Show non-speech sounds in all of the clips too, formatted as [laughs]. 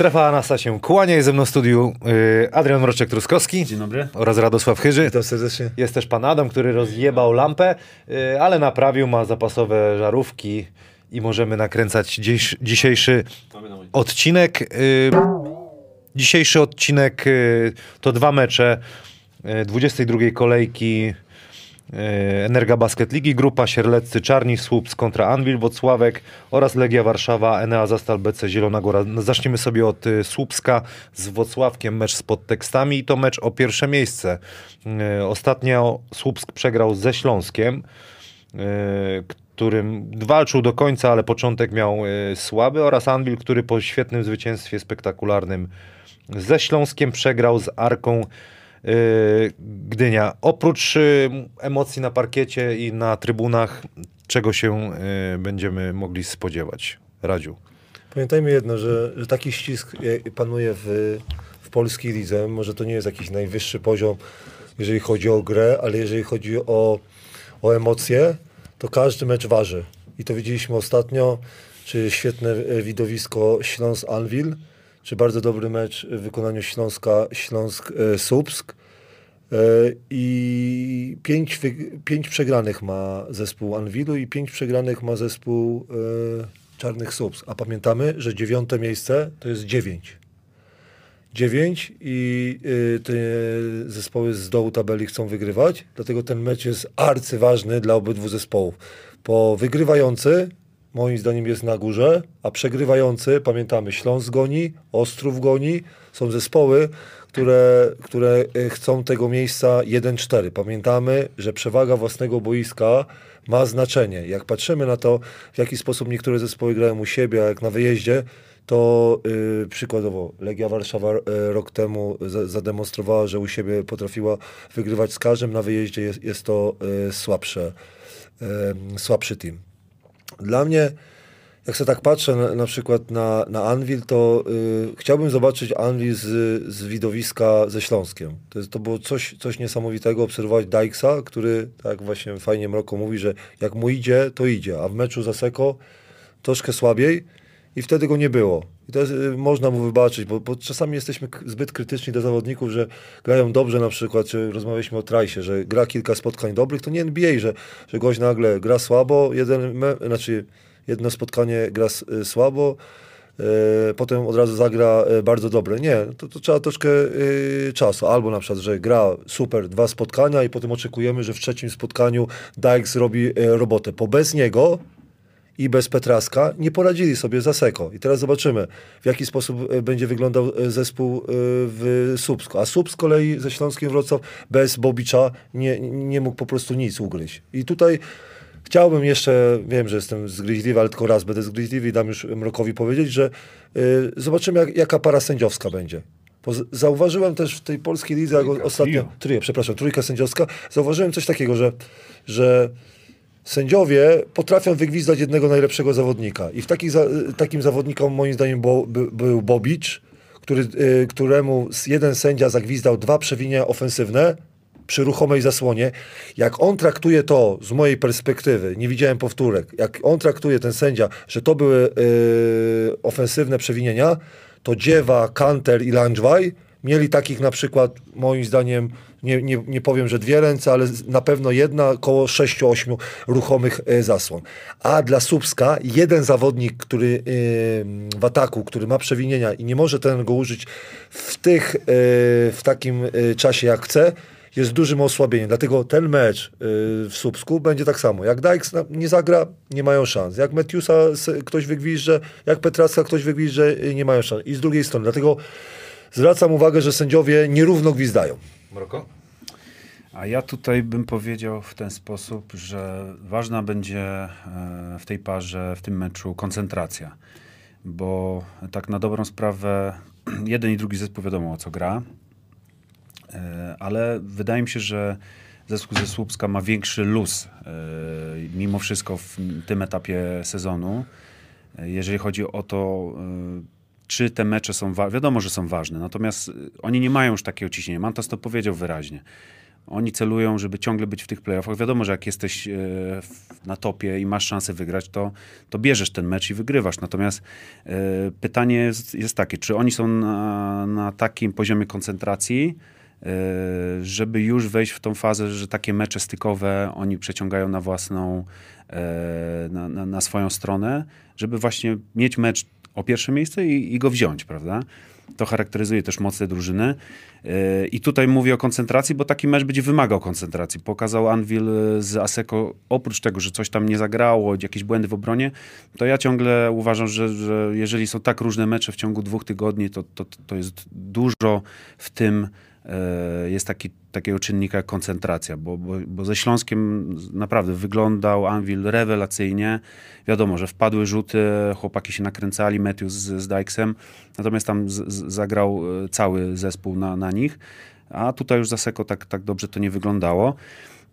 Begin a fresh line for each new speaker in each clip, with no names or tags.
Strefa Anasa się kłania. Jest ze mną w studiu y, Adrian Mroczek-Truskowski
Dzień dobry.
oraz Radosław Chyży.
Witam serdecznie.
Jest też pan Adam, który rozjebał lampę, y, ale naprawił, ma zapasowe żarówki i możemy nakręcać dziś, dzisiejszy odcinek. Y, dzisiejszy odcinek to dwa mecze y, 22 kolejki Energa Basket Ligi, grupa Sierleccy Czarni Słupsk kontra Anwil Wocławek oraz Legia Warszawa, Enea Zastal BC Zielona Góra. Zaczniemy sobie od y, Słupska z Wocławkiem, mecz z podtekstami i to mecz o pierwsze miejsce. Y, Ostatnio Słupsk przegrał ze Śląskiem, którym walczył do końca, ale początek miał słaby oraz Anwil, który po świetnym zwycięstwie spektakularnym ze Śląskiem przegrał z Arką Gdynia. Oprócz y, emocji na parkiecie i na trybunach, czego się y, będziemy mogli spodziewać? Radziu.
Pamiętajmy jedno, że, że taki ścisk e, panuje w, w polskiej lidze. Może to nie jest jakiś najwyższy poziom, jeżeli chodzi o grę, ale jeżeli chodzi o, o emocje, to każdy mecz waży. I to widzieliśmy ostatnio, czy świetne e, widowisko Śląsk-Anwil, czy bardzo dobry mecz w wykonaniu Śląska Śląsk-Słupsk. E, I pięć, pięć przegranych ma zespół Anwilu i pięć przegranych ma zespół e, Czarnych Subs. A pamiętamy, że dziewiąte miejsce to jest dziewięć. Dziewięć i y, te zespoły z dołu tabeli chcą wygrywać, dlatego ten mecz jest arcyważny dla obydwu zespołów. Po wygrywający, moim zdaniem, jest na górze, a przegrywający, pamiętamy, Śląsk goni, Ostrów goni, są zespoły, które, które y, chcą tego miejsca 1-4. Pamiętamy, że przewaga własnego boiska ma znaczenie. Jak patrzymy na to, w jaki sposób niektóre zespoły grają u siebie, a jak na wyjeździe, to y, przykładowo Legia Warszawa y, rok temu za, zademonstrowała, że u siebie potrafiła wygrywać z każdym, na wyjeździe jest, jest to y, słabsze, słabszy team. Dla mnie, jak sobie tak patrzę na, na przykład na, na Anvil, to y, chciałbym zobaczyć Anvil z, z widowiska ze Śląskiem. To, jest, to było coś, coś niesamowitego, obserwować Dykesa, który, tak właśnie fajnie Mroko mówi, że jak mu idzie, to idzie, a w meczu za Seko troszkę słabiej i wtedy go nie było. I to jest, y, można mu wybaczyć, bo, bo czasami jesteśmy zbyt krytyczni do zawodników, że grają dobrze na przykład, czy rozmawialiśmy o Trajsie, że gra kilka spotkań dobrych, to nie NBA, że, że gość nagle gra słabo, jeden me, znaczy jedno spotkanie gra y, słabo, e, potem od razu zagra e, bardzo dobre. Nie, to, to trzeba troszkę y, czasu. Albo na przykład, że gra super dwa spotkania i potem oczekujemy, że w trzecim spotkaniu Dykes robi e, robotę. Bo bez niego i bez Petraska nie poradzili sobie za Seko. I teraz zobaczymy, w jaki sposób e, będzie wyglądał e, zespół e, w Słupsku. A Słupsk z kolei ze Śląskiem Wrocław bez Bobicza nie, nie mógł po prostu nic ugryźć. I tutaj chciałbym jeszcze, wiem, że jestem zgryźliwy, ale tylko raz będę zgryźliwy i dam już Mrokowi powiedzieć, że zobaczymy, jak, jaka para sędziowska będzie. Bo zauważyłem też w tej polskiej lidze, jak ostatnio...
Trio,
przepraszam, trójka sędziowska. Zauważyłem coś takiego, że, że sędziowie potrafią wygwizdać jednego najlepszego zawodnika. I w za, takim zawodnikom moim zdaniem bo, by, był Bobicz, który, y, któremu jeden sędzia zagwizdał dwa przewinienia ofensywne przy ruchomej zasłonie. Jak on traktuje to z mojej perspektywy, nie widziałem powtórek, jak on traktuje ten sędzia, że to były y, ofensywne przewinienia, to Dziewa, Kanter i Lanżwaj mieli takich na przykład, moim zdaniem, nie, nie, nie powiem, że dwie ręce, ale na pewno jedna, koło 6-8 ruchomych e, zasłon. A dla Słupska jeden zawodnik, który e, w ataku, który ma przewinienia i nie może ten go użyć w, tych, e, w takim czasie jak chce, jest dużym osłabieniem. Dlatego ten mecz w Słupsku będzie tak samo. Jak Dykes nie zagra, nie mają szans. Jak Metiusa ktoś wygwizdże, jak Petraska ktoś wygwizdże, nie mają szans. I z drugiej strony. Dlatego zwracam uwagę, że sędziowie nierówno gwizdają.
Mroko?
A ja tutaj bym powiedział w ten sposób, że ważna będzie e, w tej parze, w tym meczu koncentracja. Bo tak na dobrą sprawę [clears throat] jeden i drugi zespół wiadomo o co gra, E, ale wydaje mi się, że zespół ze Słupska ma większy luz e, mimo wszystko w tym etapie sezonu. Jeżeli chodzi o to, czy te mecze są ważne, wiadomo, że są ważne, natomiast oni nie mają już takiego ciśnienia. Mantas to powiedział wyraźnie. Oni celują, żeby ciągle być w tych playoffach. Wiadomo, że jak jesteś e, na topie i masz szansę wygrać, to, to bierzesz ten mecz i wygrywasz. Natomiast e, pytanie jest, jest takie, czy oni są na, na takim poziomie koncentracji, e, żeby już wejść w tą fazę, że takie mecze stykowe oni przeciągają na własną, na, na, na swoją stronę, żeby właśnie mieć mecz o pierwsze miejsce i, i go wziąć, prawda? To charakteryzuje też moc tej drużyny. Yy, I tutaj mówię o koncentracji, bo taki mecz będzie wymagał koncentracji. Pokazał Anvil yy, z Aseko, oprócz tego, że coś tam nie zagrało, jakieś błędy w obronie, to ja ciągle uważam, że, że jeżeli są tak różne mecze w ciągu dwóch tygodni, to, to, to jest dużo w tym, jest taki, takiego czynnika jak koncentracja, bo, bo, bo ze Śląskiem naprawdę wyglądał Anvil rewelacyjnie. Wiadomo, że wpadły rzuty, chłopaki się nakręcali, Matthews z, z Dykesem, natomiast tam z, z, zagrał e, cały zespół na, na nich, a tutaj już Zaseko tak, tak dobrze to nie wyglądało.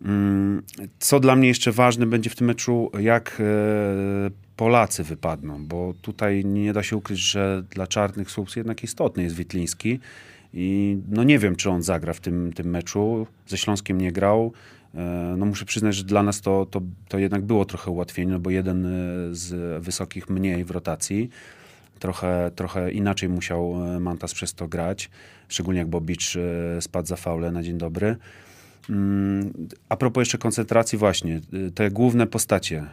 Mm, Co dla mnie jeszcze ważne będzie w tym meczu, jak e, Polacy wypadną, bo tutaj nie da się ukryć, że dla czarnych słupsów jednak istotny jest Witliński i no nie wiem, czy on zagra w tym, tym meczu. Ze Śląskiem nie grał. E, No muszę przyznać, że dla nas to, to, to jednak było trochę ułatwienie, no bo jeden e, z wysokich mniej w rotacji. Trochę, trochę inaczej musiał e, Mantas przez to grać, szczególnie jak Bobicz spadł za faule na dzień dobry. Mm, A propos jeszcze koncentracji, właśnie, te główne postacie,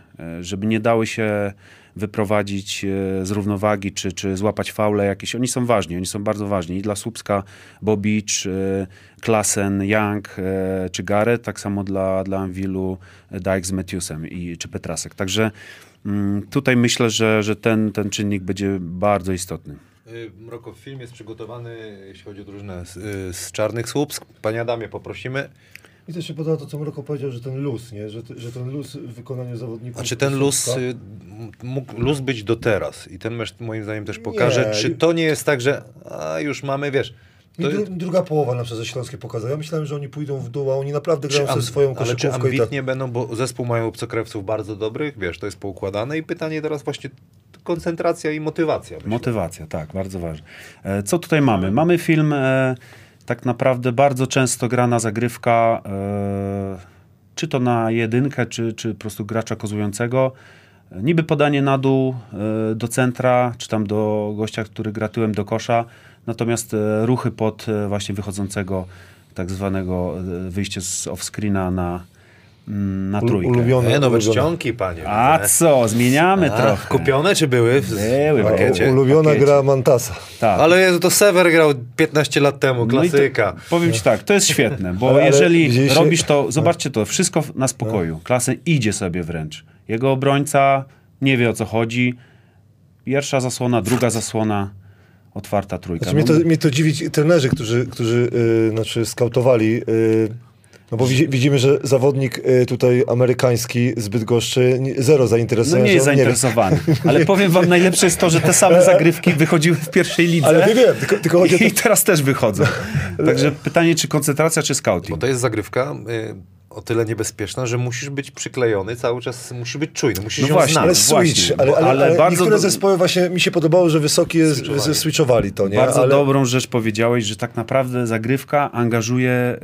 żeby nie dały się wyprowadzić e, z równowagi, czy, czy złapać faule jakieś, oni są ważni, oni są bardzo ważni. I dla Słupska Bobicz, e, Klasen, Young e, czy Gareth, tak samo dla, dla Anwilu Dijk z Matthewsem i, czy Petrasek. Także mm, tutaj myślę, że, że ten, ten czynnik będzie bardzo istotny.
Y, Mroko, film jest przygotowany, jeśli chodzi o drużynę z, y, z Czarnych Słupsk. Panie Adamie, poprosimy.
Mi też się podoba to, co Mroko powiedział, że ten luz, nie? Że, że ten luz w wykonaniu zawodników...
A czy ten luz y, mógł luz być do teraz? I ten mecz moim zdaniem też pokaże,
Nie.
czy to nie jest tak, że a już mamy, wiesz, to,
dru, druga połowa na przykład ze Śląskie pokazała. Ja myślałem, że oni pójdą w dół, a oni naprawdę grają
am-
swoją
ale czy
i tak.
ambitnie będą, bo zespół mają obcokrajowców bardzo dobrych, wiesz, to jest poukładane i pytanie teraz właśnie koncentracja i motywacja. myślę.
Motywacja, tak, bardzo ważne. E, Co tutaj mamy? Mamy film, e, tak naprawdę bardzo często grana zagrywka, e, czy to na jedynkę, czy, czy po prostu gracza kozującego. Niby podanie na dół e, do centra, czy tam do gościa, który gra tyłem do kosza, natomiast e, ruchy pod właśnie wychodzącego tak zwanego wyjście z off-screena na, mm, na
U-
trójkę.
ulubione-
E, nowe
ulubione-
czcionki, panie.
A co, zmieniamy
A,
trochę.
Kupione czy były w,
Były,
w pakiecie?
u- Ulubiona
pakiecie.
gra Mantasa.
Tak.
Ale Jezu, to Sever grał 15 lat temu,
No
klasyka.
To, powiem ci tak, to jest świetne, bo
Ale- ale
jeżeli robisz to, zobaczcie to, wszystko na spokoju. Klasę idzie sobie wręcz. Jego obrońca nie wie o co chodzi. Pierwsza zasłona, druga zasłona, otwarta trójka.
Znaczy, mnie,
No,
to, mnie to dziwi trenerzy, którzy, którzy yy, znaczy skautowali. Yy, no bo widzi, widzimy, że zawodnik yy, tutaj amerykański z Bydgoszczy nie- zero
no
zainteresowania.
nie jest zainteresowany. [laughs] Ale powiem wam, najlepsze jest to, że te same [laughs] zagrywki wychodziły w pierwszej lidze.
Ale nie wiem, tylko, tylko chodzi o to,
I teraz też wychodzą. [laughs] Także pytanie, czy koncentracja, czy
Bo
scouting?
to jest zagrywka y, o tyle niebezpieczna, że musisz być przyklejony cały czas, musisz być czujny, musisz
No
ją
właśnie,
znać.
ale
właśnie,
switch,
bo-
ale, ale,
ale
ale,
bardzo
niektóre
do-
zespoły właśnie mi się podobało, że wysoki jest,
Switchowali.
to, nie?
Bardzo
ale,
dobrą rzecz powiedziałeś, że tak naprawdę zagrywka angażuje e,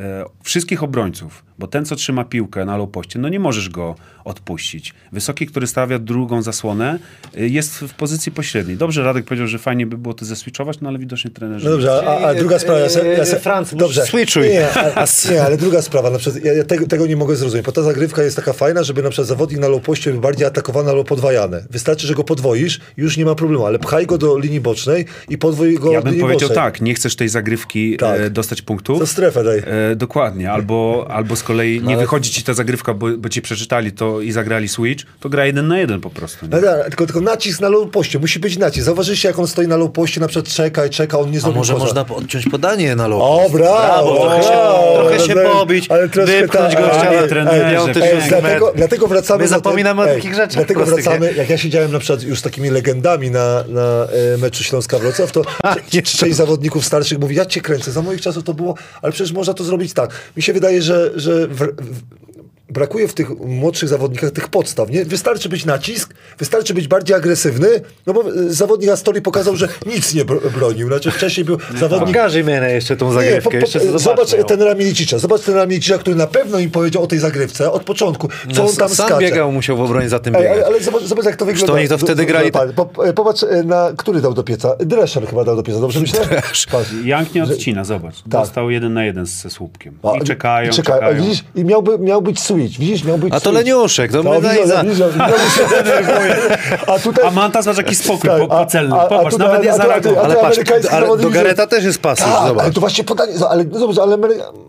wszystkich obrońców, bo ten, co trzyma piłkę na low-poście, no nie możesz go odpuścić. Wysoki, który stawia drugą zasłonę, e, jest w pozycji pośredniej. Dobrze, Radek powiedział, że fajnie by było to zeswitchować, no ale widocznie trenerzy...
No dobrze, a, a druga sprawa. Ja se, ja se,
Franc,
dobrze.
switchuj.
Nie, nie, a, nie, ale druga sprawa. Na przykład, ja, ja tego, tego nie mogę zrozumieć, bo ta zagrywka jest taka fajna, żeby na przykład zawodnik na low poście był bardziej atakowany albo podwajany. Wystarczy, że go podwoisz już nie ma problemu, ale pchaj go do linii bocznej i podwój go
Ja bym
linii
powiedział
bocznej.
tak, nie chcesz tej zagrywki
Tak.
e, dostać punktów.
To strefę daj.
E, dokładnie, albo, albo z kolei nie
ale-
wychodzi ci ta zagrywka, bo, bo ci przeczytali to i zagrali switch, to gra jeden na jeden po prostu. Nie?
No, tak, tylko, tylko nacisk na low poście, musi być nacisk. Zauważyliście, jak on stoi na low poście, na przykład czeka i czeka, on nie
A
zrobi
może
poza.
można odciąć podanie na low.
O, brawo!
trochę się,
brawo,
trochę się
ale-
pobić,
ale troszkę
wypchnąć
tak,
gościa na
trenerze, Ej,
dlatego, dlatego wracamy
My zapominamy o
ej,
takich rzeczach
Dlatego
prostych,
wracamy,
nie?
jak ja siedziałem na przykład już z takimi legendami na, na e, meczu Śląska Wrocław, to [laughs] część zawodników starszych mówi, ja cię kręcę, za moich czasów to było, ale przecież można to zrobić tak. Mi się wydaje, że, że w, w, brakuje w tych młodszych zawodnikach tych podstaw, nie? Wystarczy być nacisk, wystarczy być bardziej agresywny, no bo e, zawodnik Astori pokazał, że nic nie bro- bronił, znaczy wcześniej był [laughs] zawodnik...
Pokażę mnie jeszcze tą
Nie,
zagrywkę.
po, po,
jeszcze
zobacz
zobaczmy ją.
tenera Milicicza, zobacz tenera Milicicza, który na pewno im powiedział o tej zagrywce od początku, co
No,
on tam
sam
skacze.
biegał, musiał w obronie za tym
Ej,
biegać.
ale, ale zobacz, zobacz, jak to wygląda.
oni to wtedy grali-
Zobacz, po- e, Popatrz, e, na który dał do pieca. Drescher chyba dał do pieca, dobrze myślę?
Jank nie odcina, zobacz. Dostał jeden na jeden ze słupkiem. I czekają,
i czekają.
czekają.
Widzisz, I miałby, miał być switch, widzisz, miał być
A to. Leniuszek, to
No,
my
widzisz,
za...
A tutaj...
A Mantas masz jakiś spokój
Tak,
po,
a-
pocelny.
a- a
Popatrz,
tutaj-
nawet nie
a a a
Ale patrz, ale do Gareta też jest pasus,
Tak, ale
zobacz.
to właśnie podanie, ale zobacz, ale,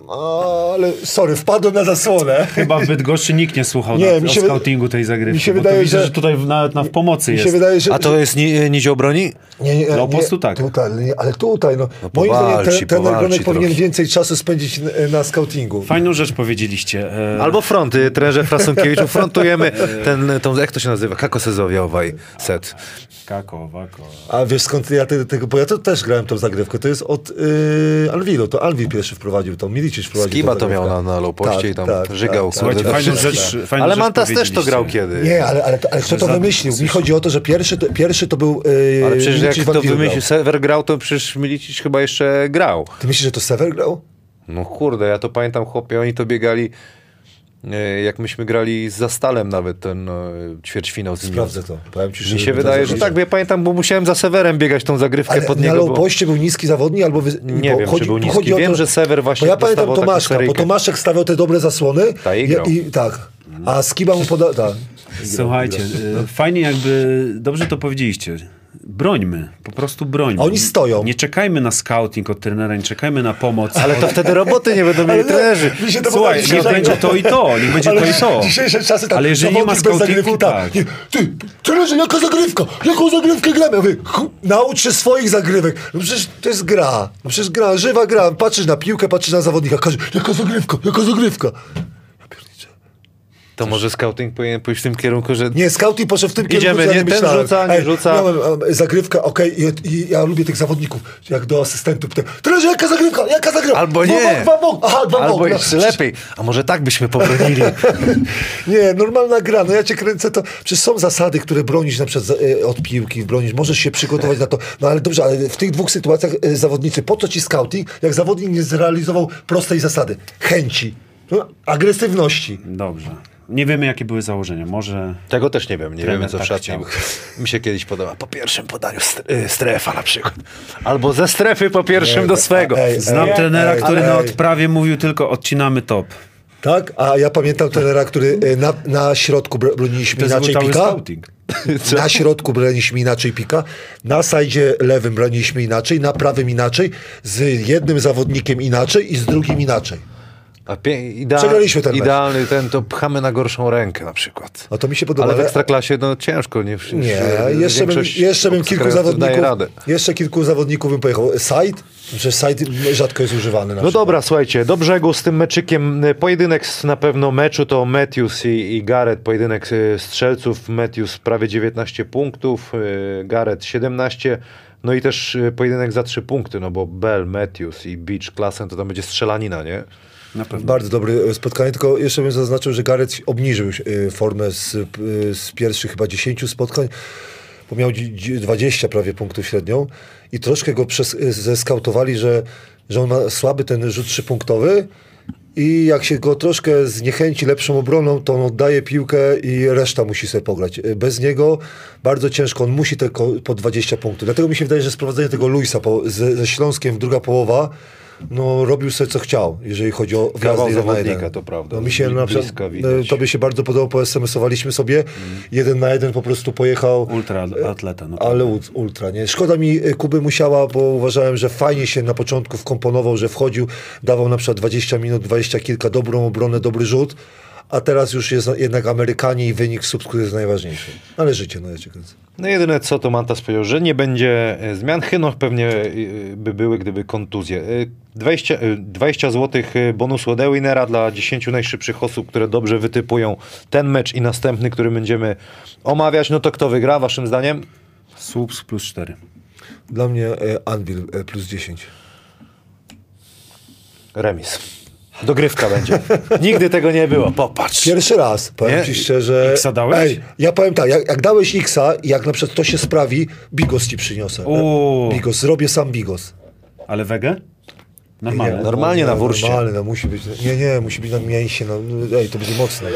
a, ale sorry, wpadłem na zasłonę.
Chyba w Bydgoszczy nikt nie słuchał
Nie,
na,
mi
o
się wy-
scoutingu tej zagrywki.
mi się wydaje,
widzę,
że-
że tutaj w- nawet na, w pomocy
Mi się
jest.
wydaje, że...
A to jest ni, nić obroni?
Nie, nie,
No,
nie,
po prostu tak.
Tutaj, nie, ale tutaj, no. moim
powalczy,
zdaniem ten, ten powinien
trochę.
więcej czasu spędzić na, na scoutingu.
Fajną rzecz powiedzieliście. E,
Albo fronty, trenerze Frasunkiewiczu, frontujemy ten, tą, jak to się nazywa, Kakosezowiowej set.
Kako, wako.
A wiesz skąd ja te, tego, bo ja to też grałem tą zagrywkę, to jest od yy, Alvilo, to Alvi pierwszy wprowadził tą, Milicic wprowadził
Skiba to miał na, na low poście
Tak,
i tam
tak,
żygał.
tak,
Słuchajcie,
kurde,
fajną rzecz, fajną
Ale Mantas też to grał
powiedzieliście.
kiedy.
Nie, ale, ale, to- ale kto to wymyślił? Mi chodzi o to, że pierwszy to, pierwszy to był yy,
Ale przecież
Milicic
jak to wymyślił,
grał.
Sever grał, to przecież Milicic chyba jeszcze grał.
Ty myślisz, że to Sever grał?
No kurde, ja to pamiętam, chłopie, oni to biegali, jak myśmy grali z Zastalem nawet ten e, ćwierćfinał z.
Sprawdzę to. Powiem ci,
Mi się wydaje, że tak, bo ja pamiętam, bo musiałem za Severem biegać tą zagrywkę
Ale
pod niego. Bo...
poście był niski zawodnik albo... Wy...
Nie
bo
wiem,
chodzi,
czy był niski. Wiem,
to,
że Sever właśnie
Bo ja pamiętam Tomaszka, bo. Tomaszek stawiał te dobre zasłony.
Tak, i
i, tak. A Skiba mu podał... Tak.
Słuchajcie, e, fajnie jakby, dobrze to powiedzieliście. Brońmy, po prostu brońmy.
Oni stoją.
Nie czekajmy na scouting od trenera, nie czekajmy na pomoc.
Ale to wtedy roboty nie będą mieli trenerzy.
Słuchaj, niech będzie to i to, niech będzie
Ale
to i to.
Dzisiejsze czasy tak.
Ale jeżeli nie ma scoutingu,
zagrywki,
tak.
Nie, ty, trenerze, jaka zagrywka? Jaką zagrywkę gramy? Ja mówię, naucz się swoich zagrywek. No przecież to jest gra. No przecież gra, żywa gra. Patrzysz na piłkę, patrzysz na zawodnika. Każe, jaka zagrywka? Jaka zagrywka?
To może scouting powinien pójść w tym kierunku, że
Nie, scouting poszedł w tym
Idziemy,
kierunku, ja
nie, ten rzuca, nie rzuca.
Miałem zagrywkę, okej, i, i ja lubię tych zawodników, jak do asystentów. pytam, Trenerze, jaka zagrywka? Jaka zagrywka?
Albo
Dwa
nie.
bok, Dwa bok. Aha, dwa
albo
bok. No,
jeszcze lepiej. A może tak byśmy pobronili. [laughs]
Nie, normalna gra. No ja cię kręcę, to przecież są zasady, które bronisz na przykład e, od piłki, bronisz, możesz się przygotować na to. No ale dobrze, ale w tych dwóch sytuacjach e, zawodnicy, po co ci scouting, jak zawodnik nie zrealizował prostej zasady? Chęci, no, agresywności.
Dobrze. Nie wiemy, jakie były założenia. Może
Tego też nie wiem, nie wiemy co w
tak
szatni. [laughs] było. Mi się kiedyś podoba. Po pierwszym podaniu y, strefa na przykład. Albo ze strefy po pierwszym do swego.
ej,
znam
ej,
trenera,
ej,
który na odprawie mówił tylko odcinamy top.
Tak? A ja pamiętam trenera, który e, na, na środku br- broniliśmy inaczej pika. [laughs] Na środku broniliśmy inaczej pika, na sajdzie lewym broniliśmy inaczej, na prawym inaczej, z jednym zawodnikiem inaczej i z drugim inaczej.
A
Przegraliśmy ten mecz.
Idealny ten, to pchamy na gorszą rękę na przykład.
A to mi się podoba.
Ale w ekstraklasie no ciężko. Nie,
Nie, jeszcze bym, jeszcze bym kilku zawodników, jeszcze kilku zawodników bym pojechał. Side? Przecież side rzadko jest używany. Na
No
przykład.
dobra, słuchajcie, do brzegu z tym meczykiem. Pojedynek z na pewno meczu to Matthews i, i Garrett. Pojedynek y, strzelców. Matthews prawie 19 punktów, y, Garrett 17. No i też y, pojedynek za 3 punkty, no bo Bell, Matthews i Beach Klassen to tam będzie strzelanina, nie?
Bardzo dobre e, spotkanie, tylko jeszcze bym zaznaczył, że Gareth obniżył e, formę z, e, z pierwszych chyba 10 spotkań, bo miał dzi- dzi- 20 prawie punktów średnią i troszkę go przez, zeskautowali, że, że on ma słaby ten rzut trzypunktowy i jak się go troszkę zniechęci lepszą obroną, to on oddaje piłkę i reszta musi sobie pograć. Bez niego bardzo ciężko, on musi te ko- po 20 punktów. Dlatego mi się wydaje, że sprowadzenie tego Luisa ze, ze Śląskiem w druga połowa no, robił sobie co chciał, jeżeli chodzi o na
zawodnika, to prawda.
No, mi się na przykład, e, tobie się bardzo podobało, po SMS-owaliśmy sobie, jeden na jeden po prostu pojechał.
Ultra atleta. No
Ale ul- ultra, nie? Szkoda mi e, Kuby Musiała, bo uważałem, że fajnie się na początku wkomponował, że wchodził, dawał na przykład 20 minut, 20 kilka, dobrą obronę, dobry rzut, a teraz już jest jednak Amerykanie i wynik sub, który jest najważniejszy. Ale życie, no ja cię kręcę.
No jedyne co to Mantas powiedział, że nie będzie e, zmian. Chyno pewnie e, by były, gdyby kontuzje. E, 20, e, 20 zł bonusu od Ewinera dla 10 najszybszych osób, które dobrze wytypują ten mecz i następny, który będziemy omawiać. No to kto wygra waszym zdaniem?
Słups plus 4.
Dla mnie e, Anvil plus 10.
Remis. Dogrywka będzie. Nigdy tego nie było. Popatrz.
Pierwszy raz, powiem
Nie?
ci szczerze.
Xa dałeś?
Ej, ja powiem tak, jak, jak dałeś Xa, jak na przykład to się sprawi, bigos ci przyniosę.
Uuu.
Bigos, zrobię sam bigos.
Ale wege? Normalne.
Normalnie na wurście.
Normalnie, no musi być. Nie, nie, musi być na mięsie. No, ej, to będzie mocne.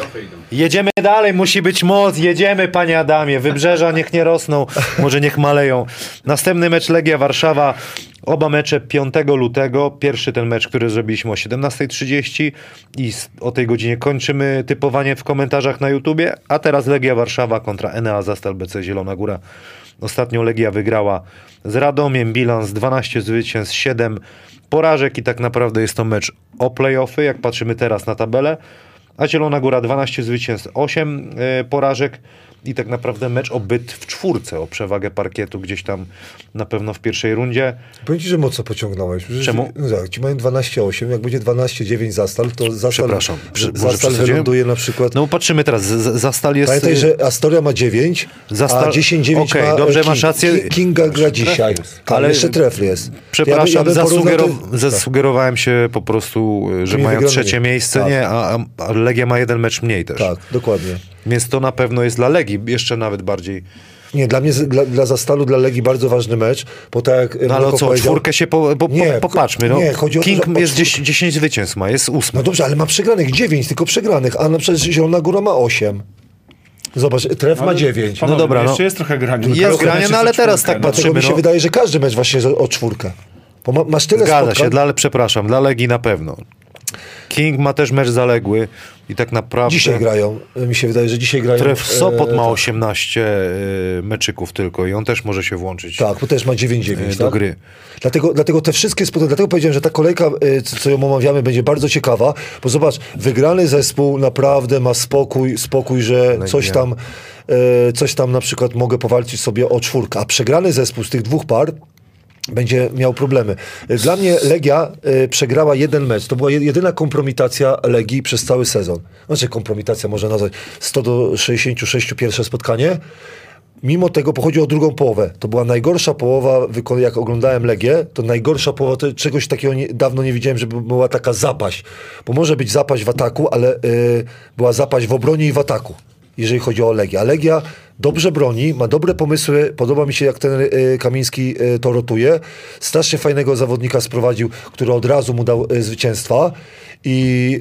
Jedziemy dalej, musi być moc, jedziemy panie Adamie, wybrzeża niech nie rosną, może niech maleją. Następny mecz Legia Warszawa, oba mecze 5 lutego, pierwszy ten mecz, który zrobiliśmy o 17.30 i o tej godzinie kończymy typowanie w komentarzach na YouTubie, a teraz Legia Warszawa kontra Enea Zastal BC Zielona Góra. Ostatnio Legia wygrała z Radomiem, bilans 12 zwycięstw, 7 porażek i tak naprawdę jest to mecz o playoffy, jak patrzymy teraz na tabelę. A Zielona Góra 12 zwycięstw, 8 e, porażek i tak naprawdę mecz o byt w czwórce, o przewagę parkietu gdzieś tam na pewno w pierwszej rundzie.
Powiem ci, że mocno pociągnąłeś. Przecież-
Czemu?
No tak, ci mają 12,8, jak będzie 12,9 zastal, to zastal,
Przepraszam, prze-
zastal wyląduje na przykład...
No patrzymy teraz, z, Zastal jest...
Pamiętaj, że Astoria ma 9,
Zastal-
a 10,9
Okej,
ma
dobrze,
King.
masz rację.
Ki- Kinga gra dzisiaj. Ale
Ale-
jeszcze trefl jest.
Przepraszam,
Ja by- ja to-
zasugerowałem się po prostu, y, że
Tymi
mają trzecie miejsce,
Tak.
nie, a- a Legia ma jeden mecz mniej też.
Tak, dokładnie.
Więc to na pewno jest dla Legii jeszcze nawet bardziej.
Nie, dla mnie, dla, dla Zastalu, dla Legii bardzo ważny mecz, bo tak jak
No ale o co, czwórkę się po, po,
Nie,
po, popatrzmy. No.
nie, chodzi o to,
King
że o
jest
czwór-
10, 10 zwycięstw ma, jest ósmy.
No dobrze, ale ma przegranych 9, tylko przegranych, a na przykład Zielona Góra ma 8. Zobacz, Tref ma 9.
No dobra, no.
Jeszcze jest trochę grania.
Jest grania, no ale teraz tak
no.
patrzę.
Dlatego mi się
no.
wydaje, że każdy mecz właśnie jest o, o czwórkę. Bo ma, masz tyle
Zgadza
spotkań.
się, dla, przepraszam, dla Legii na pewno. King ma też mecz zaległy i tak naprawdę...
Dzisiaj grają. Mi się wydaje, że dzisiaj grają.
Tref Sopot
e,
ma
tak.
18 y, meczyków tylko i on też może się włączyć
Tak, bo też ma 9-9.
y,
tak?
do gry.
Dlatego, dlatego te wszystkie spotkania, dlatego powiedziałem, że ta kolejka, co ją omawiamy, będzie bardzo ciekawa, bo zobacz, wygrany zespół naprawdę ma spokój, spokój, że coś tam, coś tam na przykład mogę powalczyć sobie o czwórkę, a przegrany zespół z tych dwóch par będzie miał problemy. Dla mnie Legia y, przegrała jeden mecz. To była je- jedyna kompromitacja Legii przez cały sezon. Znaczy kompromitacja można nazwać 100 do 66 pierwsze spotkanie. Mimo tego pochodzi o drugą połowę. To była najgorsza połowa, jak oglądałem Legię, to najgorsza połowa, to czegoś takiego nie, dawno nie widziałem, żeby była taka zapaść. Bo może być zapaść w ataku, ale y, była zapaść w obronie i w ataku, jeżeli chodzi o Legię. A Legia dobrze broni, ma dobre pomysły, podoba mi się jak ten y, Kamiński y, to rotuje. Strasznie fajnego zawodnika sprowadził, który od razu mu dał y, zwycięstwa i...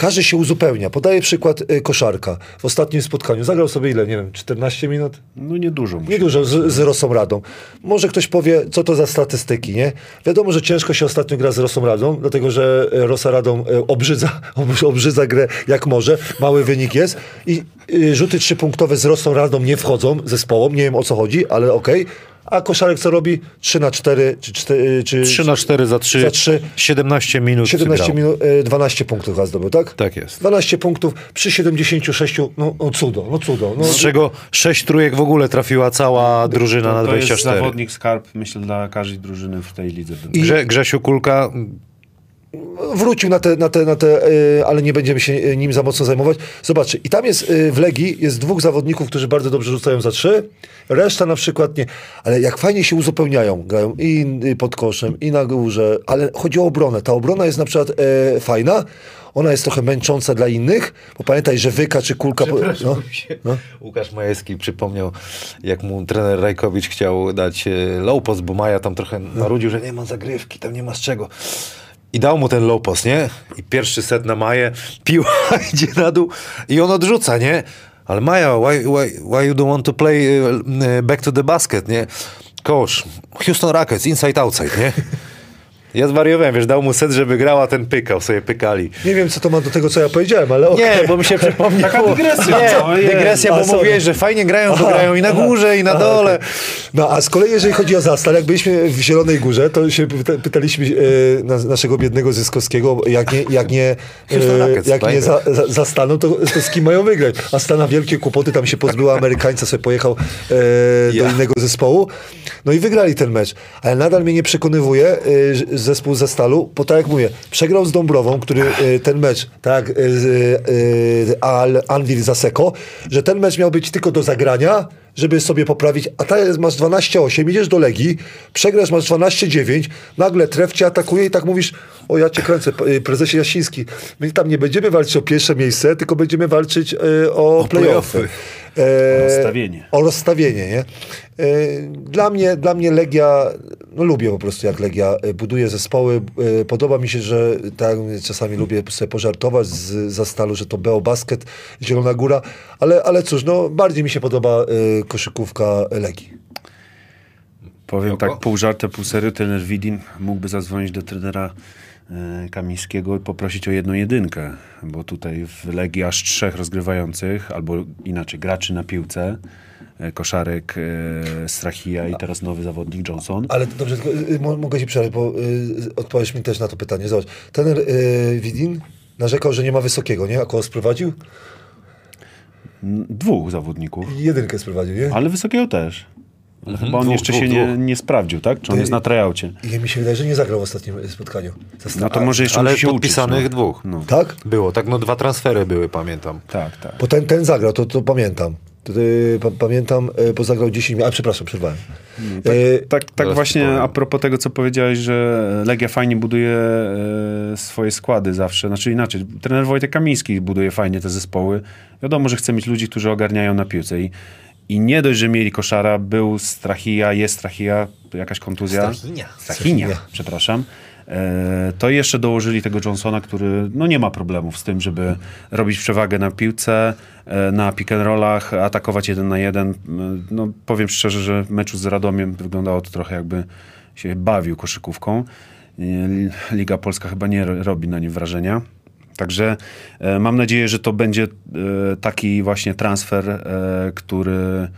Y, każdy się uzupełnia. Podaję przykład y, koszarka. W ostatnim spotkaniu zagrał sobie ile, nie wiem, 14 minut?
No niedużo.
Niedużo, z, z Rosą Radą. Może ktoś powie, co to za statystyki, nie? Wiadomo, że ciężko się ostatnio gra z Rosą Radą, dlatego że e, Rosa Radą e, obrzydza, [laughs] ob- obrzydza grę jak może. Mały wynik jest. I y, rzuty trzypunktowe z Rosą Radą nie wchodzą zespołom. Nie wiem o co chodzi, ale okej. A koszarek co robi? 3 na 4 czy 4 czy
3 na 4 za 3,
Za trzy.
17 minut
17
grał.
minut, e, 12 punktów chyba zdobył, tak?
Tak jest.
12 punktów przy 76, no, no cudo, no cudo. No,
Z czego 6 trójek w ogóle trafiła cała drużyna na
To jest
24.
zawodnik skarb, myślę, dla każdej drużyny w tej lidze.
Grze, Grzesiu Kulka,
wrócił na te, na te, na te y, ale nie będziemy się y, nim za mocno zajmować. Zobaczcie, i tam jest y, w Legii jest dwóch zawodników, którzy bardzo dobrze rzucają za trzy, reszta na przykład nie. Ale jak fajnie się uzupełniają, grają i pod koszem, i na górze, ale chodzi o obronę. Ta obrona jest na przykład e, fajna, ona jest trochę męcząca dla innych, bo pamiętaj, że wyka czy kulka... No, no.
Łukasz Majewski przypomniał, jak mu trener Rajkowicz chciał dać e, low post, bo Maja tam trochę marudził, że nie ma zagrywki, tam nie ma z czego. I dał mu ten low post, nie? I pierwszy set na Maję, [laughs] piła [laughs] idzie na dół i on odrzuca, nie? Ale Maja, why, why, why you don't want to play e, e, back to the basket, nie? Coach, Houston Rockets, inside, outside, nie? [laughs] Ja zwariowałem, wiesz, dał mu set, żeby grała, ten pykał, sobie pykali.
Nie wiem, co to ma do tego, co ja powiedziałem, ale okej.
Nie, bo mi się [laughs] przypomniało.
Taka dygresja,
Nie, dygresja, bo mówiłeś, że fajnie grają, bo grają i na górze, i na dole.
No a z kolei, jeżeli chodzi o Zastal, jak byliśmy w Zielonej Górze, to się pyta, pytaliśmy e, na, naszego biednego Zyskowskiego, jak nie, jak nie, e, jak nie za, za, zastaną, to, to z kim mają wygrać? A Stana wielkie kłopoty, tam się pozbyła Amerykańca, sobie pojechał e, do
Ja.
innego zespołu. No i wygrali ten mecz. Ale nadal mnie nie przekonywuje e, że zespół Zastalu, bo tak jak mówię, przegrał z Dąbrową, który e, ten mecz, tak e, e, Al, Anvil Zaseko, że ten mecz miał być tylko do zagrania, żeby sobie poprawić, a teraz masz 12-8, idziesz do Legii, przegrasz, masz 12-9, nagle tref cię atakuje i tak mówisz, o ja cię kręcę, y, prezesie Jasiński, my tam nie będziemy walczyć o pierwsze miejsce, tylko będziemy walczyć y, o, play-offy.
play-offy.
E,
O rozstawienie.
O rozstawienie, nie? E, Dla mnie, dla mnie Legia, no lubię po prostu jak Legia e, buduje zespoły. E, Podoba mi się, że tak czasami lubię sobie pożartować z Zastalu, że to Beo Basket, Zielona Góra, ale, ale cóż, no bardziej mi się podoba e, koszykówka Legii.
Powiem
Spoko.
tak, pół żartem, pół serio, trener Widin mógłby zadzwonić do trenera Kamińskiego i poprosić o jedną jedynkę, bo tutaj w Legii aż trzech rozgrywających, albo inaczej, graczy na piłce, e, Koszarek, e, Strachija i teraz nowy zawodnik Johnson.
Ale dobrze, tylko, y, mo- mogę ci przerwać, bo y, odpowiesz mi też na to pytanie. Zobacz, trener y, Widin narzekał, że nie ma wysokiego, nie? A kogo sprowadził?
Dwóch zawodników,
Jedynkę sprowadził, nie?
ale wysokiego też. Ale chyba on
Dwóch,
jeszcze
dwóch,
się nie,
dwóch.
nie sprawdził, tak? Czy on
Ty-
jest na tryoutie?
I mi się wydaje, że nie zagrał w ostatnim spotkaniu. Zasta-
No to może jeszcze
Ale
musi się
podpisanych
uczyć.
dwóch.
No.
Tak?
Było, tak no dwa transfery były, pamiętam.
Tak, tak.
Bo ten, ten zagrał, to, to pamiętam. Pamiętam, y, bo zagrał 10 minut. A przepraszam, przerwałem. Y,
Tak, tak
Zaraz
właśnie a propos tego, co powiedziałeś, że Legia fajnie buduje e, swoje składy zawsze. Znaczy inaczej, trener Wojtek Kamiński buduje fajnie te zespoły. Wiadomo, że chce mieć ludzi, którzy ogarniają na piłce i, i nie dość, że mieli koszara, był Strachija, jest Strachija, jakaś kontuzja.
Strachinia.
Strachinia, przepraszam. E, to jeszcze dołożyli tego Johnsona, który no nie ma problemów z tym, żeby robić przewagę na piłce, e, na pick and rollach, atakować jeden na jeden. E, No, powiem szczerze, że meczu z Radomiem wyglądało to trochę jakby się bawił koszykówką. Liga Polska chyba nie ro- robi na nim wrażenia. Także e, mam nadzieję, że to będzie e, taki właśnie transfer, e, który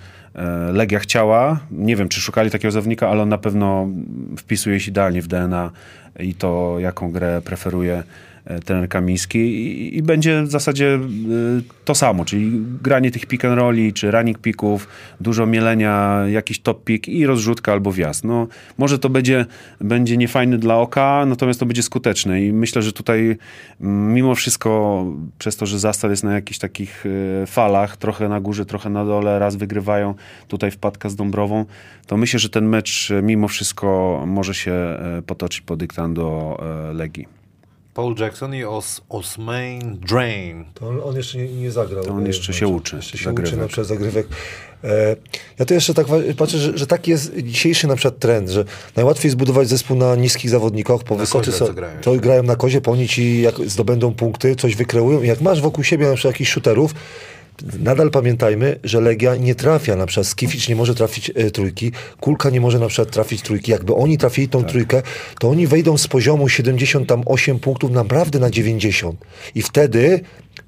Legia chciała. Nie wiem, czy szukali takiego zawodnika, ale on na pewno wpisuje się idealnie w DNA i to, jaką grę preferuje trener Kamiński i, i będzie w zasadzie e, to samo, czyli granie tych pick and rolli, czy running picków, dużo mielenia, jakiś top pick i rozrzutka albo wjazd. No, może to będzie, będzie niefajny dla oka, natomiast to będzie skuteczne i myślę, że tutaj mm, mimo wszystko przez to, że Zastal jest na jakichś takich e, falach, trochę na górze, trochę na dole, raz wygrywają, tutaj wpadka z Dąbrową, to myślę, że ten mecz e, mimo wszystko może się e, potoczyć pod dyktando e, Legii.
Paul Jackson i Os Osmain Drain.
To on, on jeszcze nie, nie zagrał.
To on jeszcze się uczy
Jeszcze się
zagrywek.
uczy na przykład zagrywek. E, ja to jeszcze tak patrzę, że, że taki jest dzisiejszy na przykład trend, że najłatwiej zbudować zespół na niskich zawodnikach, po wysocy
co grają
to grają na kozie, po oni ci jak zdobędą punkty, coś wykreują. I Jak masz wokół siebie na przykład jakichś shooterów, Nadal pamiętajmy, że Legia nie trafia, na przykład Skificz nie może trafić e, trójki, Kulka nie może na przykład trafić trójki. Jakby oni trafili tą trójkę, to oni wejdą z poziomu 78 punktów naprawdę na 90. I wtedy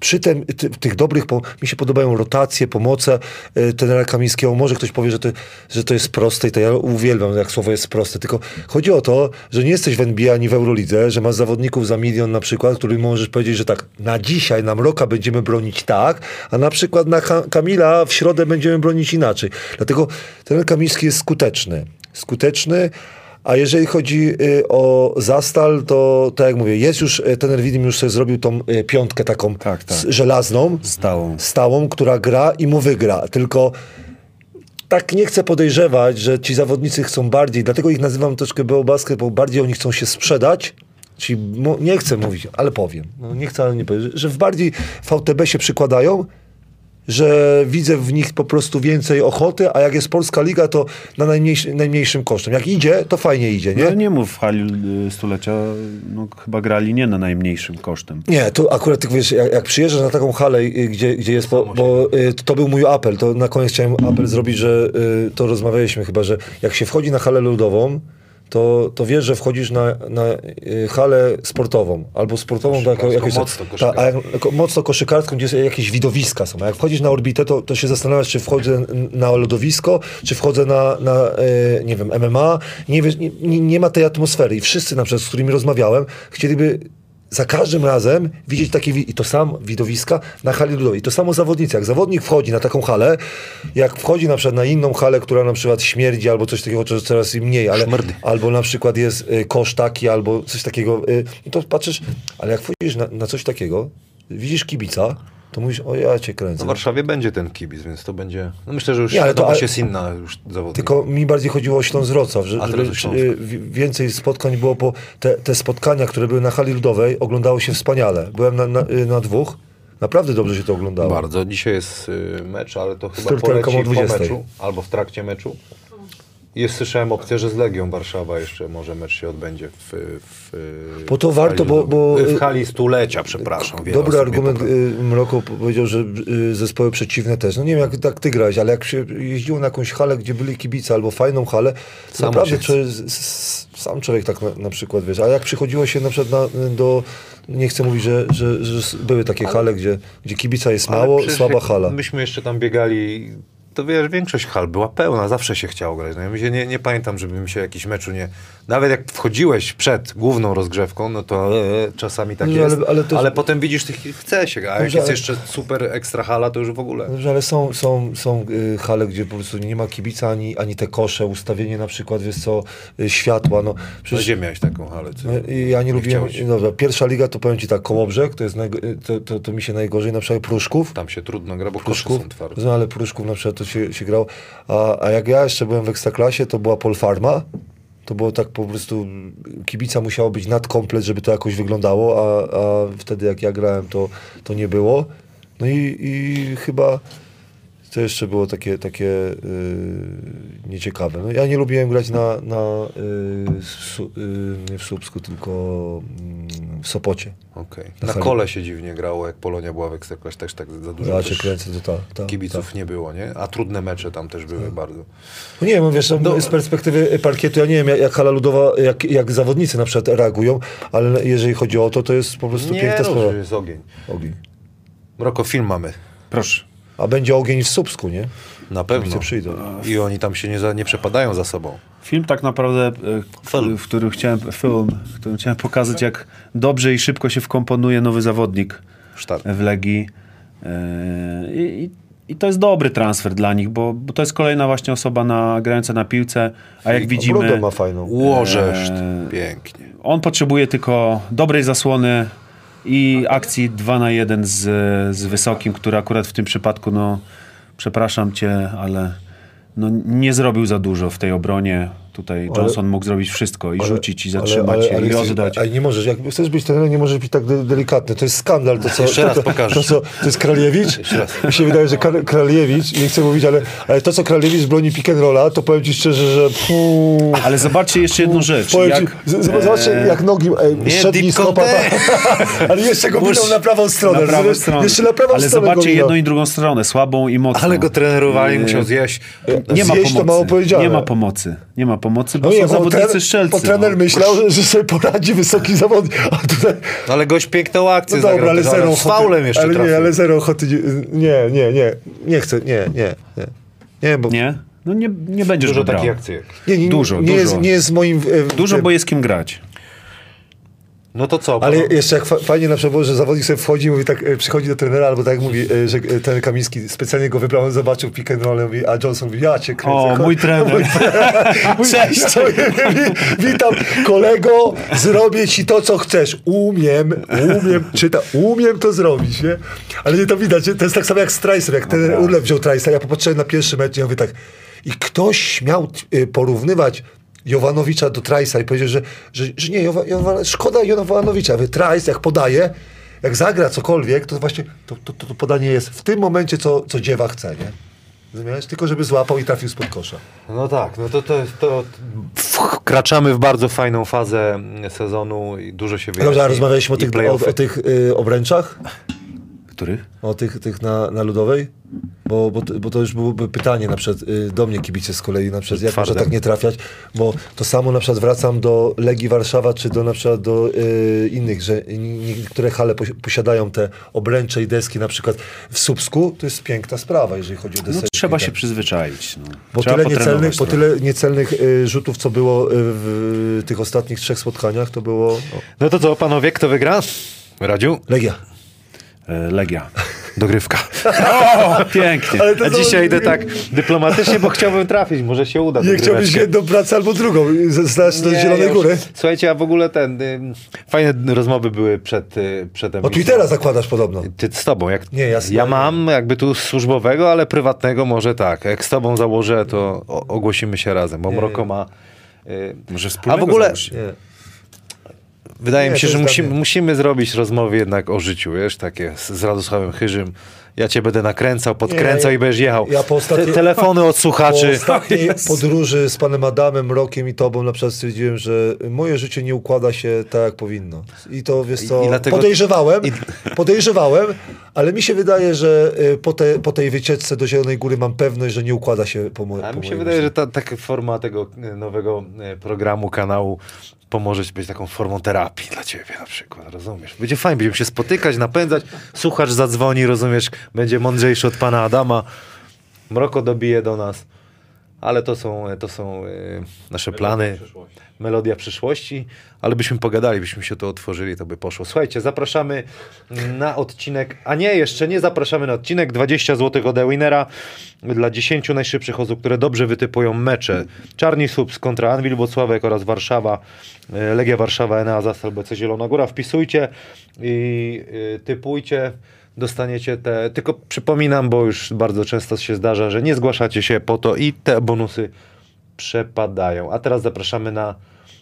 przy tym, ty, tych dobrych, po, mi się podobają rotacje, pomoce e, trenera Kamińskiego. Może ktoś powie, że to, że to jest proste i to ja uwielbiam, jak słowo jest proste. Tylko chodzi o to, że nie jesteś w NBA ani w Eurolidze, że masz zawodników za milion na przykład, którym możesz powiedzieć, że tak, na dzisiaj, na Mroka będziemy bronić tak, a na przykład na Ka- Kamila w środę będziemy bronić inaczej. Dlatego trener Kamiński jest skuteczny. Skuteczny, a jeżeli chodzi y, o Zastal, to tak jak mówię, jest już, y, trener Widim już sobie zrobił tą y, piątkę taką
Tak, tak.
żelazną,
Stałą.
stałą, która gra i mu wygra. Tylko tak nie chcę podejrzewać, że ci zawodnicy chcą bardziej, dlatego ich nazywam troszkę BO Basket, bo bardziej oni chcą się sprzedać. Czyli nie chcę mówić, ale powiem. No, nie chcę, ale nie powiem. Że w bardziej VTB się przykładają, że widzę w nich po prostu więcej ochoty, a jak jest Polska Liga, to na najmniejszy, najmniejszym kosztem. Jak idzie, to fajnie idzie, nie?
Nie, nie mów w hali y, stulecia, no chyba grali nie na najmniejszym kosztem.
Nie, to akurat ty wiesz, jak, jak przyjeżdżasz na taką halę, y, gdzie, gdzie jest, bo, bo y, to był mój apel, to na koniec chciałem apel zrobić, że y, to rozmawialiśmy chyba, że jak się wchodzi na halę ludową, to, to wiesz, że wchodzisz na, na y, halę sportową, albo sportową, to jako,
Koszykarską,
jakąś,
mocno
ta, a jak, jako, mocno koszykarską, gdzie jakieś widowiska są. A jak wchodzisz na orbitę, to, to się zastanawiasz, czy wchodzę na lodowisko, czy wchodzę na, na y, nie wiem, MMA. Nie, wiesz, nie, nie, nie ma tej atmosfery. I wszyscy, na przykład, z którymi rozmawiałem, chcieliby za każdym razem widzieć takie i to samo widowiska na hali ludowej. I to samo zawodnicy. Jak zawodnik wchodzi na taką halę, jak wchodzi na przykład na inną halę, która na przykład śmierdzi albo coś takiego, czy coraz mniej, ale albo na przykład jest y, kosz taki, albo coś takiego, y, i to patrzysz, ale jak wchodzisz na, na coś takiego, widzisz kibica, to mówisz, o ja cię
No
kręcę.
w Warszawie będzie ten kibic, więc to będzie... No myślę, że już
Nie, ale to- ale-
jest inna już zawodnika.
Tylko mi bardziej chodziło o Śląsk Wrocław, że, żeby y, wi- więcej spotkań było, bo te, te spotkania, które były na hali ludowej, oglądało się wspaniale. Byłem na, na, y, na dwóch, naprawdę dobrze się to oglądało.
Bardzo. Dzisiaj jest y, mecz, ale to chyba poleci
o
po
20.
meczu albo w trakcie meczu. Jest, słyszałem opcję, że z Legią Warszawa jeszcze może mecz się odbędzie w, w
Bo to
w
warto, bo- bo-.
W hali stulecia, przepraszam.
Dobry argument y, Mroko powiedział, że y, zespoły przeciwne też. No nie wiem, jak tak ty grałeś, ale jak się jeździło na jakąś halę, gdzie byli kibice albo fajną halę, to
Samo
naprawdę sam człowiek tak na, na przykład, wiesz, a jak przychodziło się na przykład na, do, nie chcę mówić, że, że, że były takie hale, gdzie, gdzie kibica jest
Ale
mało, słaba hala.
Myśmy jeszcze tam biegali, to wiesz, większość hal była pełna, zawsze się chciało grać. No, ja się nie, nie pamiętam, żeby mi się jakiś meczu nie... Nawet jak wchodziłeś przed główną rozgrzewką, no to e, czasami tak
No,
jest,
ale-
ale,
ale to-
potem widzisz, tych chce się, a jak
Dobrze,
jest
ale-
jeszcze super ekstra hala, to już w ogóle...
Dobrze, ale są, są, są y, hale, gdzie po prostu nie ma kibica, ani, ani te kosze, ustawienie na przykład, wiesz co, y, światła, no
No,
przecież
gdzie miałeś taką halę? Co?
No, Ja nie, lubiłem.
chciałeś?
Dobra, pierwsza liga to powiem ci tak, Kołobrzeg, to jest najgo, to, to, to mi się najgorzej, na przykład Pruszków.
Tam się trudno gra, bo
Pruszków,
są twarde.
no, ale Pruszków na przykład to się, się grał. A, a jak ja jeszcze byłem w Ekstraklasie, to była Polfarma. To było tak po prostu, kibica musiało być nadkomplet, żeby to jakoś wyglądało, a, a wtedy jak ja grałem, to, to nie było. No i, i chyba to jeszcze było takie, takie yy, nieciekawe. No, ja nie lubiłem grać na, na yy, su, yy, nie w Słupsku, tylko mm, w Sopocie.
Okej.
Na
Na kole się dziwnie grało, jak Polonia była w Ekstraklasie, też tak za dużo też
kręcę, to tak. tak
kibiców
tak.
nie było, nie? A trudne mecze tam też były bardzo.
No nie wiem, wiesz, no, z perspektywy parkietu, ja nie wiem, jak, jak hala ludowa, jak, jak zawodnicy na przykład reagują, ale jeżeli chodzi o to, to jest po prostu
Nie,
piękna
no,
sprawa.
że jest ogień.
Ogień.
Mroko, film mamy.
Proszę.
A będzie ogień w Słupsku, nie?
Na pewno.
Przyjdą.
I oni tam się nie, za, nie przepadają za sobą.
Film tak naprawdę, e,
Film.
w którym chciałem, film, w którym chciałem pokazać, jak dobrze i szybko się wkomponuje nowy zawodnik
Sztar.
w Legii. E, I, i, I to jest dobry transfer dla nich, bo, bo to jest kolejna właśnie osoba na, grająca na piłce, a jak
Brodę
widzimy,
ma fajną.
Łożeszcz.
Eee,
Pięknie.
on potrzebuje tylko dobrej zasłony i akcji 2 na 1 z, z Wysokim, który akurat w tym przypadku, no przepraszam cię, ale no, nie zrobił za dużo w tej obronie. Tutaj Johnson mógł zrobić wszystko i rzucić, i zatrzymać, i
jesteś-
oddać.
Ale nie możesz, jak chcesz być trenerem, nie możesz być tak de- delikatny. To jest skandal. To, [laughs] co,
Jeszcze
to,
raz
to,
pokażę.
To, co, to jest Kraliewicz? [laughs] Mi się wydaje, że Kra- Kraliewicz, nie chcę mówić, ale, ale to, co Kraliewicz broni pick and rolla, to powiem ci szczerze, że puu,
Ale zobaczcie jeszcze jedną rzecz.
Powiem
Jak,
ci, z- z- zobaczcie,
e,
jak nogi ej,
nie,
szedł [laughs] ale jeszcze go minął na prawą stronę.
na prawą stronę.
Jeszcze na prawą
Ale
stronę
zobaczcie jedną i drugą stronę, słabą i mocną.
Ale go trenerowali,
Eee,
musiał zjeść.
Nie ma
Zjeść to
pomocy. Nie ma pomocy. Nie ma pomocy, bo
No
są
nie,
zawodnicy
trener, bo trener
no.
myślał, że, że sobie poradzi wysoki zawodnik. A tutaj,
Ale gość piękną akcję
no dobra,
zagrał,
ale zero
z
ochoty.
faulem jeszcze
ale
trafił.
nie, ale zero ochoty. Nie, nie, nie. Nie chcę, nie, nie. Nie, nie bo...
Nie? No nie, nie będziesz
Dużo takich akcji.
Nie, nie,
Dużo,
nie,
dużo.
Jest, nie jest moim... e,
Dużo,
tym-
bo jest kim grać.
No to co?
Ale
panowie?
jeszcze jak fa- fajnie na przykład było, że zawodnik sobie wchodzi i mówi tak, e, przychodzi do trenera, albo tak jak mówi, e, że e, ten Kamiński specjalnie go wybrał, on zobaczył pick and roll, mówi, a Johnson mówi, ja cię kręcę.
O,
chodź.
mój trener. [laughs] Cześć.
Wi- Witam kolego, zrobię ci to, co chcesz. Umiem, umiem, czyta, umiem to zrobić, nie? Ale nie to widać, nie? to jest tak samo jak z Trice'em, jak ten Urlep wziął Trice'a, ja popatrzyłem na pierwszy mecz i ja mówię tak, i ktoś śmiał porównywać Jowanowicza do Trice'a i powiedział, że, że, że nie, Jowa, Jowa, szkoda Jowanowicza. Mówię, Trice jak podaje, jak zagra cokolwiek, to właśnie to, to, to, podanie jest w tym momencie, co, co dziewa chce, nie? Rozumiesz? Tylko żeby złapał i trafił spod kosza.
No tak, no to, to, to wkraczamy w bardzo fajną fazę sezonu i dużo się wyjaśni.
Dobrze, rozmawialiśmy o tych, o, o tych y, obręczach?
Których?
O tych, tych na, na ludowej? Bo, bo, to- bo to już byłoby pytanie na przykład y, do mnie kibice z kolei, na przykład jak może tak nie trafiać, bo to samo na przykład wracam do Legii Warszawa, czy do na przykład do y, innych, że nie- niektóre hale posi- posiadają te obręcze i deski na przykład w Słupsku, to jest piękna sprawa, jeżeli chodzi o
No,
deseczki.
trzeba
i
się przyzwyczaić. No.
Bo
trzeba
tyle niecelnych, po tyle niecelnych y, rzutów, co było y, w tych ostatnich trzech spotkaniach, to było o,
No to co, panowie, kto wygra? Radziu?
Legia.
E, Legia.
dogrywka. [laughs]
O, pięknie.
A dzisiaj idę tak dyplomatycznie, bo chciałbym trafić, może się uda.
Nie chciałbyś jedną pracę albo drugą znać do Zielonej
ja już-
Góry.
Słuchajcie, a w ogóle ten, y, fajne rozmowy były przed, y, przed
O
emisją.
Twittera zakładasz podobno.
Ty z tobą, jak
Nie, jasne.
ja mam jakby tu służbowego, ale prywatnego może tak. Jak z tobą założę, to o, ogłosimy się razem, bo Mroko ma... Y,
Może
a
wspólnego
w ogóle
założyć.
Nie.
wydaje
Nie,
mi się, że musimy, musimy zrobić rozmowy jednak o życiu, wiesz, takie z, z Radosławem Chyżym. Ja cię będę nakręcał, podkręcał
ja-
i będziesz jechał.
ja po ostatniej-
Te, telefony od
Po
słuchaczy.
ostatniej [laughs]
Jezu.
podróży z panem Adamem, Rokiem i tobą na przykład stwierdziłem, że moje życie nie układa się tak, jak powinno. I to, wiesz co,
I- i dlatego-
podejrzewałem, podejrzewałem, ale mi się wydaje, że y, po, te, po tej wycieczce do Zielonej Góry mam pewność, że nie układa się po, mo-
A
po
mi się wydaje,
życiu.
że ta taka forma tego e, nowego e, programu, kanału pomoże być taką formą terapii dla ciebie na przykład, rozumiesz? Będzie fajnie, będziemy się spotykać, napędzać, słuchacz zadzwoni, rozumiesz, będzie mądrzejszy od pana Adama, mroko dobije do nas, ale to są, to są e, nasze plany, melodia przyszłości, ale byśmy pogadali, byśmy się to otworzyli, to by poszło. Słuchajcie, zapraszamy na odcinek, a nie, jeszcze nie zapraszamy na odcinek, 20 zł od Ewinera dla 10 najszybszych osób, które dobrze wytypują mecze. Czarni Subs kontra Anwil Włocławek oraz Warszawa, e, Legia Warszawa, Enea Zastal, BC Zielona Góra. Wpisujcie i typujcie. Dostaniecie te, tylko przypominam, bo już bardzo często się zdarza, że nie zgłaszacie się po to i te bonusy przepadają. A teraz zapraszamy na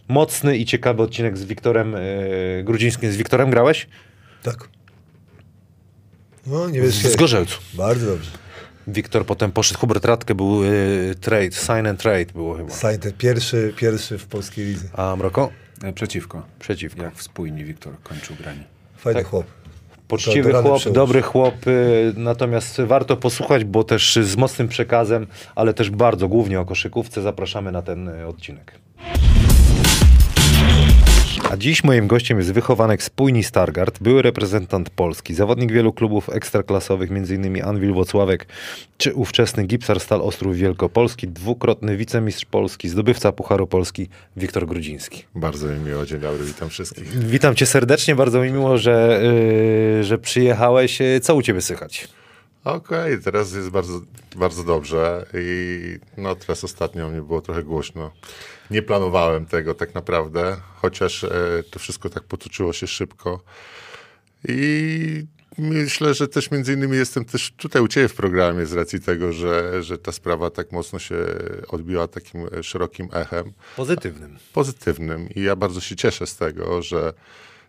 mocny i ciekawy odcinek z Wiktorem yy, Grudzińskim. Z Wiktorem grałeś?
Tak. No, nie wiesz,
Z Gorzelcu.
Bardzo dobrze.
Wiktor potem poszedł, Hubert Radke był yy, trade, sign and trade było chyba.
Sań, ten pierwszy, pierwszy w polskiej lidze.
A Mroko?
E, Przeciwko.
Przeciwko.
Jak spójni Wiktor kończył granie.
Fajny
Tak.
chłop.
Poczciwy
to rany
chłop, dobry chłop, y, natomiast warto posłuchać, bo też z mocnym przekazem, ale też bardzo głównie o koszykówce zapraszamy na ten y, odcinek. A dziś moim gościem jest wychowanek spójni Stargard, były reprezentant Polski, zawodnik wielu klubów ekstraklasowych, m.in. Anwil Wocławek czy ówczesny Gipsar Stal Ostrów Wielkopolski, dwukrotny wicemistrz Polski, zdobywca Pucharu Polski Wiktor Grudziński.
Bardzo mi miło, dzień dobry, witam wszystkich.
Witam cię serdecznie, bardzo mi miło, że, yy, że przyjechałeś. Yy, Co u ciebie słychać?
Okej, teraz jest bardzo, bardzo dobrze i no teraz ostatnio mnie było trochę głośno. Nie planowałem tego tak naprawdę, chociaż e, to wszystko tak potoczyło się szybko. I myślę, że też między innymi jestem też tutaj u Ciebie w programie z racji tego, że, że ta sprawa tak mocno się odbiła takim e, szerokim echem.
Pozytywnym.
pozytywnym i ja bardzo się cieszę z tego, że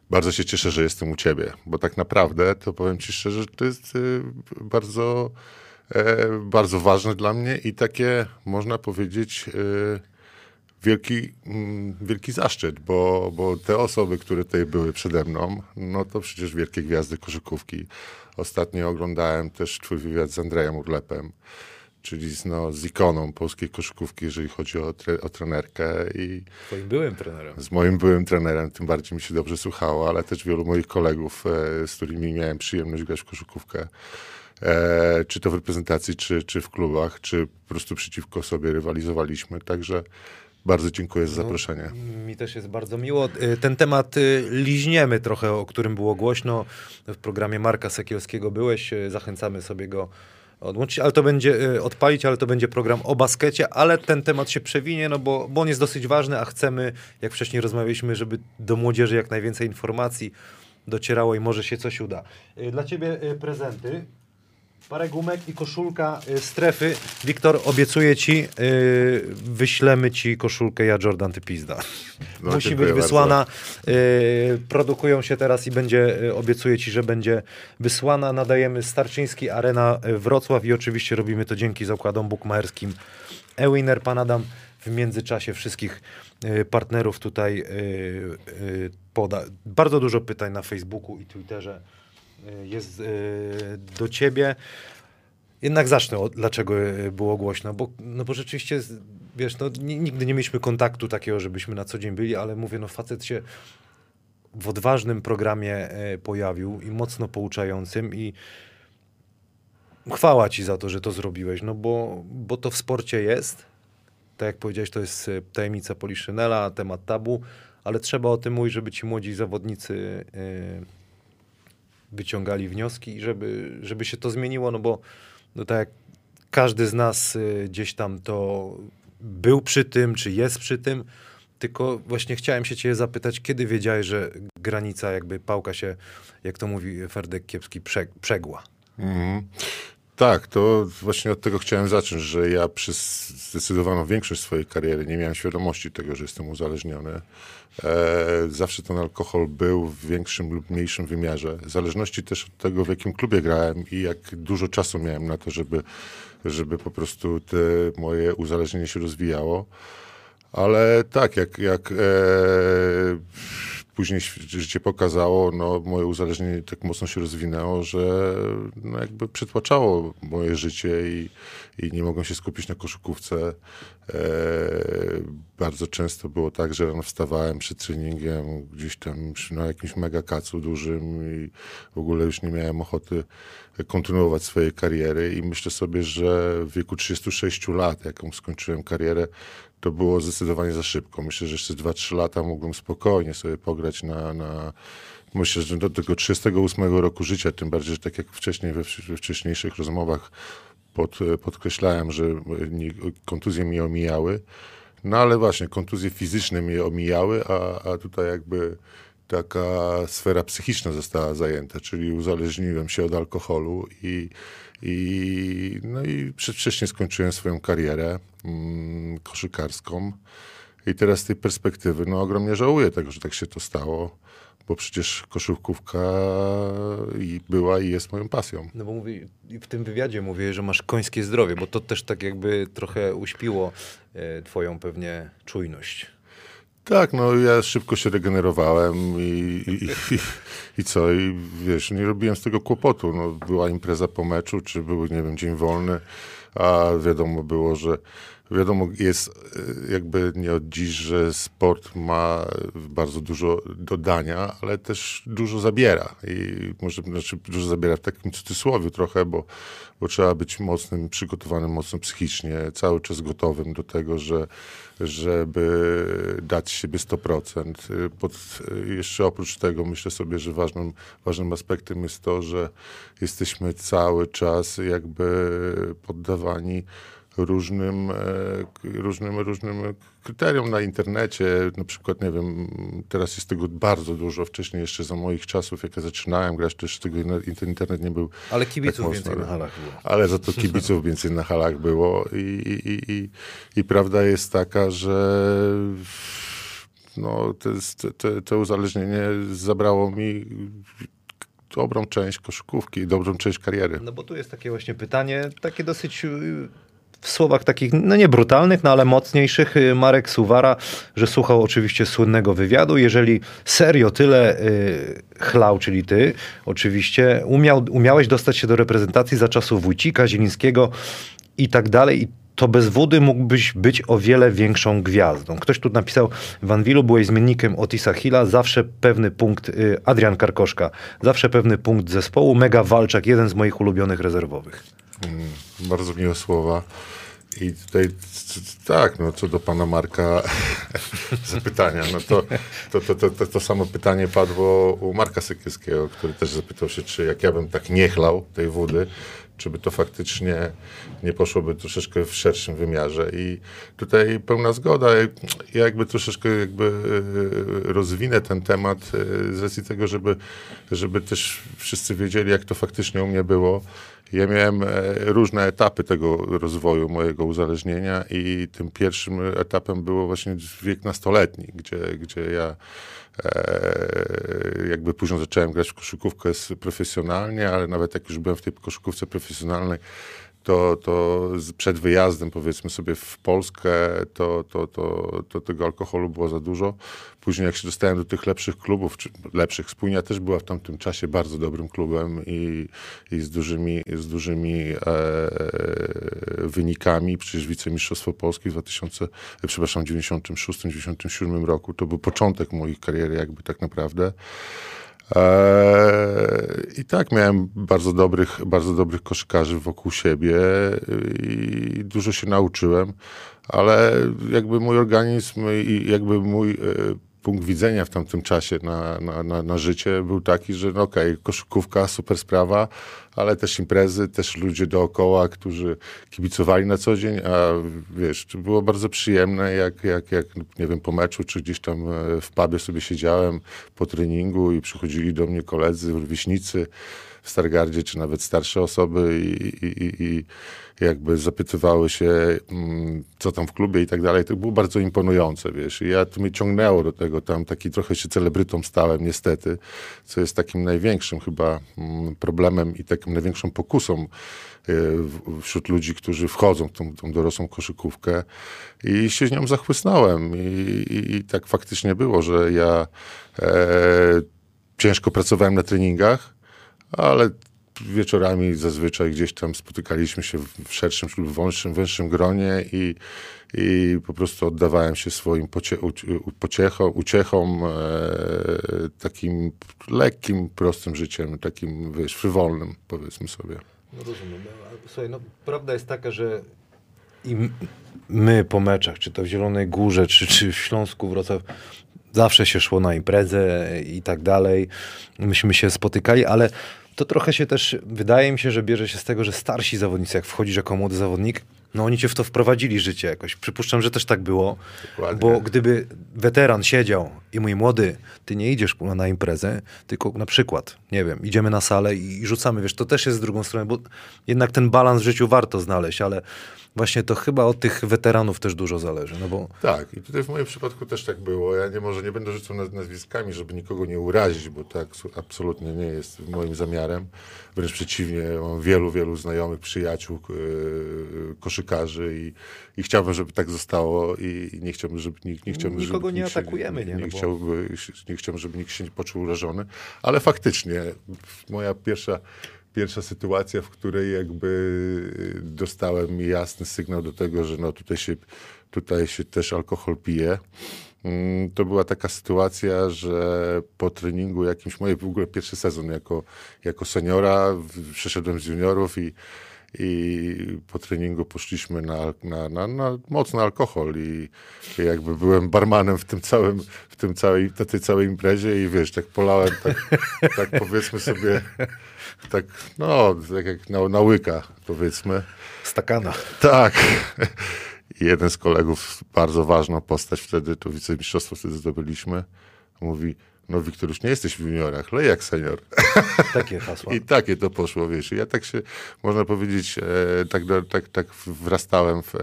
bardzo się cieszę, że jestem u ciebie, bo tak naprawdę to powiem ci szczerze, to jest y, bardzo, e, bardzo ważne dla mnie i takie można powiedzieć y, wielki, mm, wielki zaszczyt, bo, bo te osoby, które tutaj były przede mną, no to przecież wielkie gwiazdy koszykówki. Ostatnio oglądałem też twój wywiad z Andrejem Urlepem, czyli z, no, z ikoną polskiej koszykówki, jeżeli chodzi o, tre, o trenerkę i
Twoim byłym trenerem.
z moim byłym trenerem, tym bardziej mi się dobrze słuchało, ale też wielu moich kolegów, e, z którymi miałem przyjemność grać w koszykówkę, e, czy to w reprezentacji, czy, czy w klubach, czy po prostu przeciwko sobie rywalizowaliśmy. Także bardzo dziękuję za zaproszenie.
Mi też jest bardzo miło. Y, Ten temat y, liźniemy trochę, o którym było głośno. W programie Marka Sekielskiego byłeś. y, Zachęcamy sobie go odłączyć, ale to będzie y, odpalić, ale to będzie program o baskecie, ale ten temat się przewinie, no bo, bo on jest dosyć ważny, a chcemy, jak wcześniej rozmawialiśmy, żeby do młodzieży jak najwięcej informacji docierało i może się coś uda. Y, Dla ciebie y, prezenty. Parę gumek i koszulka y, strefy. Wiktor, obiecuję ci, y, wyślemy ci koszulkę ja Jordan ty pizda.
No,
Musi być wysłana. Y, produkują się teraz i będzie, y, obiecuję ci, że będzie wysłana. Nadajemy Starczyński Arena y, Wrocław i oczywiście robimy to dzięki zakładom bukmacherskim Ewiner, Pan Adam. W międzyczasie wszystkich y, partnerów tutaj poda. Bardzo dużo pytań na Facebooku i Twitterze jest y, do ciebie. Jednak zacznę od dlaczego y, było głośno, bo, no bo rzeczywiście, wiesz, no, ni- nigdy nie mieliśmy kontaktu takiego, żebyśmy na co dzień byli, ale mówię, no facet się w odważnym programie pojawił i mocno pouczającym i chwała ci za to, że to zrobiłeś, no bo, bo to w sporcie jest. Tak jak powiedziałeś, to jest tajemnica Poliszynela, temat tabu, ale trzeba o tym mówić, żeby ci młodzi zawodnicy e, wyciągali wnioski i żeby, żeby się to zmieniło, no bo no tak jak każdy z nas y, gdzieś tam to był przy tym, czy jest przy tym, tylko właśnie chciałem się cię zapytać, kiedy wiedziałeś, że granica jakby pałka się, jak to mówi Ferdek Kiepski, prze, przegła?
Mhm. Tak, to właśnie od tego chciałem zacząć, że ja przez zdecydowaną większość swojej kariery nie miałem świadomości tego, że jestem uzależniony. E, zawsze ten alkohol był w większym lub mniejszym wymiarze. W zależności też od tego, w jakim klubie grałem i jak dużo czasu miałem na to, żeby, żeby po prostu te moje uzależnienie się rozwijało. Ale tak, jak, jak e, później życie pokazało, no moje uzależnienie tak mocno się rozwinęło, że no jakby przytłaczało moje życie i, i nie mogłem się skupić na koszykówce. E, bardzo często było tak, że rano wstawałem przed treningiem gdzieś tam na jakimś mega kacu dużym i w ogóle już nie miałem ochoty kontynuować swojej kariery i myślę sobie, że w wieku 36 lat, jaką skończyłem karierę, to było zdecydowanie za szybko. Myślę, że jeszcze 2-3 lata mógłbym spokojnie sobie pograć na, na myślę, że do tego 38 roku życia, tym bardziej, że tak jak wcześniej we, we wcześniejszych rozmowach pod, podkreślałem, że nie, kontuzje mnie omijały. No ale właśnie, kontuzje fizyczne mnie omijały, a, a tutaj jakby taka sfera psychiczna została zajęta, czyli uzależniłem się od alkoholu i, i, no i przedwcześnie skończyłem swoją karierę mm, koszykarską. I teraz z tej perspektywy no, ogromnie żałuję tego, że tak się to stało, bo przecież koszykówka i była i jest moją pasją.
No bo mówi, w tym wywiadzie mówię, że masz końskie zdrowie, bo to też tak jakby trochę uśpiło e, twoją pewnie czujność.
Tak, no ja szybko się regenerowałem i, i, i, i, co, i wiesz, nie robiłem z tego kłopotu. No, była impreza po meczu, czy był, nie wiem, dzień wolny, a wiadomo było, że wiadomo jest e, jakby nie od dziś, że sport ma bardzo dużo dodania, ale też dużo zabiera i może znaczy dużo zabiera w takim cudzysłowie trochę, bo, bo trzeba być mocnym, przygotowanym mocno psychicznie, cały czas gotowym do tego, że żeby dać siebie 100%. Pod, jeszcze oprócz tego myślę sobie, że ważnym, ważnym aspektem jest to, że jesteśmy cały czas jakby poddawani różnym, e, różnym, różnym kryterium na internecie. Na przykład, nie wiem, teraz jest tego bardzo dużo. Wcześniej jeszcze za moich czasów, jak ja zaczynałem grać, też tego internet nie był
Ale kibiców tak więcej na halach było.
Ale za to [laughs] kibiców więcej na halach było. I, i, i, i prawda jest taka, że no, te, te, to uzależnienie zabrało mi dobrą część koszykówki, dobrą część kariery.
No bo tu jest takie właśnie pytanie, takie dosyć w słowach takich, no nie brutalnych, no ale mocniejszych, y, Marek Suwara, że słuchał oczywiście słynnego wywiadu. Jeżeli serio tyle y, chlał, czyli ty, oczywiście, umiał, umiałeś dostać się do reprezentacji za czasów Wójcika, Zielińskiego i tak dalej. To bez wody mógłbyś być o wiele większą gwiazdą. Ktoś tu napisał, w Anwilu byłeś zmiennikiem Otisa Hilla, zawsze pewny punkt, y, Adrian Karkoszka, zawsze pewny punkt zespołu, mega walczak, jeden z moich ulubionych rezerwowych.
Mm, bardzo miłe słowa. I tutaj tak, no co do pana Marka [laughs] zapytania, no to to, to, to, to, samo pytanie padło u Marka Sekielskiego, który też zapytał się, czy jak ja bym tak nie chlał tej wody, czy by to faktycznie nie poszłoby troszeczkę w szerszym wymiarze. I tutaj pełna zgoda. Ja jakby troszeczkę jakby e, rozwinę ten temat e, z racji tego, żeby, żeby też wszyscy wiedzieli, jak to faktycznie u mnie było. Ja miałem e, różne etapy tego rozwoju mojego uzależnienia i tym pierwszym etapem było właśnie wiek nastoletni, gdzie, gdzie ja e, jakby później zacząłem grać w koszykówkę profesjonalnie, ale nawet jak już byłem w tej koszykówce profesjonalnej, to, to przed wyjazdem, powiedzmy sobie, w Polskę, to, to, to, to tego alkoholu było za dużo. Później, jak się dostałem do tych lepszych klubów, czy lepszych, Spójnia też była w tamtym czasie bardzo dobrym klubem i, i z dużymi, z dużymi e, wynikami. Przecież wicemistrzostwo Polski w 2000, przepraszam, 96-97 roku to był początek mojej kariery, jakby tak naprawdę. Eee, I tak miałem bardzo dobrych, bardzo dobrych koszykarzy wokół siebie i dużo się nauczyłem, ale jakby mój organizm i jakby mój e, punkt widzenia w tamtym czasie na, na, na, na życie był taki, że no okej, okay, koszykówka, super sprawa, ale też imprezy, też ludzie dookoła, którzy kibicowali na co dzień, a wiesz, to było bardzo przyjemne, jak, jak, jak nie wiem, po meczu, czy gdzieś tam e, w pubie sobie siedziałem po treningu i przychodzili do mnie koledzy, rówieśnicy w Stargardzie, czy nawet starsze osoby i, i, i jakby zapytywały się, mm, co tam w klubie i tak dalej. To było bardzo imponujące, wiesz. I ja to mnie ciągnęło do tego, tam taki trochę się celebrytą stałem niestety, co jest takim największym chyba mm, problemem i taką największą pokusą e, wśród ludzi, którzy wchodzą w tą, tą dorosłą koszykówkę i się z nią zachłysnąłem I, i, i tak faktycznie było, że ja e, ciężko pracowałem na treningach, ale wieczorami zazwyczaj gdzieś tam spotykaliśmy się w szerszym lub wąższym, węższym gronie i, i po prostu oddawałem się swoim pocie, pociechom, uciechom, e, takim lekkim, prostym życiem, takim, wiesz, frywolnym, powiedzmy sobie.
No rozumiem. No, słuchaj, no prawda jest taka, że i my po meczach, czy to w Zielonej Górze, czy, czy w Śląsku, Wrocław, zawsze się szło na imprezę i tak dalej. Myśmy się spotykali, ale to trochę się też, wydaje mi się, że bierze się z tego, że starsi zawodnicy, jak wchodzisz jako młody zawodnik, no oni cię w to wprowadzili życie jakoś. Przypuszczam, że też tak było. Dokładnie. Bo gdyby weteran siedział i mój młody, ty nie idziesz na imprezę, tylko na przykład, nie wiem, idziemy na salę i rzucamy, wiesz, to też jest z drugą stroną, bo jednak ten balans w życiu warto znaleźć, ale właśnie to chyba od tych weteranów też dużo zależy. No bo...
Tak, i tutaj w moim przypadku też tak było. Ja nie może nie będę rzucał nazwiskami, żeby nikogo nie urazić, bo tak absolutnie nie jest moim zamiarem. Wręcz przeciwnie, mam wielu, wielu znajomych, przyjaciół, yy, koszykarzy i, i chciałbym, żeby tak zostało i, nie chciałbym, żeby nikt nie chciałbym,
Nikogo żeby nie atakujemy,
się,
nie?
Nie, no chciałby, nie chciałbym, żeby nikt się nie poczuł urażony, ale faktycznie moja pierwsza pierwsza sytuacja, w której jakby y, dostałem jasny sygnał do tego, że no tutaj się, tutaj się też alkohol pije. Mm, to była taka sytuacja, że po treningu jakimś, moje w ogóle pierwszy sezon jako, jako seniora, przeszedłem z juniorów i, i po treningu poszliśmy na, na, na, na mocny alkohol i, jakby byłem barmanem w tym całym, w tym całej, na tej całej imprezie i wiesz, tak polałem, tak, [laughs] tak powiedzmy sobie tak, no, tak jak na, na łyka, powiedzmy.
Stakana.
Tak. I jeden z kolegów, bardzo ważną postać wtedy, to wicemistrzostwo wtedy zdobyliśmy, mówi, no Wiktor, już nie jesteś w juniorach, lej jak senior. [laughs]
Takie hasła.
I takie to poszło, wiesz. Ja tak się, można powiedzieć, e, tak, tak, tak wrastałem w, e,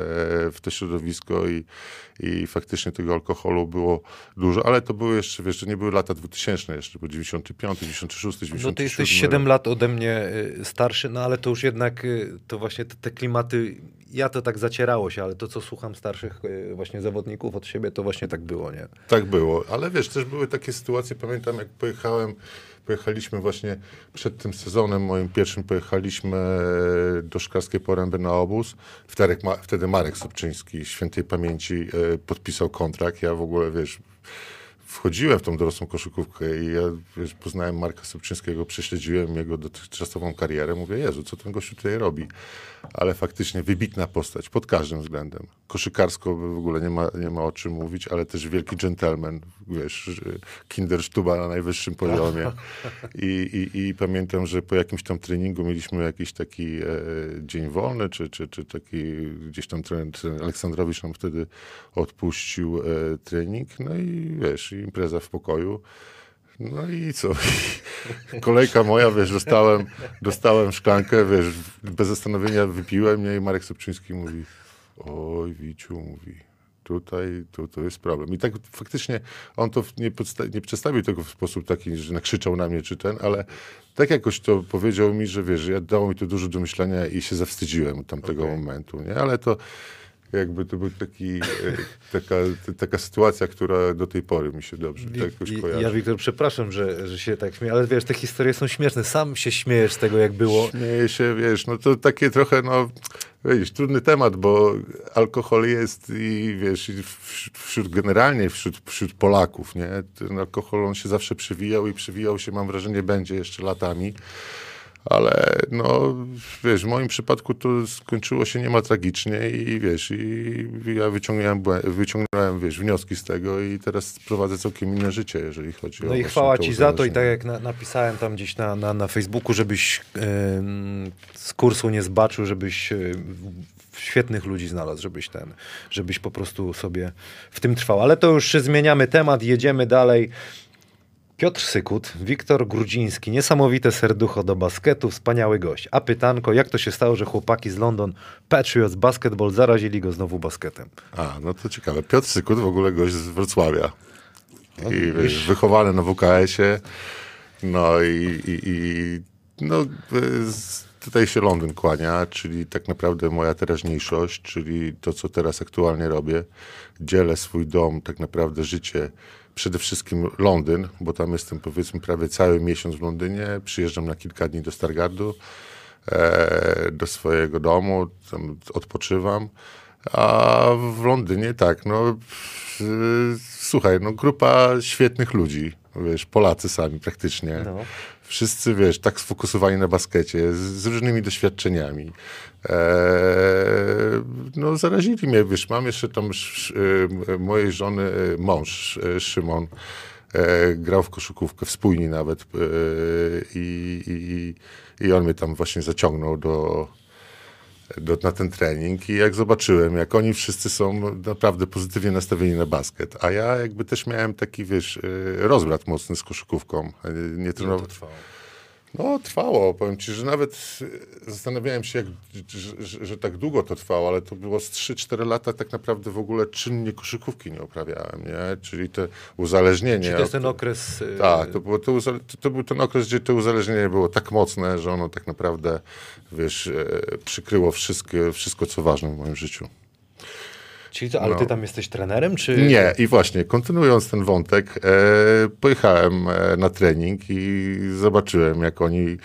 w to środowisko i, i faktycznie tego alkoholu było dużo, ale to były jeszcze, wiesz, to nie były lata 2000 jeszcze, bo 95, 96, 97.
No ty jesteś 7 lat ode mnie y, starszy, no ale to już jednak y, to właśnie te, te klimaty, ja to tak zacierało się, ale to co słucham starszych y, właśnie zawodników od siebie, to właśnie tak było, nie?
Tak było, ale wiesz, też były takie sytuacje, pamiętam jak pojechałem pojechaliśmy właśnie przed tym sezonem moim pierwszym, pojechaliśmy do Szklarskiej Poręby na obóz. Wtedy, wtedy Marek Sobczyński, świętej pamięci, e, podpisał kontrakt. Ja w ogóle, wiesz, wchodziłem w tą dorosłą koszykówkę i ja wiesz, poznałem Marka Sobczyńskiego, prześledziłem jego dotychczasową karierę. Mówię, Jezu, co ten gościu tutaj robi? Ale faktycznie wybitna postać pod każdym względem. Koszykarsko w ogóle nie ma, nie ma o czym mówić, ale też wielki gentleman, wiesz, kindersztuba na najwyższym poziomie. I, i, I pamiętam, że po jakimś tam treningu mieliśmy jakiś taki e, dzień wolny, czy, czy, czy taki gdzieś tam trener Aleksandrowicz nam wtedy odpuścił e, trening. No i wiesz, impreza w pokoju. No i co? [laughs] Kolejka moja, wiesz, dostałem, dostałem szklankę, wiesz, bez zastanowienia wypiłem mnie Marek Sobczyński mówi, oj Wiciu, mówi, tutaj to, to jest problem. I tak faktycznie on to nie, nie przedstawił tego w sposób taki, że nakrzyczał na mnie czy ten, ale tak jakoś to powiedział mi, że wiesz, ja dało mi to dużo do myślenia i się zawstydziłem tamtego okay. momentu, nie? Ale to jakby to był taki, e, taka, taka sytuacja, która do tej pory mi się dobrze Wi- tak jakoś kojarzy.
Ja, Wiktor, przepraszam, że, że się tak śmieję, ale wiesz, te historie są śmieszne. Sam się śmiejesz z tego, jak było.
Śmieję się, wiesz, no to takie trochę, no, wiesz, trudny temat, bo alkohol jest i wiesz, wśród, generalnie wśród, wśród Polaków, nie? Ten alkohol, on się zawsze przywijał i przywijał się, mam wrażenie, będzie jeszcze latami. Ale no, wiesz, w moim przypadku to skończyło się niemal tragicznie i wiesz, i ja wyciągnąłem, wyciągnąłem wiesz, wnioski z tego i teraz prowadzę całkiem inne życie, jeżeli chodzi
no
o
i
właśnie
chwała ci za to i tak jak na, napisałem tam gdzieś na, na, na Facebooku, żebyś ym, z kursu nie zbaczył, żebyś y, w- świetnych ludzi znalazł, żebyś ten, żebyś po prostu sobie w tym trwał. Ale to już zmieniamy temat, jedziemy dalej. Piotr Sykut, Wiktor Grudziński, niesamowite serducho do basketu, wspaniały gość. A pytanko, jak to się stało, że chłopaki z London Patriots Basketball zarazili go znowu basketem?
A, no to ciekawe. Piotr Sykut w ogóle gość z Wrocławia.
No,
I wiesz, wychowany na WKS-ie. No i, i, i no, y, tutaj się Londyn kłania, czyli tak naprawdę moja teraźniejszość, czyli to, co teraz aktualnie robię. Dzielę swój dom, tak naprawdę życie, przede wszystkim Londyn, bo tam jestem powiedzmy prawie cały miesiąc w Londynie. Przyjeżdżam na kilka dni do Stargardu, e, do swojego domu, tam odpoczywam. A w Londynie tak, no y, słuchaj, no grupa świetnych ludzi, wiesz, Polacy sami praktycznie.
No.
Wszyscy, wiesz, tak sfokusowani na baskecie, z, z różnymi doświadczeniami. Eee, no zarazili mnie, wiesz, mam jeszcze tam sz, y, mojej żony y, mąż, y, Szymon, e, grał w koszykówkę, w spójni nawet e, i, i, i on mnie tam właśnie zaciągnął do, do, na ten trening i jak zobaczyłem, jak oni wszyscy są naprawdę pozytywnie nastawieni na basket, a ja jakby też miałem taki, wiesz, e, rozbrat mocny z koszykówką. E, Nie trenowałem. No, trwało. Powiem ci, że nawet e, zastanawiałem się, jak, że, że, że tak długo to trwało, ale to było z 3-4 lata tak naprawdę w ogóle czynnie koszykówki nie uprawiałem, nie? Czyli te uzależnienie.
Czy to jest ten okres... y,
tak, to, było, to, to, był ten okres, gdzie to uzależnienie było tak mocne, że ono tak naprawdę, wiesz, e, przykryło wszystkie, wszystko, co ważne w moim życiu.
Czyli to, ale ty tam jesteś trenerem, czy...
Nie, i właśnie, kontynuując ten wątek, e, pojechałem e, na trening i zobaczyłem, jak oni, y,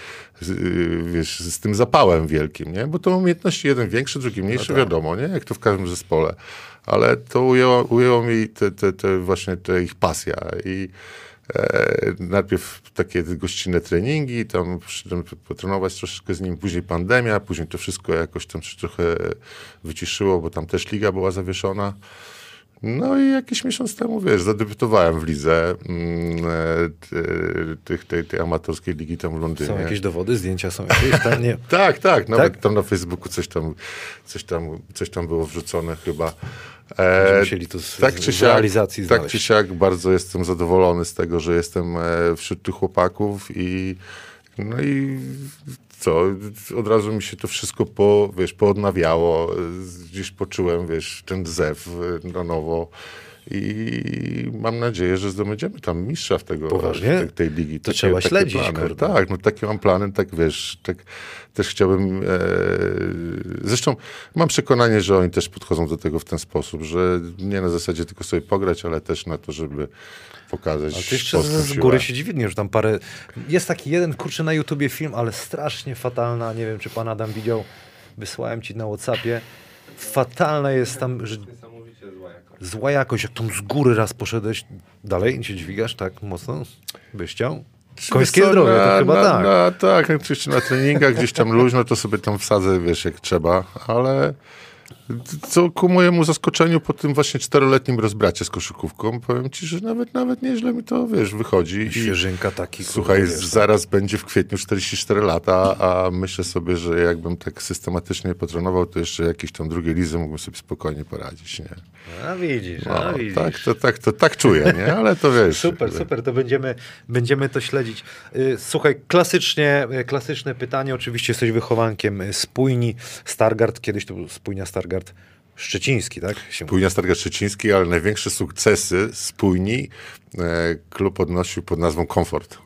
wiesz, z tym zapałem wielkim, nie? Bo to umiejętności jeden większy, drugi mniejszy, wiadomo, nie? Jak to w każdym zespole. Ale to ujęło, ujęło mi te, te, te właśnie te ich pasja i najpierw takie gościnne treningi, tam potrenować troszeczkę z nim, później pandemia, później to wszystko jakoś tam się trochę wyciszyło, bo tam też liga była zawieszona. No i jakiś miesiąc temu, wiesz, zadebiutowałem w lidze mm, e, tych, tej, tej amatorskiej ligi tam w Londynie.
Są jakieś dowody, zdjęcia są jakieś? Tam nie. [laughs]
Tak, tak, nawet
Tak?
tam na Facebooku coś tam, coś tam, coś tam było wrzucone chyba. E,
musieli to z-
tak czy siak,
realizacji
Tak
znaleźć.
czy siak bardzo jestem zadowolony z tego, że jestem e, wśród tych chłopaków i no i co, od razu mi się to wszystko po, wiesz, poodnawiało, e, gdzieś poczułem, wiesz, ten zew e, na nowo i mam nadzieję, że zdobędziemy tam mistrza w tego,
Poważnie?
tej, tej ligi.
To trzeba śledzić,
plany.
kurde.
Tak, no takie mam plany, tak wiesz, tak też chciałbym, e, zresztą mam przekonanie, że oni też podchodzą do tego w ten sposób, że nie na zasadzie tylko sobie pograć, ale też na to, żeby pokazać
Ale to jeszcze z, z góry się dziwnie, że tam parę... Jest taki jeden, kurczę, na YouTubie film, ale strasznie fatalna, nie wiem, czy pan Adam widział, wysłałem ci na Whatsappie. Fatalna jest tam, że... Zła jakość, jak tam z góry raz poszedłeś, dalej się dźwigasz tak mocno, byś chciał? Końskie
co,
zdrowie,
na,
to chyba
na,
tak.
Na, tak, oczywiście na treningach gdzieś tam luźno, to sobie tam wsadzę, wiesz, jak trzeba, ale co ku mojemu zaskoczeniu po tym właśnie czteroletnim rozbracie z koszykówką, powiem ci, że nawet, nawet nieźle mi to, wiesz, wychodzi. I-
Świeżynka taki.
Słuchaj,
wiesz,
zaraz będzie w kwietniu 44 lata, a myślę sobie, że jakbym tak systematycznie potrenował, to jeszcze jakieś tam drugie lizy mógłbym sobie spokojnie poradzić, nie?
A widzisz,
No,
a widzisz.
tak, to, tak, to tak czuję, nie? Ale to wiesz.
Super, super, to będziemy, będziemy to śledzić. Y, Słuchaj, klasycznie, y, klasyczne pytanie, oczywiście jesteś wychowankiem y, Spójni, Stargard, kiedyś to był Spójnia Stargard Szczeciński, tak?
Spójnia Stargard Szczeciński, ale największe sukcesy spójni e, klub odnosił pod nazwą Komfort.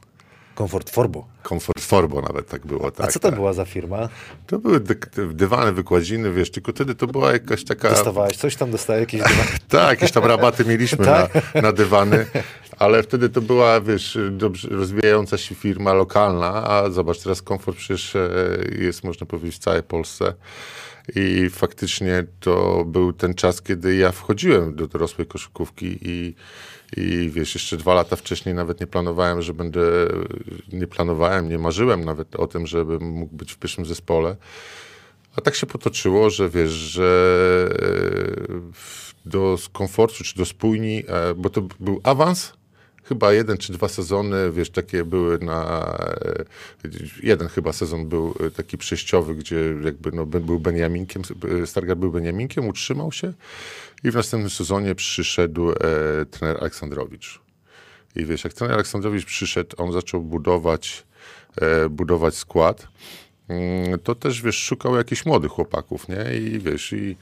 Komfort Forbo.
Komfort Forbo nawet tak było.
A
Tak,
co to
tak.
była za firma?
To były dy, dywany, wykładziny, wiesz, tylko wtedy to była jakaś taka...
Dostawałeś coś tam, dostałeś jakieś... [laughs]
Tak, jakieś tam rabaty mieliśmy [laughs]
Tak?
na, na dywany, ale wtedy to była, wiesz, dobrze rozwijająca się firma lokalna, a zobacz, teraz komfort przecież e, jest, można powiedzieć, w całej Polsce. I faktycznie to był ten czas, kiedy ja wchodziłem do dorosłej koszykówki i, i wiesz, jeszcze dwa lata wcześniej nawet nie planowałem, że będę, nie planowałem, nie marzyłem nawet o tym, żebym mógł być w pierwszym zespole. A tak się potoczyło, że wiesz, że e, do komfortu czy do spójni, e, bo to był awans, chyba jeden czy dwa sezony, wiesz, takie były na... e, Jeden chyba sezon był e, taki przejściowy, gdzie jakby no, był Beniaminkiem, Stargard był Beniaminkiem, utrzymał się i w następnym sezonie przyszedł e, trener Aleksandrowicz. I wiesz, jak trener Aleksandrowicz przyszedł, on zaczął budować, e, budować skład, mm, to też, wiesz, szukał jakichś młodych chłopaków, nie? I wiesz, i,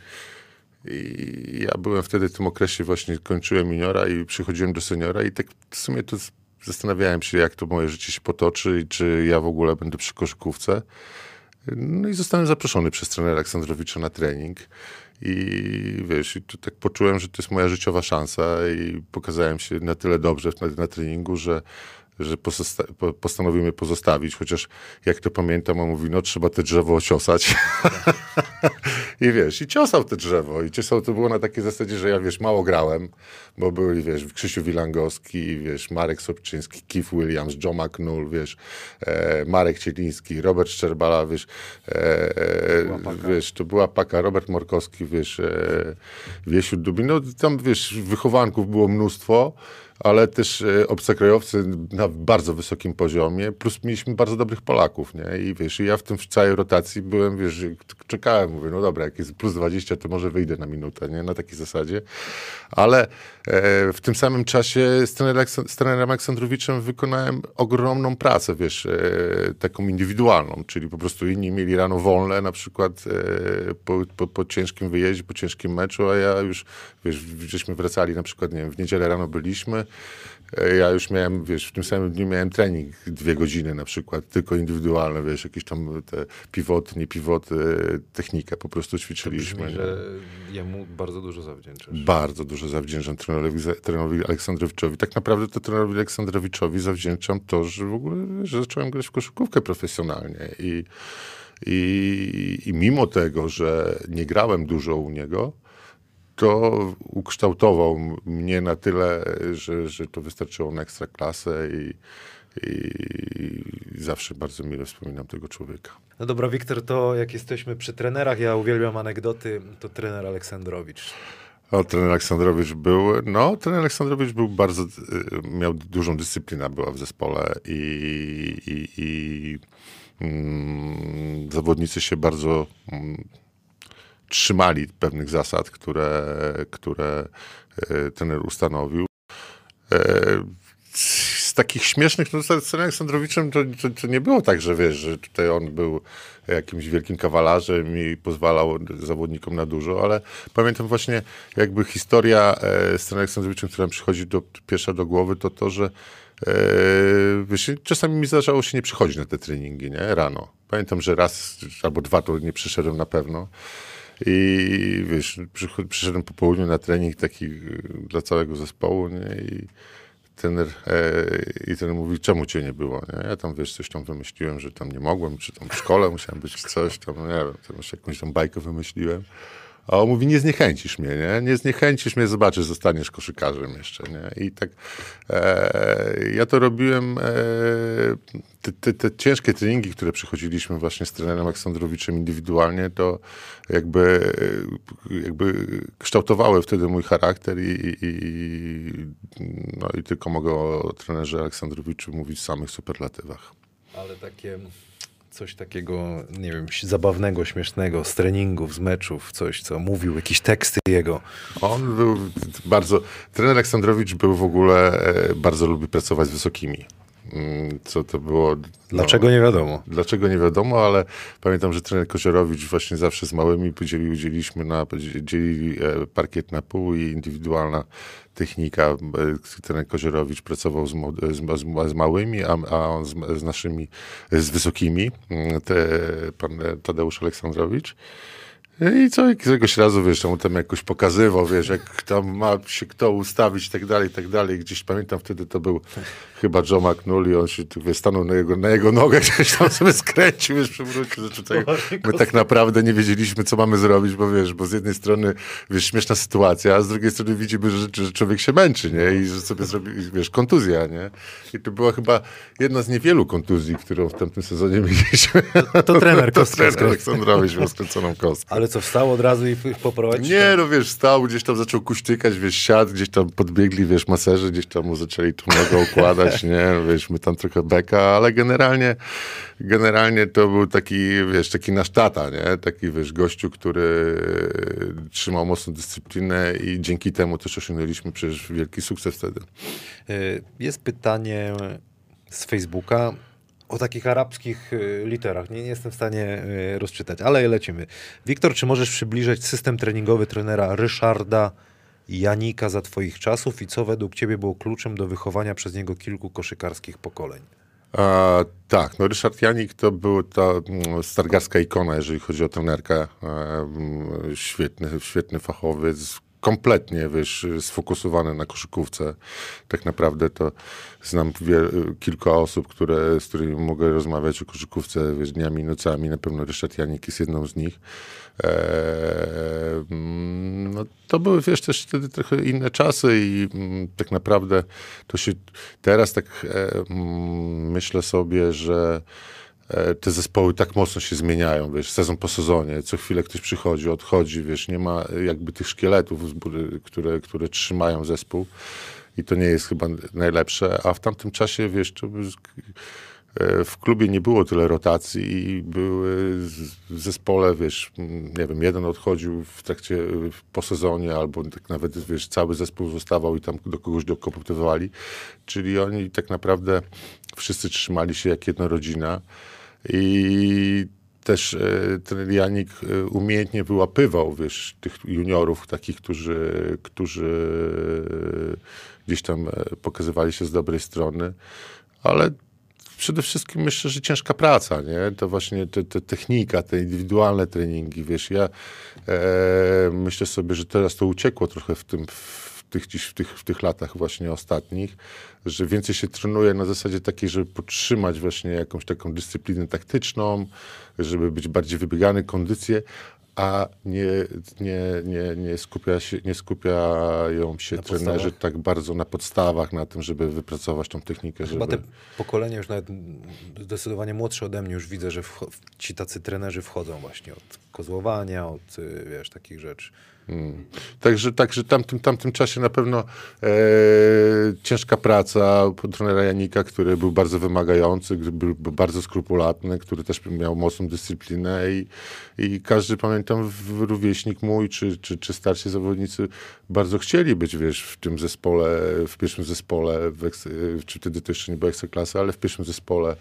i ja byłem wtedy w tym okresie, właśnie kończyłem juniora i przychodziłem do seniora i tak w sumie to zastanawiałem się, jak to moje życie się potoczy i czy ja w ogóle będę przy koszykówce. No i zostałem zaproszony przez trenera Aleksandrowicza na trening. I wiesz, i tak poczułem, że to jest moja życiowa szansa i pokazałem się na tyle dobrze na, na treningu, że, że pozosta- po- postanowił mnie pozostawić, chociaż jak to pamiętam, on mówi, no trzeba te drzewo ociosać. [laughs] I wiesz, i ciosał te drzewo. I ciosał to było na takiej zasadzie, że ja wiesz, mało grałem, bo byli, wiesz, Krzysiu Wilangowski, wiesz, Marek Sobczyński, Keith Williams, Joe McNull, wiesz, e, Marek Cieliński, Robert Szczerbala, wiesz, e, e, wiesz, to była paka, Robert Morkowski, wiesz, e, Wiesiu Dubin, no tam, wiesz, wychowanków było mnóstwo, ale też e, obcokrajowcy na bardzo wysokim poziomie, plus mieliśmy bardzo dobrych Polaków, nie? I wiesz, i ja w tym w całej rotacji byłem, wiesz, czekałem, mówię, no dobra, jak jest plus 20, to może wyjdę na minutę, nie? Na takiej zasadzie. Ale e, w tym samym czasie z Aleksa- z trenerem Aleksandrowiczem wykonałem ogromną pracę, wiesz, e, taką indywidualną, czyli po prostu inni mieli rano wolne, na przykład e, po, po, po ciężkim wyjeździe, po ciężkim meczu, a ja już, wiesz, żeśmy wracali na przykład, nie wiem, w niedzielę rano byliśmy, ja już miałem, wiesz, w tym samym dniu miałem trening dwie godziny na przykład, tylko indywidualne, wiesz, jakieś tam te pivoty, nie pivoty, technikę po prostu ćwiczyliśmy.
Brzmi, że jemu bardzo dużo zawdzięczasz.
Bardzo dużo zawdzięczam trenerowi, trenerowi Aleksandrowiczowi. Tak naprawdę to trenerowi Aleksandrowiczowi zawdzięczam to, że w ogóle że zacząłem grać w koszykówkę profesjonalnie. I, i, I mimo tego, że nie grałem dużo u niego, to ukształtował mnie na tyle, że, że to wystarczyło na ekstraklasę i, i zawsze bardzo mile wspominam tego człowieka.
No dobra, Wiktor, to jak jesteśmy przy trenerach, ja uwielbiam anegdoty, to trener Aleksandrowicz.
O, trener Aleksandrowicz był, no, trener Aleksandrowicz był bardzo, y, miał dużą dyscyplinę była w zespole i, i, i mm, zawodnicy się bardzo mm, trzymali pewnych zasad, które, które e, trener ustanowił. E, z takich śmiesznych, no z Aleksandrowiczem to, to, to nie było tak, że wiesz, że tutaj on był jakimś wielkim kawalarzem i pozwalał zawodnikom na dużo, ale pamiętam właśnie jakby historia e, z trenerem Aleksandrowiczem, która mi przychodzi do, pierwsza do głowy, to to, że wiesz, czasami mi zdarzało się nie przychodzić na te treningi, nie, rano. Pamiętam, że raz albo dwa to nie przyszedłem na pewno. I wiesz, przyszedłem po południu na trening taki y, dla całego zespołu, nie? I trener, e, i trener mówi, czemu cię nie było, nie? Ja tam, wiesz, coś tam wymyśliłem, że tam nie mogłem, czy tam w szkole musiałem być, czy coś tam, nie wiem, tam jakąś tam bajkę wymyśliłem. A on mówi, nie zniechęcisz mnie, nie? Nie zniechęcisz mnie, zobaczysz, zostaniesz koszykarzem jeszcze, nie? I tak e, ja to robiłem, e, te, te, te ciężkie treningi, które przechodziliśmy właśnie z trenerem Aleksandrowiczem indywidualnie, to jakby, jakby kształtowały wtedy mój charakter i, i, no i tylko mogę o trenerze Aleksandrowiczu mówić w samych superlatywach.
Ale takie coś takiego, nie wiem, zabawnego, śmiesznego z treningów, z meczów, coś, co mówił, jakieś teksty jego.
On był bardzo. Trener Aleksandrowicz był w ogóle e, bardzo lubi pracować z wysokimi. Mm, Co to było. no,
Dlaczego nie wiadomo.
Dlaczego nie wiadomo, ale pamiętam, że trener Koziorowicz właśnie zawsze z małymi podzielił, dzieliliśmy na, dzielili e, parkiet na pół i indywidualna technika. E, Trener Koziorowicz pracował z, z, z, z małymi, a, a z, naszymi, z wysokimi. Mm, Te, pan Tadeusz Aleksandrowicz. I co, któregoś razu, wiesz, on tam jakoś pokazywał, wiesz, jak tam ma się kto ustawić i tak dalej, i tak dalej. Gdzieś pamiętam wtedy to był chyba Joe McNully, on się tu, wiesz, stanął na jego, na jego nogę, [laughs] gdzieś tam sobie skręcił, wiesz, przewrócił. Znaczy, tak, my tak naprawdę nie wiedzieliśmy, co mamy zrobić, bo wiesz, bo z jednej strony, wiesz, śmieszna sytuacja, a z drugiej strony widzimy, że, że człowiek się męczy, nie? I że sobie zrobi, wiesz, kontuzja, nie? I to była chyba jedna z niewielu kontuzji, którą w tamtym sezonie mieliśmy.
To, [laughs] to trener
To
Kostka.
trener Aleksandrowicz miał skręconą kostkę.
Ale co, wstał od razu i poprowadzić?
Nie, no wiesz, stał, gdzieś tam zaczął kuśtykać, wiesz, siadł, gdzieś tam podbiegli, wiesz, maserzy, gdzieś tam mu zaczęli tu nogę układać, [laughs] nie, wiesz, my tam trochę beka, ale generalnie, generalnie to był taki, wiesz, taki nasz tata, nie, taki, wiesz, gościu, który trzymał mocną dyscyplinę i dzięki temu też osiągnęliśmy przecież wielki sukces wtedy.
Y, Jest pytanie z Facebooka o takich arabskich y, literach. Nie, nie jestem w stanie y, rozczytać, ale lecimy. Wiktor, czy możesz przybliżyć system treningowy trenera Ryszarda Janika za twoich czasów i co według ciebie było kluczem do wychowania przez niego kilku koszykarskich pokoleń?
A, tak, no Ryszard Janik to był ta mm, stargarska ikona, jeżeli chodzi o trenerkę. E, świetny, świetny fachowiec, kompletnie, wiesz, sfokusowany na koszykówce. Tak naprawdę to znam kilka osób, które, z którymi mogę rozmawiać o koszykówce, wiesz, dniami, nocami. Na pewno Ryszard Janik jest jedną z nich. E, mm, no, to były, wiesz, też wtedy trochę inne czasy i mm, tak naprawdę to się teraz tak e, mm, myślę sobie, że te zespoły tak mocno się zmieniają, wiesz, sezon po sezonie, co chwilę ktoś przychodzi, odchodzi, wiesz, nie ma jakby tych szkieletów, które, które trzymają zespół i to nie jest chyba najlepsze, a w tamtym czasie, wiesz, e, w klubie nie było tyle rotacji i były w zespole, wiesz, nie wiem, jeden odchodził w trakcie, po sezonie, albo tak nawet, wiesz, cały zespół zostawał i tam do kogoś dokopytywali, czyli oni tak naprawdę wszyscy trzymali się jak jedna rodzina i też e, ten Janik e, umiejętnie wyłapywał, wiesz, tych juniorów, takich, którzy, którzy gdzieś tam e, pokazywali się z dobrej strony, ale przede wszystkim myślę, że ciężka praca, nie? To właśnie te, te technika, te indywidualne treningi, wiesz, ja e, myślę sobie, że teraz to uciekło trochę w tym, w tych, w tych, w tych latach właśnie ostatnich, że więcej się trenuje na zasadzie takiej, żeby podtrzymać właśnie jakąś taką dyscyplinę taktyczną, żeby być bardziej wybiegany, kondycję, a nie, nie, nie, nie, skupia się, nie skupiają się
Na
trenerzy
podstawach?
tak bardzo na podstawach, na tym, żeby wypracować tą technikę.
Chyba
żeby...
te pokolenia już nawet zdecydowanie młodsze ode mnie już widzę, że ci tacy trenerzy wchodzą właśnie od kozłowania, od y, wiesz, takich rzeczy.
Mm. Także, także w tamtym, tamtym czasie na pewno e, ciężka praca trenera Janika, który był bardzo wymagający, był, był bardzo skrupulatny, który też miał mocną dyscyplinę i, i każdy, pamiętam, rówieśnik mój, czy, czy, czy starsi zawodnicy bardzo chcieli być, wiesz, w tym zespole, w pierwszym zespole, w eks, czy wtedy to jeszcze nie była ekstraklasy, ale w pierwszym zespole e,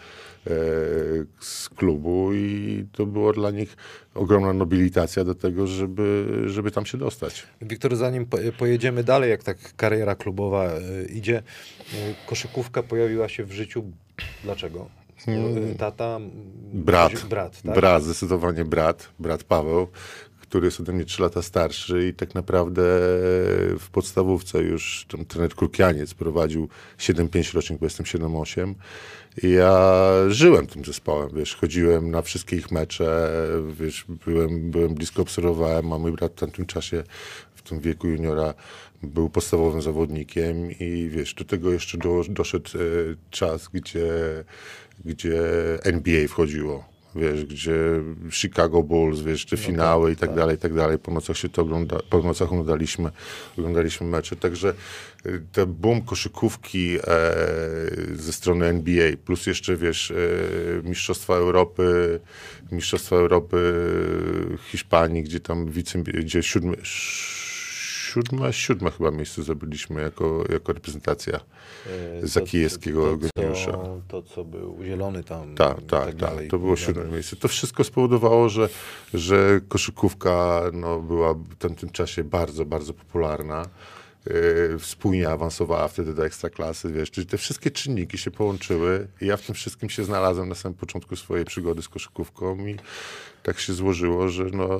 z klubu i to było dla nich ogromna nobilitacja do tego, żeby, żeby tam się dostać.
Wiktor, zanim po- pojedziemy dalej, jak tak kariera klubowa y, idzie, y, koszykówka pojawiła się w życiu. Dlaczego? Y, Tata? m,
Brat.
Brat, tak?
Brat, zdecydowanie brat, brat Paweł, który jest ode mnie 3 lata starszy i tak naprawdę w podstawówce już tam trener Krukianiec prowadził 7-5 rocznik, bo jestem 7-8 i ja żyłem tym zespołem, wiesz, chodziłem na wszystkie ich mecze, wiesz, byłem, byłem blisko obserwowałem, a mój brat w tamtym czasie, w tym wieku juniora był podstawowym zawodnikiem i wiesz, do tego jeszcze do, doszedł e, czas, gdzie, gdzie NBA wchodziło. Wiesz, gdzie Chicago Bulls, wiesz, te finały i tak dalej, i tak dalej. Po nocach się to ogląda, po nocach oglądaliśmy, oglądaliśmy mecze. Także y, ten boom koszykówki e, ze strony NBA, plus jeszcze, wiesz, e, Mistrzostwa Europy, Mistrzostwa Europy Hiszpanii, gdzie tam wice, gdzie siódmy, siódme, siódme chyba miejsce zdobyliśmy jako, jako reprezentacja
Y,
Zakijewskiego
to,
geniusza.
to, to, co był zielony tam.
Tak, tak, tak.
dalej.
To było siódme miejsce. To wszystko spowodowało, że, że koszykówka no, była w tamtym czasie bardzo, bardzo popularna. yy, spójnie awansowała wtedy do ekstraklasy, wiesz, czyli te wszystkie czynniki się połączyły i ja w tym wszystkim się znalazłem na samym początku swojej przygody z koszykówką i tak się złożyło, że no,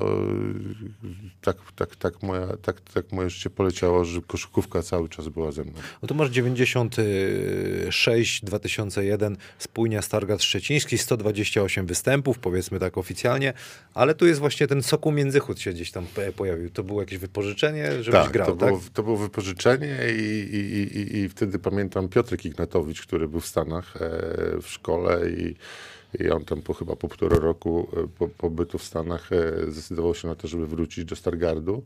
tak, tak, tak, moja, tak, tak moje życie poleciało, że koszykówka cały czas była ze mną.
No tu masz 96, 2001, spójnia Stargard Szczeciński, 128 występów, powiedzmy tak oficjalnie, ale tu jest właśnie ten soku międzychód się gdzieś tam pojawił. To było jakieś wypożyczenie, żebyś
tak,
grał,
to
tak?
Było, to było wypożyczenie i, i, i, i, wtedy pamiętam Piotrek Ignatowicz, który był w Stanach e, w szkole i, i on tam po chyba po półtora roku e, po, pobytu w Stanach e, zdecydował się na to, żeby wrócić do Stargardu.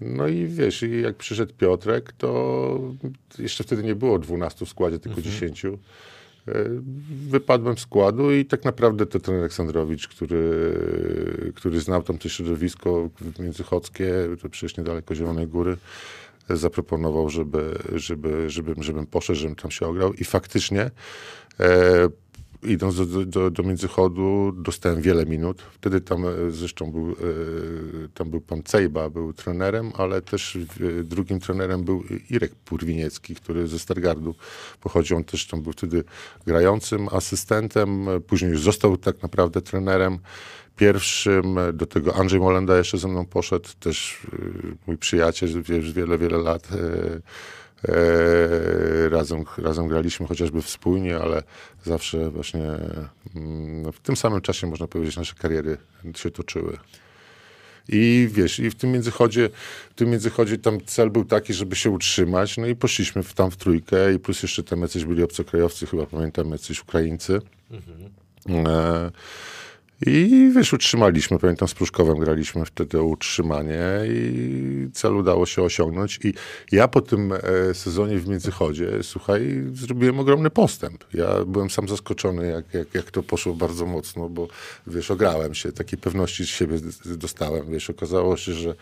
No i wiesz, jak przyszedł Piotrek, to jeszcze wtedy nie było 12 w składzie, tylko 10. E, Wypadłem z składu i tak naprawdę to trener Aleksandrowicz, który, który znał tam to środowisko międzychodzkie, to przecież niedaleko Zielonej Góry, zaproponował, żeby, żeby, żebym, żebym poszedł, żebym tam się ograł i faktycznie e, idąc do, do- do, Międzychodu dostałem wiele minut. Wtedy tam e, zresztą był, e, tam był pan Cejba, był trenerem, ale też e, drugim trenerem był Irek Purwiniecki, który ze Stargardu pochodził. On też tam był wtedy grającym asystentem, później już został tak naprawdę trenerem pierwszym. Do tego Andrzej Molenda jeszcze ze mną poszedł, też mój przyjaciel, wiesz, wiele, wiele lat. E, razem, razem graliśmy chociażby wspólnie, ale zawsze właśnie mm, w tym samym czasie, można powiedzieć, nasze kariery się toczyły. I wiesz, i w tym międzychodzie, w tym międzychodzie tam cel był taki, żeby się utrzymać, no i poszliśmy w, tam w trójkę i plus jeszcze tam jacyś byli obcokrajowcy, chyba pamiętam, jacyś Ukraińcy. E, I wiesz, utrzymaliśmy, pamiętam z Pruszkowem graliśmy wtedy o utrzymanie i cel udało się osiągnąć. I ja po tym e, sezonie w Międzychodzie, słuchaj, zrobiłem ogromny postęp. Ja byłem sam zaskoczony, jak, jak, jak to poszło bardzo mocno, bo wiesz, ograłem się, takiej pewności z siebie dostałem. Wiesz, okazało się, że,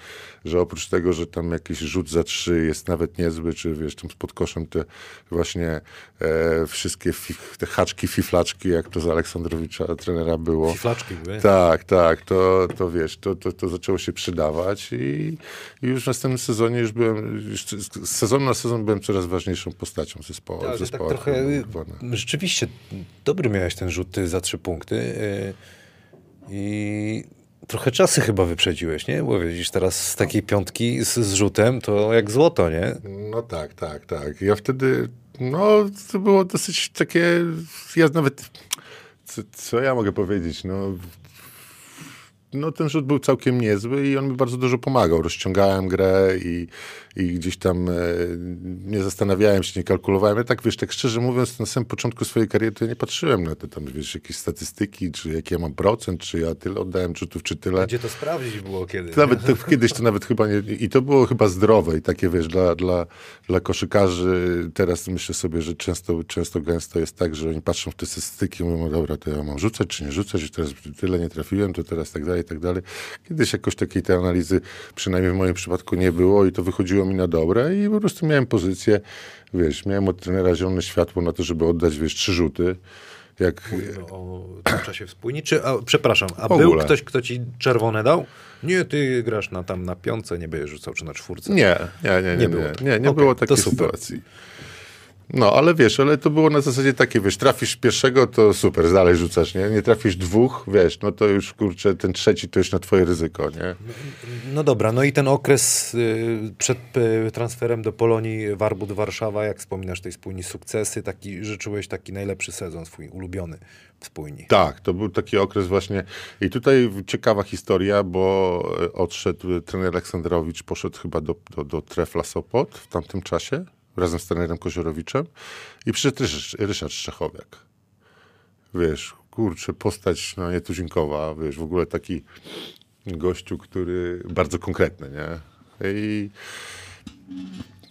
że oprócz tego, że tam jakiś rzut za trzy jest nawet niezły, czy wiesz, tam pod koszem te właśnie e, wszystkie fif, te haczki, fiflaczki, jak to z Aleksandrowicza trenera było.
Flaczki były.
Tak, tak, to, to wiesz, to, to, to zaczęło się przydawać i, i już w następnym sezonie już byłem, już sezonu na sezon byłem coraz ważniejszą postacią zespołu.
Ale tak
zespołu
trochę y, rzeczywiście dobry miałeś ten rzut za trzy punkty y, i trochę czasy chyba wyprzedziłeś, nie? Bo widzisz, teraz z takiej piątki z, z rzutem to jak złoto, nie?
No tak, tak, tak. Ja wtedy, no to było dosyć takie, ja nawet, co, co ja mogę powiedzieć, no... No ten rzut był całkiem niezły i on mi bardzo dużo pomagał. Rozciągałem grę i, i gdzieś tam e, nie zastanawiałem się, nie kalkulowałem. Ja tak, wiesz, tak szczerze mówiąc, na samym początku swojej kariery to ja nie patrzyłem na te tam, wiesz, jakieś statystyki, czy jaki ja mam procent, czy ja tyle oddałem rzutów, czy tyle.
Gdzie to sprawdzić było kiedy?
To Nawet to, [laughs] kiedyś to nawet chyba nie. I to było chyba zdrowe i takie wiesz, dla, dla, dla koszykarzy. Teraz myślę sobie, że często, często gęsto jest tak, że oni patrzą w te statystyki i mówią, dobra, to ja mam rzucać czy nie rzucać, że teraz tyle nie trafiłem, to teraz tak dalej, tak dalej. Kiedyś jakoś takiej tej analizy, przynajmniej w moim przypadku nie było i to wychodziło mi na dobre i po prostu miałem pozycję, wiesz, miałem od trenera zielone światło na to, żeby oddać, wiesz, trzy rzuty. Jak,
Mówimy o tym czasie wspólnie, czy, a, przepraszam, a był ktoś, kto ci czerwone dał? Nie, ty grasz na, tam na piątce, nie będziesz rzucał, czy na czwórce.
Nie, nie, nie, nie,
Nie
nie,
było.
nie, nie,
Okej,
było takiej sytuacji. No, ale wiesz, ale to było na zasadzie takie, wiesz, trafisz pierwszego, to super, dalej rzucasz, nie? Nie trafisz dwóch, wiesz, no to już, kurczę, ten trzeci to już na twoje ryzyko, nie?
No dobra, no i ten okres y, przed y, transferem do Polonii Warbut Warszawa, jak wspominasz tej spójni sukcesy, taki, życzyłeś taki najlepszy sezon swój, ulubiony w spójni.
Tak, to był taki okres właśnie. I tutaj ciekawa historia, bo e, odszedł trener Aleksandrowicz, poszedł chyba do, do, do Trefla Sopot w tamtym czasie, razem z trenerem Koziorowiczem i przyszedł Ryszard, Szczechowiak. Wiesz, kurczę, postać no, nietuzinkowa, wiesz, w ogóle taki gościu, który bardzo konkretny, nie? I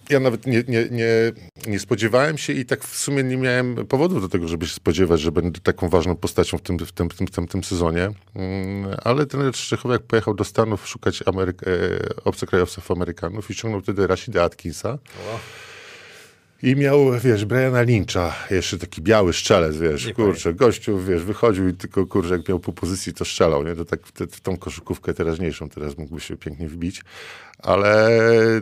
ja nawet nie, nie, nie, nie spodziewałem się i tak w sumie nie miałem powodów do tego, żeby się spodziewać, że będę taką ważną postacią w tym, w tym, w tym, w tym, tym sezonie. Mm, Ale trener Szczechowiak pojechał do Stanów szukać Ameryk- e, obcokrajowców Amerykanów i ściągnął wtedy Rashida Atkinsa. I miał, wiesz, Briana Lyncha, jeszcze taki biały strzelec, wiesz,
Nie
kurczę, gościu, wiesz, wychodził i tylko, kurczę, jak miał po pozycji, to strzelał, nie? To tak w, te, w tą koszykówkę teraźniejszą teraz mógłby się pięknie wbić. Ale,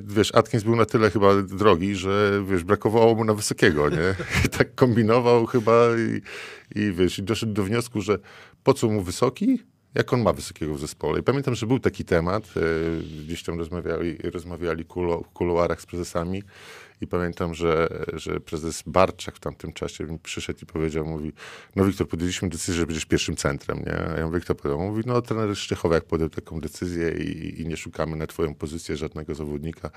wiesz, Atkins był na tyle chyba drogi, że, wiesz, brakowało mu na wysokiego, nie? [laughs] I tak kombinował chyba i, i wiesz, i doszedł do wniosku, że po co mu wysoki? jak on ma wysokiego w zespole. I pamiętam, że był taki temat, e, gdzieś tam rozmawiali, rozmawiali w kuluarach z prezesami i pamiętam, że, że prezes Barczak w tamtym czasie mi przyszedł i powiedział, mówi, no Wiktor, podjęliśmy decyzję, że będziesz pierwszym centrem, nie? A ja mówię, kto powiedział? Mówi, no trener Szczechowiak podjął taką decyzję i, i nie szukamy na twoją pozycję żadnego zawodnika.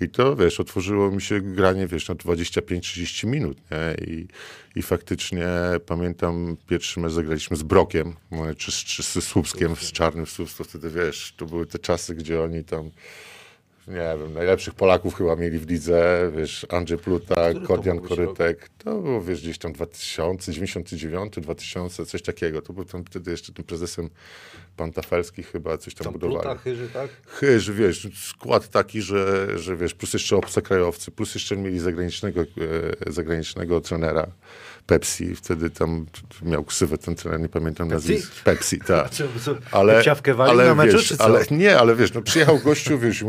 I to, wiesz, otworzyło mi się granie, wiesz, na 25-30 minut, nie? I, I faktycznie pamiętam, pierwszy mecz zagraliśmy z Brokiem, czy, czy z Słupskiem, z Czarnym Słupstwo, wtedy, wiesz, to były te czasy, gdzie oni tam nie wiem, najlepszych Polaków chyba mieli w lidze, wiesz, Andrzej Pluta, Kordian Korytek, to było, wiesz, gdzieś tam 2000, 99, 2000, coś takiego, to był tam wtedy jeszcze tym prezesem Pantafelski chyba coś tam,
Tam
budowali.
Pluta, Chyży, tak?
Chyż, wiesz, skład taki, że, że wiesz, plus jeszcze obcokrajowcy, plus jeszcze mieli zagranicznego, e, zagranicznego trenera Pepsi, wtedy tam miał ksywę ten trener, nie pamiętam nazwiska. Pepsi, [laughs] tak. Ale, ale
na meczu,
wiesz,
czy co?
ale nie, ale wiesz, no przyjechał gościu, wiesz,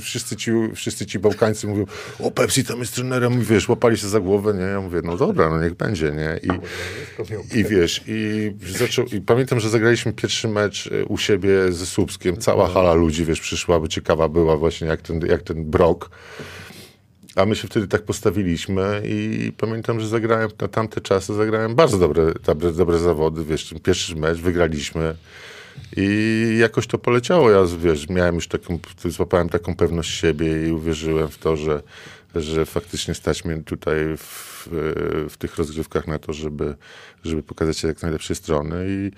wszyscy ci, wszyscy ci Bałkańcy mówią, o Pepsi tam jest trenerem, i wiesz, łapali się za głowę, nie, ja mówię, no dobra, no niech będzie, nie, i, i wiesz, i zaczął, i pamiętam, że zagraliśmy pierwszy mecz e, u siebie ze Słupskiem, cała hala ludzi, wiesz, przyszła, bo ciekawa była właśnie, jak ten, jak ten brok, a my się wtedy tak postawiliśmy i pamiętam, że zagrałem na tamte czasy, zagrałem bardzo dobre, dobre, dobre zawody, wiesz, pierwszy mecz wygraliśmy i jakoś to poleciało. Ja, wiesz, miałem już taką, złapałem taką pewność siebie i uwierzyłem w to, że, że faktycznie stać mnie tutaj w, w tych rozgrywkach na to, żeby, żeby pokazać się jak najlepszej strony i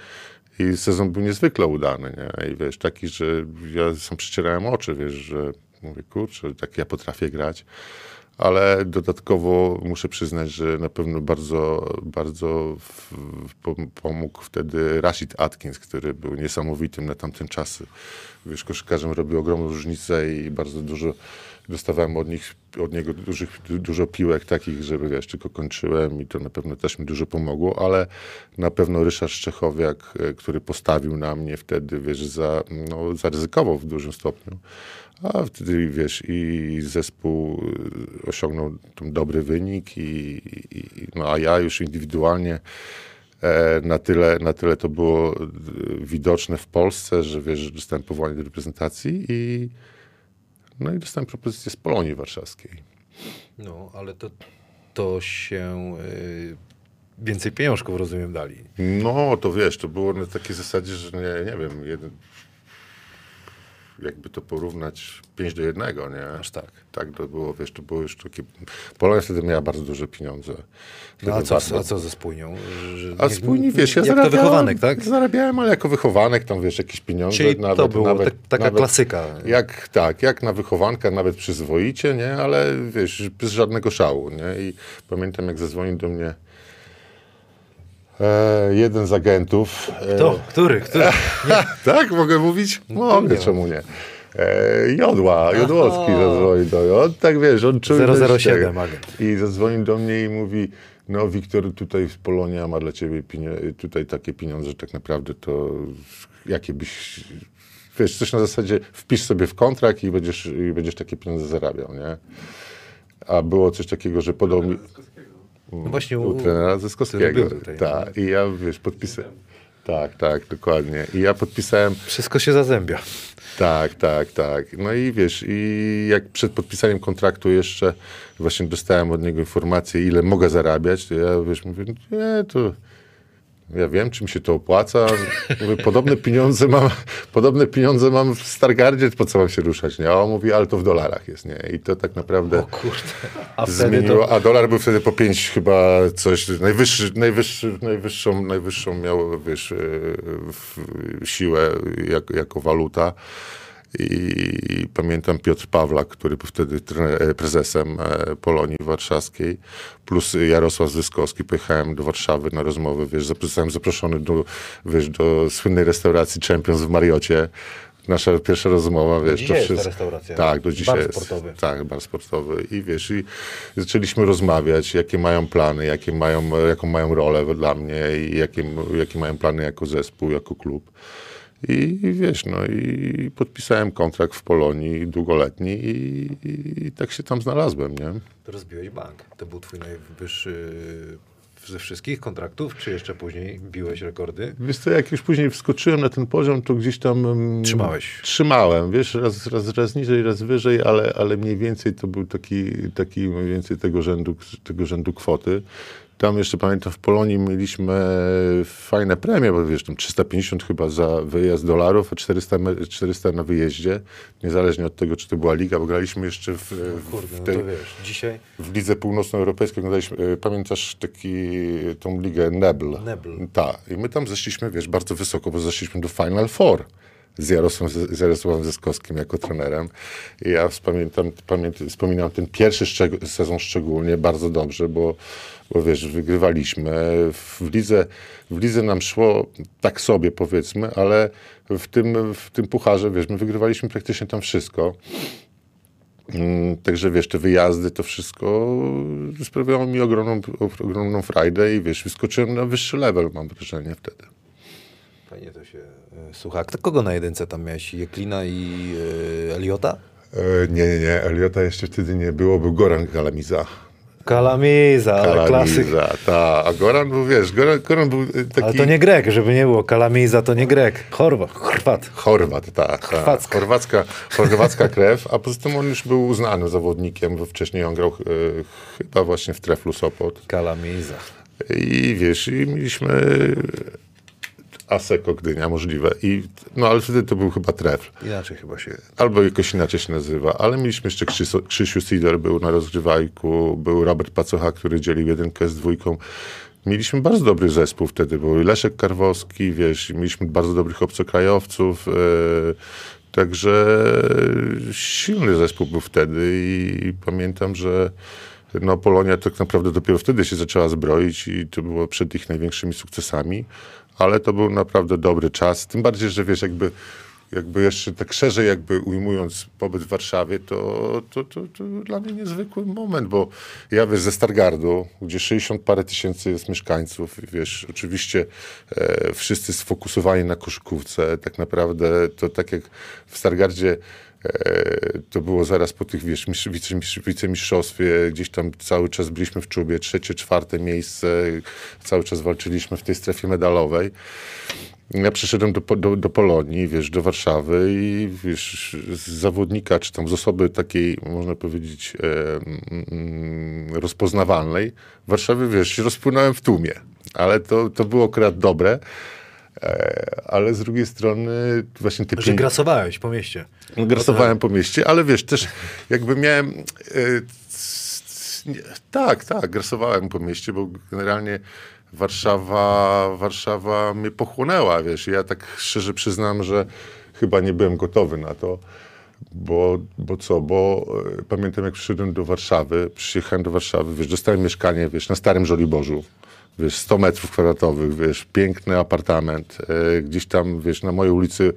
i sezon był niezwykle udany, nie? I wiesz, taki, że ja sam przecierałem oczy, wiesz, że mówię, kurczę, tak ja potrafię grać. Ale dodatkowo muszę przyznać, że na pewno bardzo, bardzo w, pom- pomógł wtedy Rashid Atkins, który był niesamowitym na tamten czasy. Wiesz, koszykarzem robił ogromną różnicę i bardzo dużo dostawałem od nich, od niego dużych, du- dużo piłek takich, żeby wiesz, tylko kończyłem i to na pewno też mi dużo pomogło, ale na pewno Ryszard Szczechowiak, e, który postawił na mnie wtedy, wiesz, za, no, zaryzykował w dużym stopniu. A wtedy, wiesz, i zespół y, osiągnął ten dobry wynik, i, i, no, a ja już indywidualnie e, na tyle, na tyle to było y, widoczne w Polsce, że wiesz, że dostałem powołanie do reprezentacji i no i dostałem propozycję z Polonii Warszawskiej.
No, ale to, to się y, więcej pieniążków, rozumiem, dali.
No, to wiesz, to było na takiej zasadzie, że nie, nie wiem, jeden, jakby to porównać 5 do 1, nie?
Aż tak.
Tak, to było, wiesz, to było już takie... Polonia wtedy miała bardzo duże pieniądze.
No, a, co,
bardzo-
a co ze spójnią? Że,
A spójni, wiesz, ja
Jak to
zarabiałem,
wychowanek, tak?
Zarabiałem, ale jako wychowanek tam, wiesz, jakieś pieniądze.
Czyli
nawet,
to było
nawet,
tak, taka
nawet,
klasyka.
Jak, tak, jak na wychowanka, nawet przyzwoicie, nie? Ale wiesz, bez żadnego szału, nie? I pamiętam, jak zadzwonił do mnie e, jeden z agentów. E,
Kto? Który? Który? [laughs]
tak, mogę mówić? Mogę,
nie
czemu nie? E, Jodła, Jodłowski
Aha.
zadzwonił do mnie. On tak, wiesz, on czuł...
007
dość
agent.
I zadzwonił do mnie i mówi, no Wiktor, tutaj w Polonia ma dla ciebie tutaj takie pieniądze, że tak naprawdę to jakie byś... Wiesz, coś na zasadzie wpisz sobie w kontrakt i będziesz, i będziesz takie pieniądze zarabiał, nie? A było coś takiego, że podał mi...
No właśnie
U
u,
trenera Zyskowskiego.
tutaj, no.
Tak, i ja, wiesz, podpisałem... Tak, tak, dokładnie. I ja podpisałem...
wszystko się zazębia.
Tak, tak, tak. No i wiesz, i jak przed podpisaniem kontraktu jeszcze właśnie dostałem od niego informację, ile mogę zarabiać, to ja wiesz, mówię, nie, to ja wiem, czy mi się to opłaca. Mówię, podobne pieniądze mam, podobne pieniądze mam w Stargardzie, po co mam się ruszać, nie? A on mówi, ale to w dolarach jest, nie? I to tak naprawdę
Kurde. A
zmieniło,
to...
a dolar był wtedy po 5 chyba coś, najwyższy, najwyższy, najwyższą, najwyższą miał, wiesz, e, w, siłę jak, jako waluta. I pamiętam Piotr Pawlak, który był wtedy e, prezesem e, Polonii Warszawskiej, plus Jarosław Zyskowski. Pojechałem do Warszawy na rozmowę, wiesz, zostałem zaproszony do, wiesz, do słynnej restauracji Champions w Mariocie nasza pierwsza rozmowa, wiesz,
dzisiaj jest ta
wszystko-
restauracja.
Tak, do dzisiaj
Bar
jest.
sportowy.
Tak, bar sportowy. I wiesz, i zaczęliśmy rozmawiać, jakie mają plany, jakie mają, jaką mają rolę dla mnie i jakie, jakie mają plany jako zespół, jako klub. I, i wiesz, no i podpisałem kontrakt w Polonii długoletni i, i, i tak się tam znalazłem, nie?
To rozbiłeś bank. To był twój najwyższy ze wszystkich kontraktów, czy jeszcze później biłeś rekordy?
Wiesz co, jak już później wskoczyłem na ten poziom, to gdzieś tam... em,
Trzymałeś.
Trzymałem, wiesz, raz, raz, raz niżej, raz wyżej, ale, ale mniej więcej to był taki, taki mniej więcej tego rzędu, tego rzędu kwoty. Tam jeszcze pamiętam w Polonii mieliśmy fajne premie, bo wiesz, tam 350 chyba za wyjazd dolarów, a 400, me- 400 na wyjeździe, niezależnie od tego, czy to była liga, bo graliśmy jeszcze w, w,
Kurde,
w
no
tej,
to wiesz, dzisiaj
w Lidze Północnoeuropejskiej oglądaliśmy, e, pamiętasz taki, tą ligę Nebel?
Nebel.
Tak. I my tam zeszliśmy, wiesz, bardzo wysoko, bo zeszliśmy do Final Four z Jarosławem, z Jarosławem Zeskowskim jako trenerem. I ja pamiętam, pamiętam, wspominam ten pierwszy szczeg- sezon szczególnie bardzo dobrze, bo, bo wiesz, wygrywaliśmy. W lidze, w lidze nam szło tak sobie, powiedzmy, ale w tym, w tym pucharze, wiesz, my wygrywaliśmy praktycznie tam wszystko. Mm, Także wiesz, te wyjazdy, to wszystko sprawiało mi ogromną, ogromną frajdę i wiesz, wyskoczyłem na wyższy level, mam wrażenie wtedy.
fajnie to się e, słucha. Kto kogo na jedynce tam miałeś? Jeklina i e, Eliota?
E, nie, nie, nie, Eliota jeszcze wtedy nie było, był Goran Kalamiza.
Kalamiza, ale klasyk.
Tak. A Goran był, wiesz, Goran, Goran był e, taki...
Ale to nie Grek, żeby nie było. Kalamiza to nie Grek. Chorwa, Chorwat.
Chorwat, tak.
Chorwacka.
Chorwacka, chorwacka krew, a poza tym on już był uznanym zawodnikiem, bo wcześniej on grał e, chyba właśnie w Treflu Sopot.
Kalamiza.
I wiesz, i mieliśmy Aseko Gdynia możliwe. I, no ale wtedy to był chyba trefl.
Inaczej chyba się...
Albo jakoś inaczej się nazywa. Ale mieliśmy jeszcze Krzyso, Krzysiu Sider był na rozgrywajku, był Robert Pacocha, który dzielił jedynkę z dwójką. Mieliśmy bardzo dobry zespół wtedy. Był Leszek Karwowski, wiesz, i mieliśmy bardzo dobrych obcokrajowców. E, także silny zespół był wtedy i pamiętam, że no, Polonia tak naprawdę dopiero wtedy się zaczęła zbroić i to było przed ich największymi sukcesami, ale to był naprawdę dobry czas. Tym bardziej, że wiesz, jakby, jakby jeszcze tak szerzej jakby ujmując pobyt w Warszawie, to, to, to, to dla mnie niezwykły moment, bo ja wiesz, ze Stargardu, gdzie 60 parę tysięcy jest mieszkańców, wiesz, oczywiście e, wszyscy sfokusowani na koszykówce, tak naprawdę to tak jak w Stargardzie To było zaraz po tych, wiesz, mistrz- wicemistrz- wicemistrzostwie, gdzieś tam cały czas byliśmy w czubie, trzecie, czwarte miejsce, cały czas walczyliśmy w tej strefie medalowej. Ja przyszedłem do, do, do Polonii, wiesz, do Warszawy i wiesz, z zawodnika, czy tam z osoby takiej, można powiedzieć, e, rozpoznawalnej, w Warszawie, wiesz, się rozpłynąłem w tłumie. Ale to, to było akurat dobre. E, ale z drugiej strony właśnie te
Że grasowałeś po mieście.
Grasowałem po mieście, ale wiesz, też jakby miałem. E, tak, tak, grasowałem po mieście, bo generalnie Warszawa, Warszawa mnie pochłonęła, wiesz. Ja tak szczerze przyznam, że chyba nie byłem gotowy na to. Bo, bo co, bo e, pamiętam jak przyszedłem do Warszawy, przyjechałem do Warszawy, wiesz, dostałem mieszkanie, wiesz, na Starym Żoliborzu, wiesz, 100 metrów kwadratowych, wiesz, piękny apartament, e, gdzieś tam, wiesz, na mojej ulicy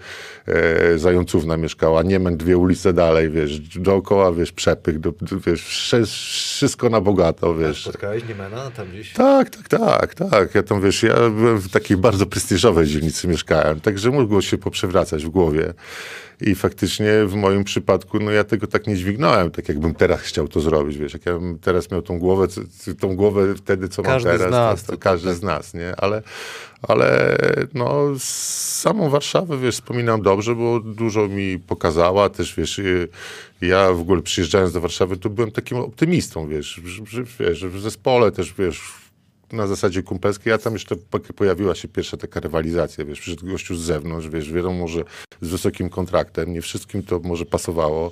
e, Zającówna mieszkała, Niemen dwie ulice dalej, wiesz, dookoła, wiesz, przepych, do, do, wiesz, wszystko na bogato, wiesz.
Spotkałeś Niemena tam gdzieś?
Tak, tak, tak, tak. Ja tam, wiesz, ja byłem w takiej bardzo prestiżowej dzielnicy mieszkałem, także mogło się poprzewracać w głowie. I faktycznie w moim przypadku, no ja tego tak nie dźwignąłem, tak jakbym teraz chciał to zrobić, wiesz, jak ja bym teraz miał tą głowę, tą głowę wtedy, co
Każdy
mam
z
teraz,
nas,
to, to każdy z nas, nie? Ale, ale no, samą Warszawę, wiesz, wspominam dobrze, bo dużo mi pokazała, też, wiesz, y, ja w ogóle przyjeżdżając do Warszawy, to byłem takim optymistą, wiesz, że, że, wiesz, że w zespole też, wiesz, na zasadzie kumpelskiej, a tam jeszcze po- pojawiła się pierwsza taka rywalizacja, wiesz, przyszedł gościu z zewnątrz, wiesz, wiadomo, że z wysokim kontraktem, nie wszystkim to może pasowało,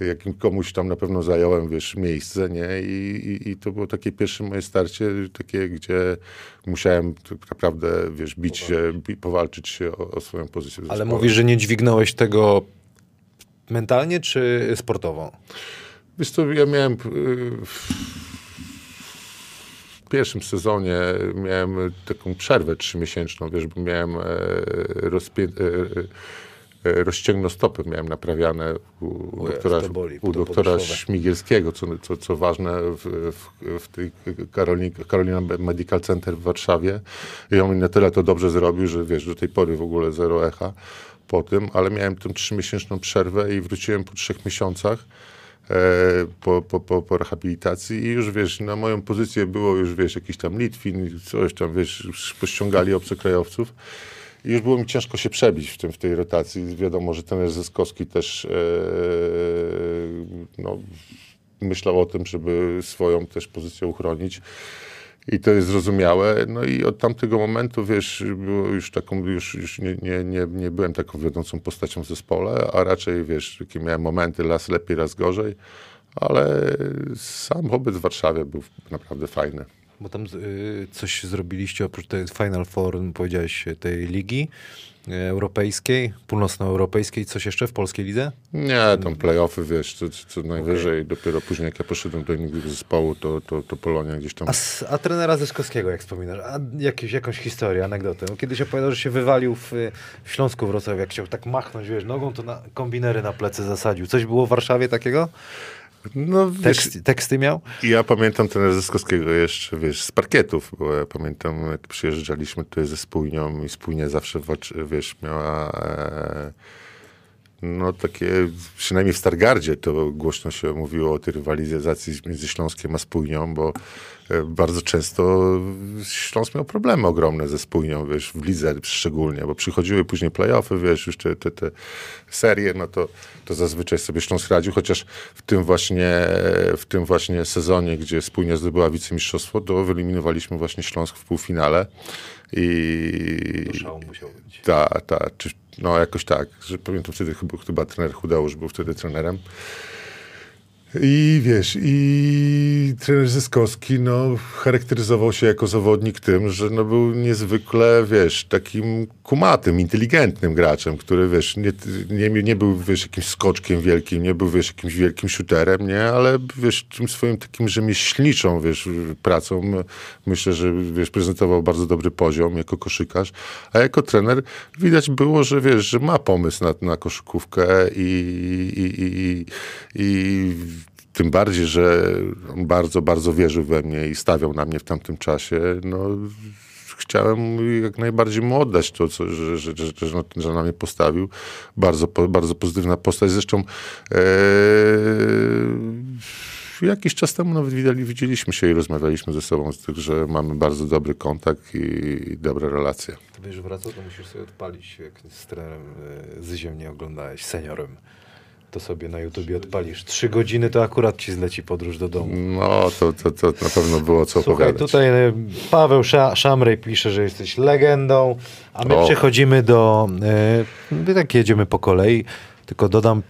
jakim komuś tam na pewno zająłem, wiesz, miejsce, nie, i, i, i to było takie pierwsze moje starcie, takie, gdzie musiałem tak naprawdę, wiesz, bić się, bi, powalczyć się o, o swoją pozycję
Ale mówisz, że nie dźwignąłeś tego mentalnie czy sportowo?
Wiesz co, ja miałem y, w pierwszym sezonie miałem taką przerwę trzymiesięczną, wiesz, bo miałem e, rozpię... e, e, rozcięgnostopy miałem naprawiane u, u doktora,
to boli,
u
to
doktora. Śmigielskiego, co, co, co ważne w, w, w tej Karolin, Carolina Medical Center w Warszawie. I on mi na tyle to dobrze zrobił, że wiesz, do tej pory w ogóle zero echa po tym, ale miałem tę trzymiesięczną przerwę i wróciłem po trzech miesiącach po, po, po, po rehabilitacji i już wiesz, na moją pozycję było już wiesz, jakiś tam Litwin, coś tam wiesz, pościągali obcokrajowców. I już było mi ciężko się przebić w, tym, w tej rotacji. Wiadomo, że ten Zyskowski też e, no, myślał o tym, żeby swoją też pozycję uchronić. I to jest zrozumiałe. No i od tamtego momentu, wiesz, było już taką, już, już nie, nie, nie, nie byłem taką wiodącą postacią w zespole, a raczej, wiesz, takie miałem momenty, raz lepiej, raz gorzej, ale sam pobyt w Warszawie był naprawdę fajny.
Bo tam y, coś zrobiliście oprócz tej Final Four, powiedziałeś, tej ligi europejskiej, północnoeuropejskiej, coś jeszcze w polskiej lidze?
Nie, tam playoffy, wiesz, co, co najwyżej. Dopiero później, jak ja poszedłem do innego zespołu, to, to, to Polonia gdzieś tam...
A, a trenera Zyskowskiego, jak wspominasz? A jakieś, jakąś historię, anegdotę? Kiedyś opowiadał, że się wywalił w, w Śląsku Wrocławiu, jak chciał tak machnąć, wiesz, nogą, to na kombinery na plecy zasadził. Coś było w Warszawie takiego?
No, wiesz,
Tekst, teksty miał?
ja pamiętam ten Zyskowskiego jeszcze, wiesz, z parkietów, bo ja pamiętam, jak przyjeżdżaliśmy tutaj ze spójnią i spójnia zawsze, wiesz, miała... E, no takie, przynajmniej w Stargardzie to głośno się mówiło o tej rywalizacji między Śląskiem a Spójnią, bo e, bardzo często Śląsk miał problemy ogromne ze Spójnią, wiesz, w lidze szczególnie, bo przychodziły później playoffy, wiesz, już te, te, te serie, no to, to zazwyczaj sobie Śląsk radził, chociaż w tym właśnie, w tym właśnie sezonie, gdzie Spójnia zdobyła wicemistrzostwo, to wyeliminowaliśmy właśnie Śląsk w półfinale i...
To szał musiał być.
Tak, tak. Czy, no jakoś tak. Że pamiętam wtedy chyba, chyba trener Chudeusz był wtedy trenerem. I wiesz, i trener Zyskowski no, charakteryzował się jako zawodnik tym, że no, był niezwykle, wiesz, takim kumatym, inteligentnym graczem, który, wiesz, nie, nie, nie był, wiesz, jakimś skoczkiem wielkim, nie był, wiesz, jakimś wielkim shooterem, nie, ale, wiesz, tym swoim takim rzemieślniczą, wiesz, pracą, myślę, że, wiesz, prezentował bardzo dobry poziom jako koszykarz, a jako trener widać było, że, wiesz, że ma pomysł na, na koszykówkę i, i, i, i tym bardziej, że on bardzo, bardzo wierzył we mnie i stawiał na mnie w tamtym czasie, no chciałem jak najbardziej mu oddać to, co, że, że, że, że, na- mnie postawił. Bardzo, bardzo pozytywna postać. Zresztą e, jakiś czas temu nawet widzieli, widzieliśmy się i rozmawialiśmy ze sobą, z tych, że mamy bardzo dobry kontakt i, i dobre relacje.
Będziesz wracał, to musisz sobie odpalić, jak z trenerem y, Zyziem nie oglądałeś, seniorem. To sobie na YouTubie odpalisz. Trzy godziny to akurat ci zleci podróż do domu.
No, to, to, to na pewno było co
Słuchaj,
opowiadać.
tutaj y, Paweł Sza Szamrej pisze, że jesteś legendą, a my
O.
przechodzimy do... Y, my tak jedziemy po kolei, tylko dodam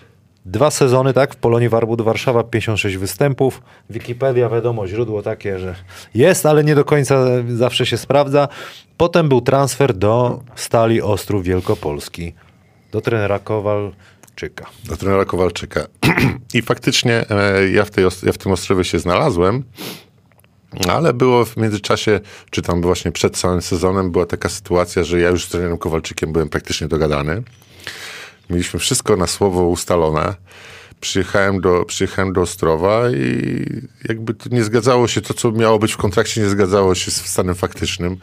dwa sezony, tak? W Polonii Warbut Warszawa 56 występów. Wikipedia, wiadomo, źródło takie, że jest, ale nie do końca zawsze się sprawdza. Potem był transfer do Stali Ostrów Wielkopolski. Do trenera Kowalczyka.
do trenera Kowalczyka. [clears throat] I faktycznie e, ja w, tej, ja w tym Ostrowie się znalazłem, ale było w międzyczasie, czy tam właśnie przed całym sezonem, była taka sytuacja, że ja już z trenerem Kowalczykiem byłem praktycznie dogadany. Mieliśmy wszystko na słowo ustalone. Przyjechałem do, przyjechałem do Ostrowa i jakby nie zgadzało się, to co miało być w kontrakcie nie zgadzało się z stanem faktycznym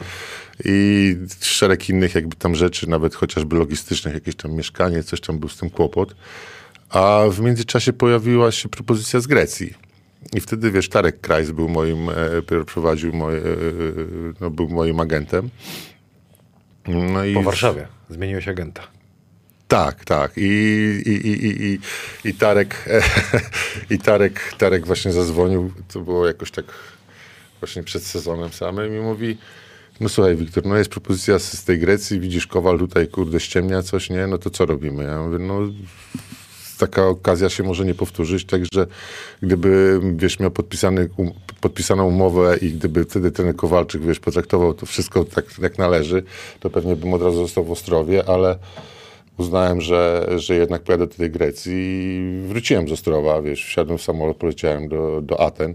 i szereg innych jakby tam rzeczy, nawet chociażby logistycznych, jakieś tam mieszkanie, coś tam był z tym kłopot. A w międzyczasie pojawiła się propozycja z Grecji. I wtedy, wiesz, Tarek Krajs był moim, e, prowadził moje, e, no, był moim agentem. No i
Po Warszawie. Zmieniłeś agenta.
tak, tak. I, i, i, i, i, i Tarek, [laughs] i Tarek, Tarek właśnie zadzwonił, to było jakoś tak właśnie przed sezonem samym i mówi, no słuchaj Wiktor, no jest propozycja z, z tej Grecji, widzisz Kowal tutaj, kurde, ściemnia coś, nie? No to co robimy? Ja mówię, no taka okazja się może nie powtórzyć, także gdyby, wiesz, miał podpisany, um, podpisaną umowę i gdyby wtedy ten Kowalczyk, wiesz, potraktował to wszystko tak, jak należy, to pewnie bym od razu został w Ostrowie, ale uznałem, że, że jednak pojadę do tej Grecji i wróciłem z Ostrowa, wiesz, wsiadłem w samolot, poleciałem do, do Aten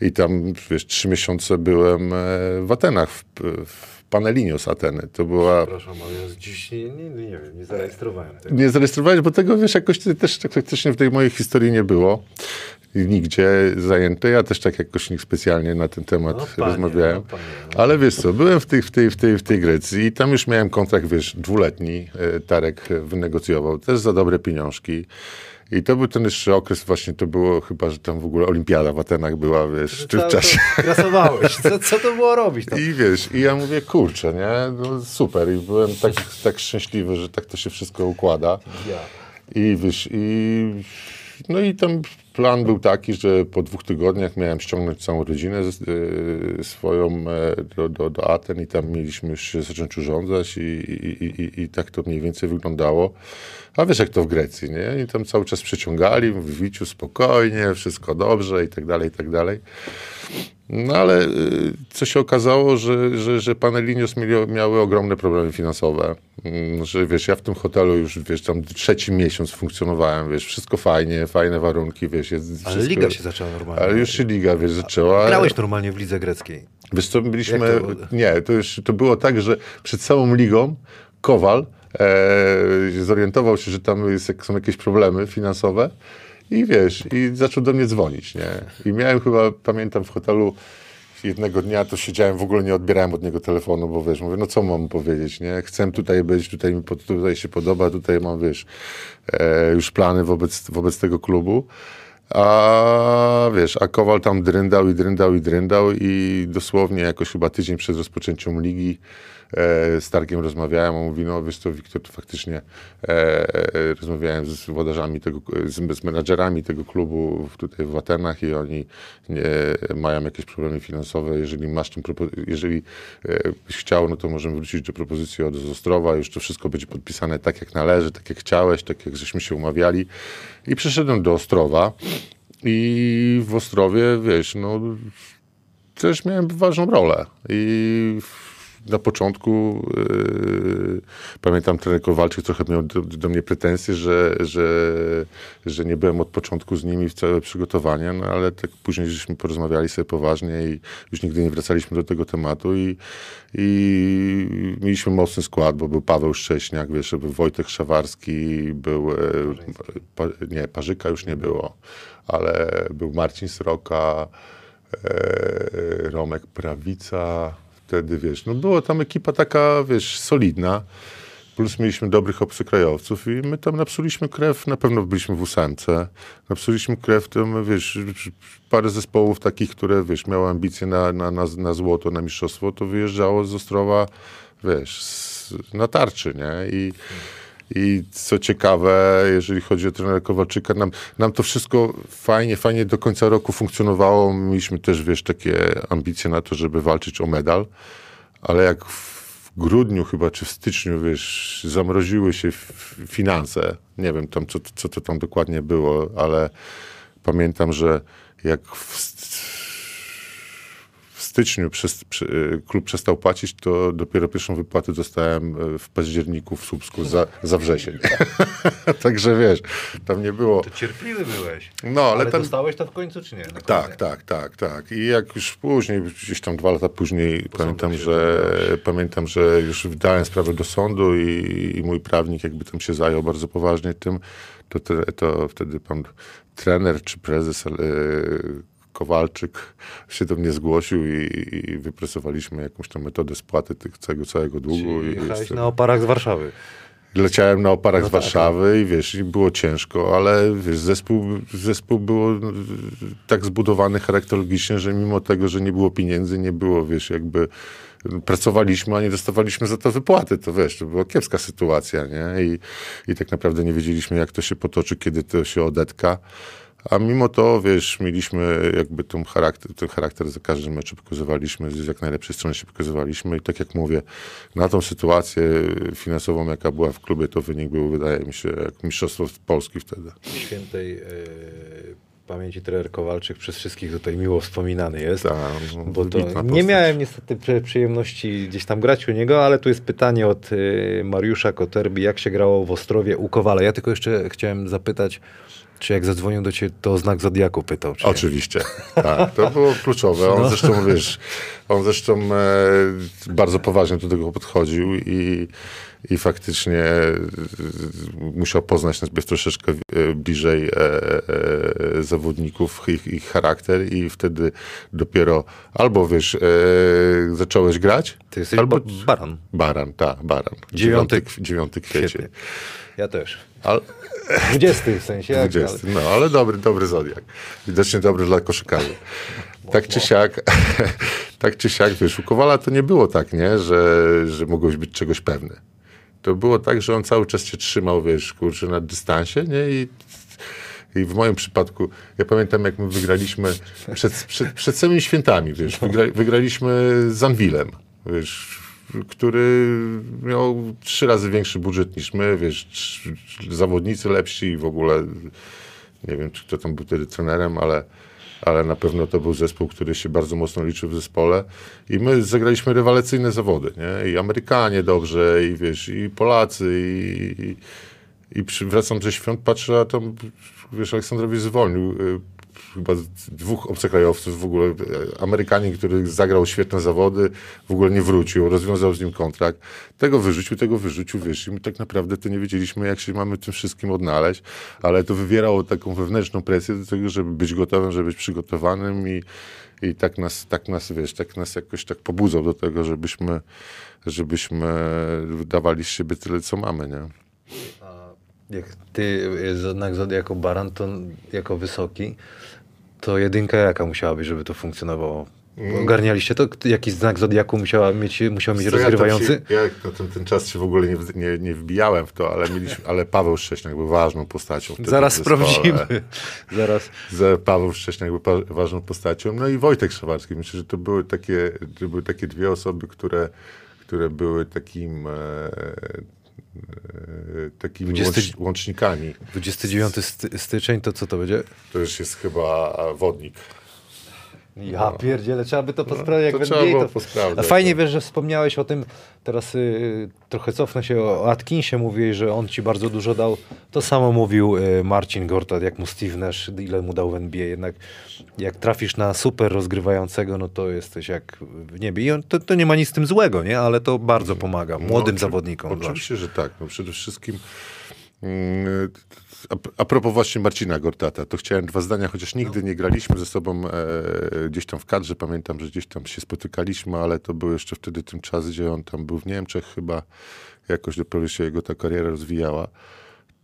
i tam, wiesz, trzy miesiące byłem e, w Atenach, w, w Panelinios Ateny. To była...
Ale ja dziś nie, nie, nie wiem, nie zarejestrowałem tego.
Nie zarejestrowałeś, bo tego, wiesz, jakoś też tak faktycznie w tej mojej historii nie było. Nigdzie zajęte. Ja też tak jakoś nikt specjalnie na ten temat
No, panie,
rozmawiałem.
no, panie, no.
Ale wiesz co, byłem w tej, w, tej, w, tej, w tej Grecji i tam już miałem kontrakt, wiesz, dwuletni. e, Tarek wynegocjował też za dobre pieniążki. I to był ten jeszcze okres właśnie, to było chyba, że tam w ogóle olimpiada w Atenach była, wiesz, w tym
Cały
czasie.
czas Grasowałeś. Co, co to było robić tam?
I wiesz, i ja mówię, kurczę, nie, no super. I byłem tak, tak szczęśliwy, że tak to się wszystko układa. I wiesz, i no i tam plan był taki, że po dwóch tygodniach miałem ściągnąć całą rodzinę y, swoją e, do, do, do Aten i tam mieliśmy już zacząć urządzać i, i, i, i tak to mniej więcej wyglądało. A wiesz jak to w Grecji, nie? I tam cały czas przeciągali, w Wiciu spokojnie, wszystko dobrze i tak dalej, i tak dalej. No ale y, co się okazało, że, że, że Panelinios mieli, miały ogromne problemy finansowe. Mm, Że wiesz, ja w tym hotelu już, wiesz, tam trzeci miesiąc funkcjonowałem, wiesz, wszystko fajnie, fajne warunki, wiesz. Jest
Ale
wszystko,
liga się zaczęła normalnie.
Ale już się liga, wiesz, zaczęła.
Grałeś normalnie w lidze greckiej.
Wiesz co, byliśmy...
To
nie, to już to było tak, że przed całą ligą Kowal e, zorientował się, że tam jest, są jakieś problemy finansowe i wiesz, i zaczął do mnie dzwonić, nie? I miałem chyba, pamiętam w hotelu jednego dnia to siedziałem, w ogóle nie odbierałem od niego telefonu, bo wiesz, mówię, no co mam powiedzieć, nie? Chcę tutaj być, tutaj mi tutaj się podoba, tutaj mam, wiesz, e, już plany wobec, wobec tego klubu. A wiesz, a Kowal tam dryndał i dryndał i dryndał i dosłownie jakoś chyba tydzień przed rozpoczęciem ligi z Tarkiem rozmawiałem, on mówi, no wiesz co, Wiktor, to faktycznie e, e, rozmawiałem z włodarzami tego, z, z menadżerami tego klubu tutaj w Atenach i oni nie, mają jakieś problemy finansowe, jeżeli masz propo- jeżeli e, byś chciał, no to możemy wrócić do propozycji od Ostrowa, już to wszystko będzie podpisane tak jak należy, tak jak chciałeś, tak jak żeśmy się umawiali. I przyszedłem do Ostrowa. I w Ostrowie, wiesz, no też miałem ważną rolę. I w- na początku yy, pamiętam trener Kowalczyk trochę miał do, do mnie pretensje, że, że, że nie byłem od początku z nimi w całe przygotowania, no ale tak później żeśmy porozmawiali sobie poważnie i już nigdy nie wracaliśmy do tego tematu i, i mieliśmy mocny skład, bo był Paweł Szcześniak, wiesz, był Wojtek Szawarski, był e, pa, nie, Parzyka już nie było, ale był Marcin Sroka, e, Romek Prawica, wtedy wiesz, no była tam ekipa taka, wiesz, solidna, plus mieliśmy dobrych obcokrajowców i my tam napsuliśmy krew, na pewno byliśmy w ósemce, napsuliśmy krew tam, wiesz, parę zespołów takich, które, wiesz, miały ambicje na, na, na, na złoto, na mistrzostwo, to wyjeżdżało z Ostrowa, wiesz, z, na tarczy, nie, i i co ciekawe, jeżeli chodzi o trenera Kowalczyka, nam, nam to wszystko fajnie, fajnie do końca roku funkcjonowało. Mieliśmy też, wiesz, takie ambicje na to, żeby walczyć o medal, ale jak w grudniu chyba, czy w styczniu, wiesz, zamroziły się finanse, nie wiem tam, co, co to tam dokładnie było, ale pamiętam, że jak w styczniu przez, przy, klub przestał płacić, to dopiero pierwszą wypłatę dostałem e, w październiku w Słupsku za, za wrzesień. [laughs] Także wiesz, tam nie było...
To cierpliwy byłeś.
No, ale,
Ale
tam...
dostałeś to w końcu, czy nie?
Tak, tak, tak, tak. I jak już później, gdzieś tam dwa lata później, pamiętam, że pamiętam, że już wydałem sprawę do sądu i, i mój prawnik jakby tam się zajął bardzo poważnie tym, to, to wtedy pan trener czy prezes e, Kowalczyk się do mnie zgłosił i, i wypresowaliśmy jakąś tam metodę spłaty tych, tego całego długu.
Czyli jechałeś
wiesz,
na oparach z Warszawy.
Leciałem na oparach
No
z
tak,
Warszawy i wiesz, i było ciężko, ale wiesz, zespół, zespół było tak zbudowany charakterologicznie, że mimo tego, że nie było pieniędzy, nie było, wiesz, jakby pracowaliśmy, a nie dostawaliśmy za to wypłaty, to wiesz, to była kiepska sytuacja, nie? I, i tak naprawdę nie wiedzieliśmy, jak to się potoczy, kiedy to się odetka. A mimo to, wiesz, mieliśmy jakby tą charakter, ten charakter za każdym meczu pokazywaliśmy, z jak najlepszej strony się pokazywaliśmy i tak jak mówię, na tą sytuację finansową, jaka była w klubie, to wynik był, wydaje mi się, jak mistrzostwo Polski wtedy.
Świętej e, pamięci trener Kowalczyk przez wszystkich tutaj miło wspominany jest.
Ta, no,
Bo to nie
postać.
miałem niestety przy- przyjemności gdzieś tam grać u niego, ale tu jest pytanie od y, Mariusza Koterbi, jak się grało w Ostrowie u Kowala. Ja tylko jeszcze chciałem zapytać, czy jak zadzwonił do ciebie, to znak Zodiaku pytał. Czy
Oczywiście, tak, to było kluczowe. On
No.
zresztą, wiesz, on zresztą e, bardzo poważnie do tego podchodził i, i faktycznie e, musiał poznać nas troszeczkę e, bliżej e, e, zawodników, ich, ich charakter i wtedy dopiero albo, wiesz, e, zacząłeś grać,
Ty jesteś
albo
ba- baran.
baran, tak, baran.
Dziewiąty-
Dziewiąty, dziewiąty kwiecień.
Świetnie. Ja też.
Ale,
20 w sensie. jak-
20, no ale dobry, dobry zodiak. Widocznie dobry dla koszykarzy. Tak czy siak, [laughs] tak czy siak, wiesz, u Kowala to nie było tak, nie, że, że mogłeś być czegoś pewny. To było tak, że on cały czas cię trzymał, wiesz, kurczę, na dystansie, nie, i i w moim przypadku, ja pamiętam, jak my wygraliśmy przed, przed, przed samymi świętami, wiesz, wygra, wygraliśmy z Anwilem, wiesz, który miał trzy razy większy budżet niż my, wiesz, zawodnicy lepsi i w ogóle, nie wiem, czy kto tam był wtedy trenerem, ale, ale na pewno to był zespół, który się bardzo mocno liczył w zespole. I my zagraliśmy rewelacyjne zawody, nie, i Amerykanie dobrze, i wiesz, i Polacy, i, i i przy, wracam ze świąt, patrzę, a tam, wiesz, Aleksandrowi zwolnił y, chyba dwóch obcokrajowców w ogóle. y, Amerykanin, który zagrał świetne zawody, w ogóle nie wrócił, rozwiązał z nim kontrakt. Tego wyrzucił, tego wyrzucił, wiesz, i my tak naprawdę to nie wiedzieliśmy, jak się mamy tym wszystkim odnaleźć, ale to wywierało taką wewnętrzną presję do tego, żeby być gotowym, żeby być przygotowanym i, i tak nas, tak nas, wiesz, tak nas jakoś tak pobudzał do tego, żebyśmy, żebyśmy dawali z siebie tyle, co mamy, nie?
Jak ty znak Zodiaku Baran, to jako wysoki, to jedynka jaka musiała być, żeby to funkcjonowało? Ogarnialiście to? Jakiś znak Zodiaku musiała mieć, musiał mieć
ja tam
rozgrywający?
Się, ja na ten, ten czas się w ogóle nie, nie, nie wbijałem w to, ale, mieliśmy, ale Paweł Szcześniak był ważną postacią.
Zaraz sprawdzimy. Zaraz.
Że Paweł Szcześniak był pa- ważną postacią. No i Wojtek Szawarski. Myślę, że to były takie, to były takie dwie osoby, które, które były takim, e, takimi
20
łącz, łącznikami.
29 sty- styczeń, to co to będzie?
To już jest chyba wodnik.
Ja pierdzielę, trzeba by to posprawdzić,
to
jak to...
posprawdzać,
A fajnie
tak.
wiesz, że wspomniałeś o tym, teraz y, trochę cofnę się o Atkinsie, mówiłeś, że on ci bardzo dużo dał. To samo mówił y, Marcin Gortat, jak mu Steve Nash, ile mu dał w NBA. Jednak jak trafisz na super rozgrywającego, no to jesteś jak w niebie. I on, to, to nie ma nic z tym złego, nie? Ale to bardzo pomaga młodym
No,
zawodnikom.
Oczywiście, że tak. No przede wszystkim mm, a, propos właśnie Marcina Gortata, to chciałem dwa zdania, chociaż nigdy nie graliśmy ze sobą e, gdzieś tam w kadrze. Pamiętam, że gdzieś tam się spotykaliśmy, ale to był jeszcze wtedy ten czas, gdzie on tam był w Niemczech chyba. Jakoś dopiero się jego ta kariera rozwijała.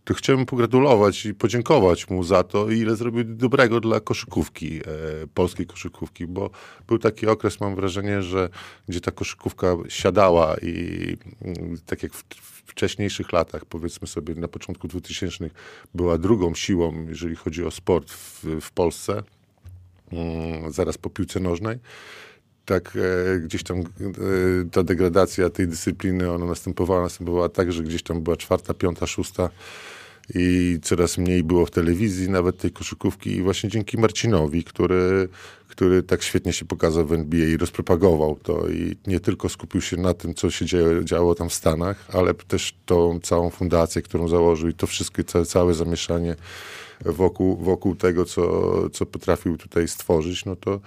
To chciałem pogratulować i podziękować mu za to, ile zrobił dobrego dla koszykówki, e, polskiej koszykówki, bo był taki okres, mam wrażenie, że gdzie ta koszykówka siadała i mm, tak jak w wcześniejszych latach, powiedzmy sobie na początku 2000 była drugą siłą, jeżeli chodzi o sport w, w Polsce, mm, zaraz po piłce nożnej. Tak e, gdzieś tam e, ta degradacja tej dyscypliny, ona następowała, następowała tak, że gdzieś tam była czwarta, piąta, szósta i coraz mniej było w telewizji nawet tej koszykówki i właśnie dzięki Marcinowi, który, który tak świetnie się pokazał w NBA i rozpropagował to i nie tylko skupił się na tym, co się działo tam w Stanach, ale też tą całą fundację, którą założył i to wszystkie, całe, całe zamieszanie wokół, wokół tego, co, co potrafił tutaj stworzyć, no to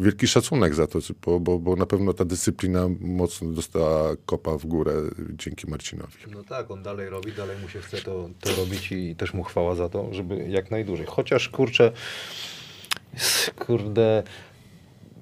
wielki szacunek za to, bo, bo, bo na pewno ta dyscyplina mocno dostała kopa w górę dzięki Marcinowi.
No tak, on dalej robi, dalej mu się chce to, to robić i też mu chwała za to, żeby jak najdłużej. Chociaż kurczę, kurde,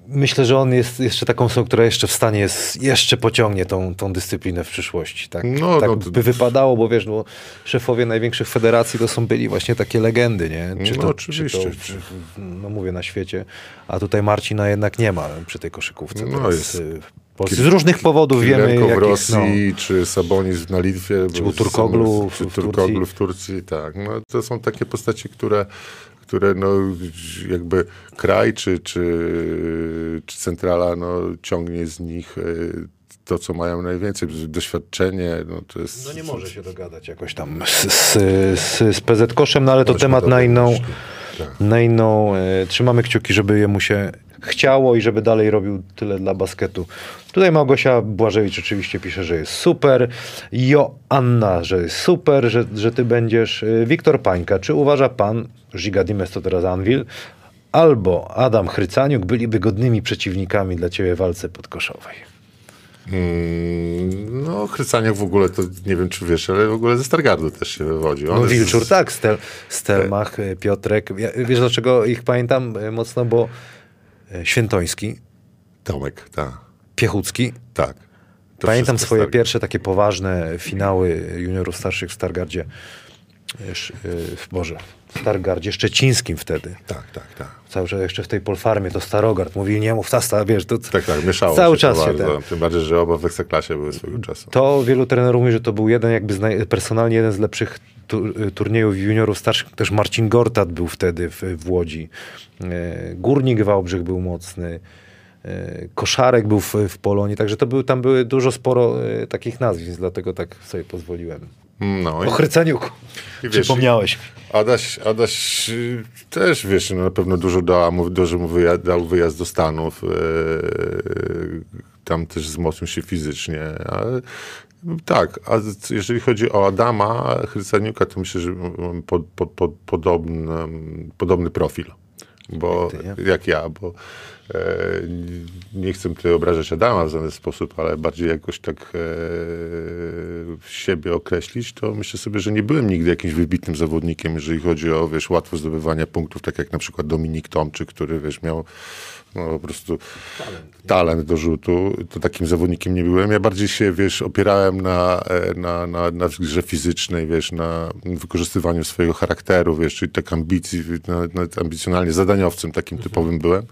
myślę, że on jest jeszcze taką osobą, która jeszcze w stanie jest, jeszcze pociągnie tą, tą dyscyplinę w przyszłości. Tak,
No,
tak
no
by wypadało, bo wiesz, no, szefowie największych federacji to są byli właśnie takie legendy, nie?
No,
to,
oczywiście.
Czy to, czy, no mówię, na świecie. A tutaj Marcina jednak nie ma przy tej koszykówce.
No,
teraz,
jest
y, w. Z różnych powodów wiemy,
Kirenko w
jakich,
Rosji, czy Sabonis na Litwie.
Czy Turkoglu w-
czy
w
Turkoglu
Turcji.
w Turcji, tak. No, to są takie postacie, które, które no, jakby kraj czy, czy, czy centrala no, ciągnie z nich y, to, co mają najwięcej. Doświadczenie, no to jest...
No nie może się dogadać jakoś tam z, z, z, z PZ Koszem, no ale to temat
do
na inną, na inną. E, trzymamy kciuki, żeby jemu się chciało i żeby dalej robił tyle dla basketu. Tutaj Małgosia Błażewicz oczywiście pisze, że jest super. Joanna, że jest super, że, że ty będziesz. E, Wiktor Pańka, czy uważa pan, Giga Dimes to teraz Anvil, albo Adam Chrycaniuk byliby godnymi przeciwnikami dla ciebie w walce podkoszowej?
Mm, no, Chrycaniak w ogóle to nie wiem, czy wiesz, ale w ogóle ze Stargardu też się wywodzi.
On no, Wilczur, z... tak, Stel, Stelmach, e, Piotrek. Ja, wiesz dlaczego ich pamiętam e, mocno? Bo Świętoński.
Tomek, tak.
Piechucki.
Tak.
Pamiętam swoje pierwsze takie poważne finały juniorów starszych w Stargardzie. W Boże, w Stargardzie Szczecińskim wtedy.
Tak, tak, tak.
Cały czas jeszcze w tej Polfarmie to Starogard mówili, nie mów Tasta, wiesz. To,
tak, tak, mieszało
cały
się
czas
to
się ten.
Tym bardziej, że oba w Ekstraklasie były swojego czasu.
To wielu trenerów mówi, że to był jeden jakby personalnie jeden z lepszych turniejów juniorów starszych. Też Marcin Gortat był wtedy w, w Łodzi. E, Górnik Wałbrzych był mocny. E, Koszarek był w, w Polonii, także to był, tam były dużo sporo e, takich nazwisk, dlatego tak sobie pozwoliłem.
No,
o Chryceniuku. Przypomniałeś.
Adaś, Adaś y, też, wiesz, no, na pewno dużo dała mu, dużo mu wyjazd, dał wyjazd do Stanów. Tam też wzmocnił się fizycznie, ale tak, a jeżeli chodzi o Adama Chryceniuka, to myślę, że pod, pod, pod, podobny, podobny profil. Bo, jak, ty, jak ja, bo E, nie chcę tutaj obrażać Adama w żaden sposób, ale bardziej jakoś tak e, siebie określić, to myślę sobie, że nie byłem nigdy jakimś wybitnym zawodnikiem, jeżeli chodzi o, wiesz, łatwość zdobywania punktów, tak jak na przykład Dominik Tomczyk, który, wiesz, miał no, po prostu talent, talent, do rzutu. To takim zawodnikiem nie byłem. Ja bardziej się, wiesz, opierałem na, e, na, na, na grze fizycznej, wiesz, na wykorzystywaniu swojego charakteru, wiesz, czyli tak ambicji, na, na ambicjonalnie zadaniowcem takim mhm. typowym byłem.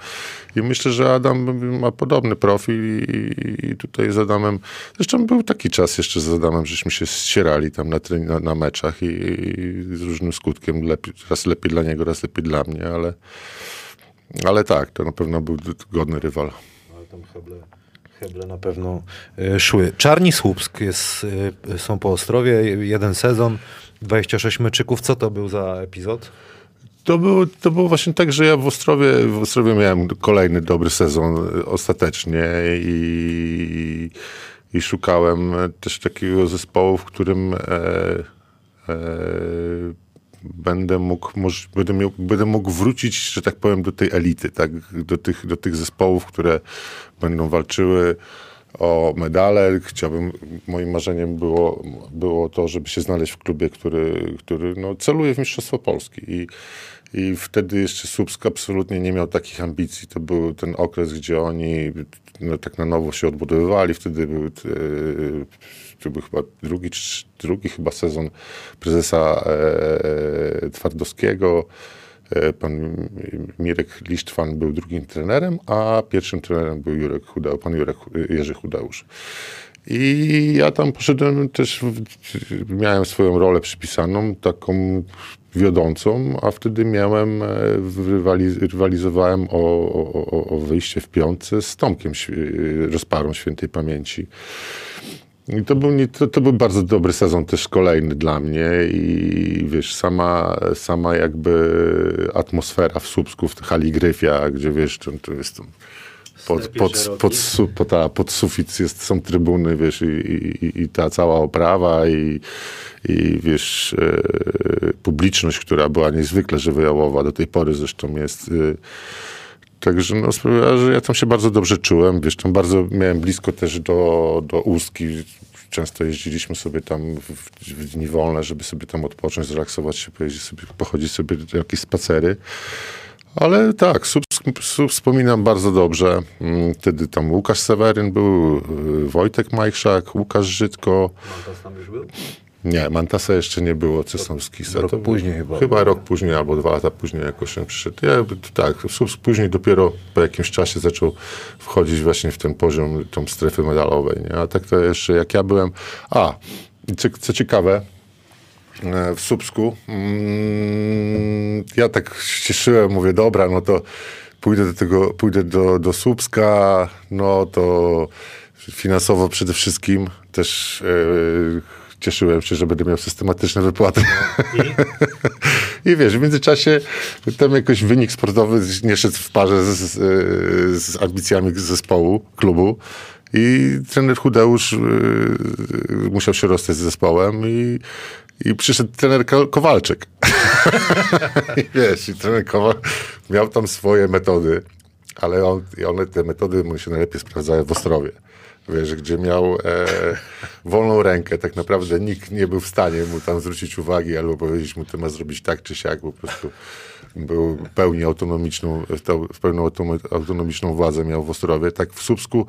I myślę, że Adam ma podobny profil i, i tutaj z Adamem, zresztą był taki czas jeszcze z Adamem, żeśmy się ścierali tam na, na, na meczach i, i z różnym skutkiem, lepiej, raz lepiej dla niego, raz lepiej dla mnie, ale ale tak, to na pewno był godny rywal.
Ale tam heble, heble na pewno y, szły. Czarni Słupsk jest, y, są po Ostrowie, jeden sezon, 26 meczyków. Co to był za epizod?
To było, to było właśnie tak, że ja w Ostrowie, w Ostrowie miałem kolejny dobry sezon ostatecznie i, i szukałem też takiego zespołu, w którym e, e, będę mógł, może, będę, miał, będę mógł wrócić, że tak powiem, do tej elity, tak? do, tych, do tych zespołów, które będą walczyły o medale. Chciałbym, moim marzeniem było, było to, żeby się znaleźć w klubie, który, który no, celuje w Mistrzostwo Polski. I, i wtedy jeszcze Słupsk absolutnie nie miał takich ambicji. To był ten okres, gdzie oni no, tak na nowo się odbudowywali. Wtedy był, to był chyba drugi, drugi chyba sezon prezesa e, e, Twardowskiego. E, pan Mirek Lisztwan był drugim trenerem, a pierwszym trenerem był Jurek Hudał, pan Jurek, Jerzy Hudeusz. I ja tam poszedłem też, miałem swoją rolę przypisaną, taką wiodącą, a wtedy miałem, e, rywalizowałem o, o, o wyjście w piątce z Tomkiem Rozparą Świętej Pamięci. I to był, nie, to, to był bardzo dobry sezon też kolejny dla mnie i wiesz, sama, sama jakby atmosfera w Słupsku, w hali Gryfia, gdzie wiesz, to jest pod, pod, pod, pod, ta, pod sufit jest, są trybuny, wiesz, i, i, i ta cała oprawa i, i wiesz, e, publiczność, która była niezwykle żywiołowa, do tej pory zresztą jest... E, Także no, że ja tam się bardzo dobrze czułem. Wiesz, tam bardzo miałem blisko też do, do Ustki. Często jeździliśmy sobie tam w, w dni wolne, żeby sobie tam odpocząć, zrelaksować się, pojeździć sobie, pochodzić sobie jakieś spacery. Ale tak, sub, sub, wspominam bardzo dobrze. Mm, wtedy tam Łukasz Seweryn był, y, Wojtek Majchrzak, Łukasz Żydko.
Mantas tam już był?
Nie, Mantasa jeszcze nie było, Cesowski.
Rok to później chyba.
Chyba rok później albo dwa lata później jakoś on przyszedł. Ja, tak, później dopiero po jakimś czasie zaczął wchodzić właśnie w ten poziom, tą strefy medalowej. Nie? A tak to jeszcze jak ja byłem... A, co, co ciekawe, e, w Słupsku. Mm, ja tak się cieszyłem, mówię, dobra, no to pójdę do tego, pójdę do, do Słupska, no to finansowo przede wszystkim też yy, cieszyłem się, że będę miał systematyczne wypłaty. I, [laughs] I wiesz, w międzyczasie tam jakoś wynik sportowy nie szedł w parze z, z, z ambicjami zespołu, klubu. I trener Chudeusz y, musiał się rozstać z zespołem i, i przyszedł trener Ko- Kowalczyk. [laughs] I wiesz, i trener Kowal miał tam swoje metody, ale on, one, te metody mu się najlepiej sprawdzały w Ostrowie. Wiesz, gdzie miał e, wolną rękę, tak naprawdę nikt nie był w stanie mu tam zwrócić uwagi albo powiedzieć mu, ty ma zrobić tak czy siak, po prostu był pełni autonomiczną, to- w pełną autonomiczną władzę miał w Ostrowie. Tak w Słupsku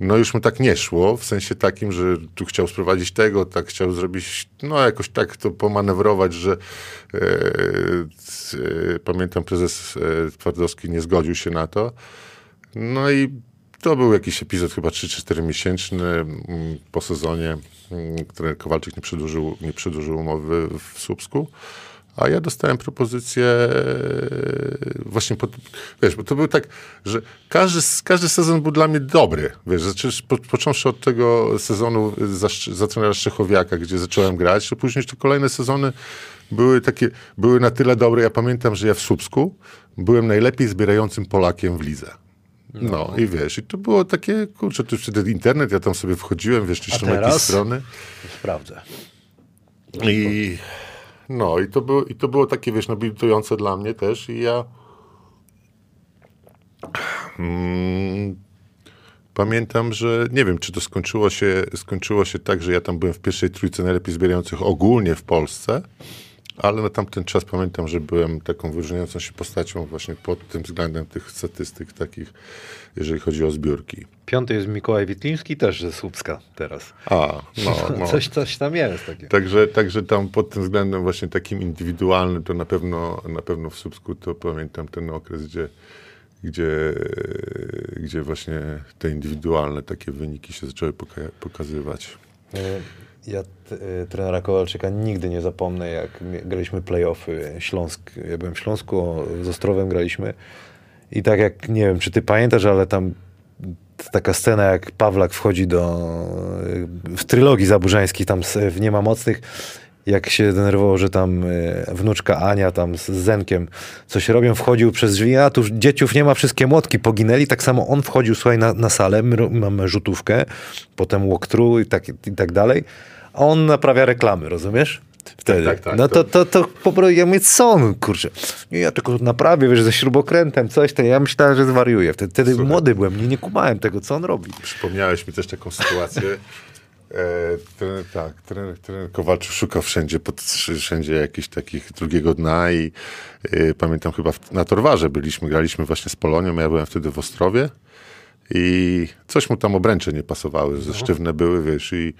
no już mu tak nie szło, w sensie takim, że tu chciał sprowadzić tego, tak chciał zrobić, no jakoś tak to pomanewrować, że e, e, pamiętam prezes e, Twardowski nie zgodził się na to. No i to był jakiś epizod chyba 3-4 miesięczny mm, po sezonie, mm, który Kowalczyk nie przedłużył, nie przedłużył umowy w Słupsku. A ja dostałem propozycję e, właśnie, pod, wiesz, bo to był tak, że każdy, każdy sezon był dla mnie dobry, wiesz, zaczęsz, po, począwszy od tego sezonu za, za trenera Szczechowiaka, gdzie zacząłem grać, to później te kolejne sezony były takie, były na tyle dobre, ja pamiętam, że ja w Słupsku byłem najlepiej zbierającym Polakiem w lidze. No, i wiesz, i to było takie, kurczę, to już wtedy internet, ja tam sobie wchodziłem, wiesz, czyszczą jakieś
teraz?
strony.
Sprawdzę.
I no, i to, było, i to było takie, wiesz, nobilitujące dla mnie też i ja mm, pamiętam, że nie wiem, czy to skończyło się, skończyło się tak, że ja tam byłem w pierwszej trójce najlepiej zbierających ogólnie w Polsce, ale na tamten czas pamiętam, że byłem taką wyróżniającą się postacią właśnie pod tym względem tych statystyk takich, jeżeli chodzi o zbiórki.
Piąty jest Mikołaj Witliński, też ze Słupska teraz.
A, [laughs] no, no.
Coś, coś tam jest takiego.
Także, także tam pod tym względem właśnie takim indywidualnym, to na pewno, na pewno w Słupsku to pamiętam ten okres, gdzie, gdzie, gdzie właśnie te indywidualne takie wyniki się zaczęły poka- pokazywać.
Ja e, trenera Kowalczyka nigdy nie zapomnę, jak graliśmy playoffy Śląsk. Ja byłem w Śląsku, z Ostrowem graliśmy. I tak jak, nie wiem, czy ty pamiętasz, ale tam taka scena, jak Pawlak wchodzi do... e, w trylogii zaburzańskiej, tam w Nie ma mocnych, jak się denerwował, że tam e, wnuczka Ania tam z Zenkiem coś robią, wchodził przez drzwi, a tu dzieciów nie ma, wszystkie młotki poginęli, tak samo on wchodził, słuchaj, na, na salę, my mamy rzutówkę, potem walkthrough i tak, i tak dalej, on naprawia reklamy, rozumiesz? Wtedy.
Tak, tak,
no to,
to-
to, po prostu, ja mówię, co on, kurczę, nie, ja tylko naprawię, wiesz, ze śrubokrętem, coś, to ja myślałem, że zwariuję. Wtedy, wtedy
Słuchaj.
młody byłem, nie, nie kumałem tego, co on robi.
Przypomniałeś mi też taką sytuację. [laughs] E, trener, tak, trener, trener Kowalczyk szukał wszędzie, pod, wszędzie jakichś takich drugiego dna i e, pamiętam chyba w, na Torwarze byliśmy, graliśmy właśnie z Polonią, ja byłem wtedy w Ostrowie i coś mu tam obręcze nie pasowały, ze sztywne były, wiesz, i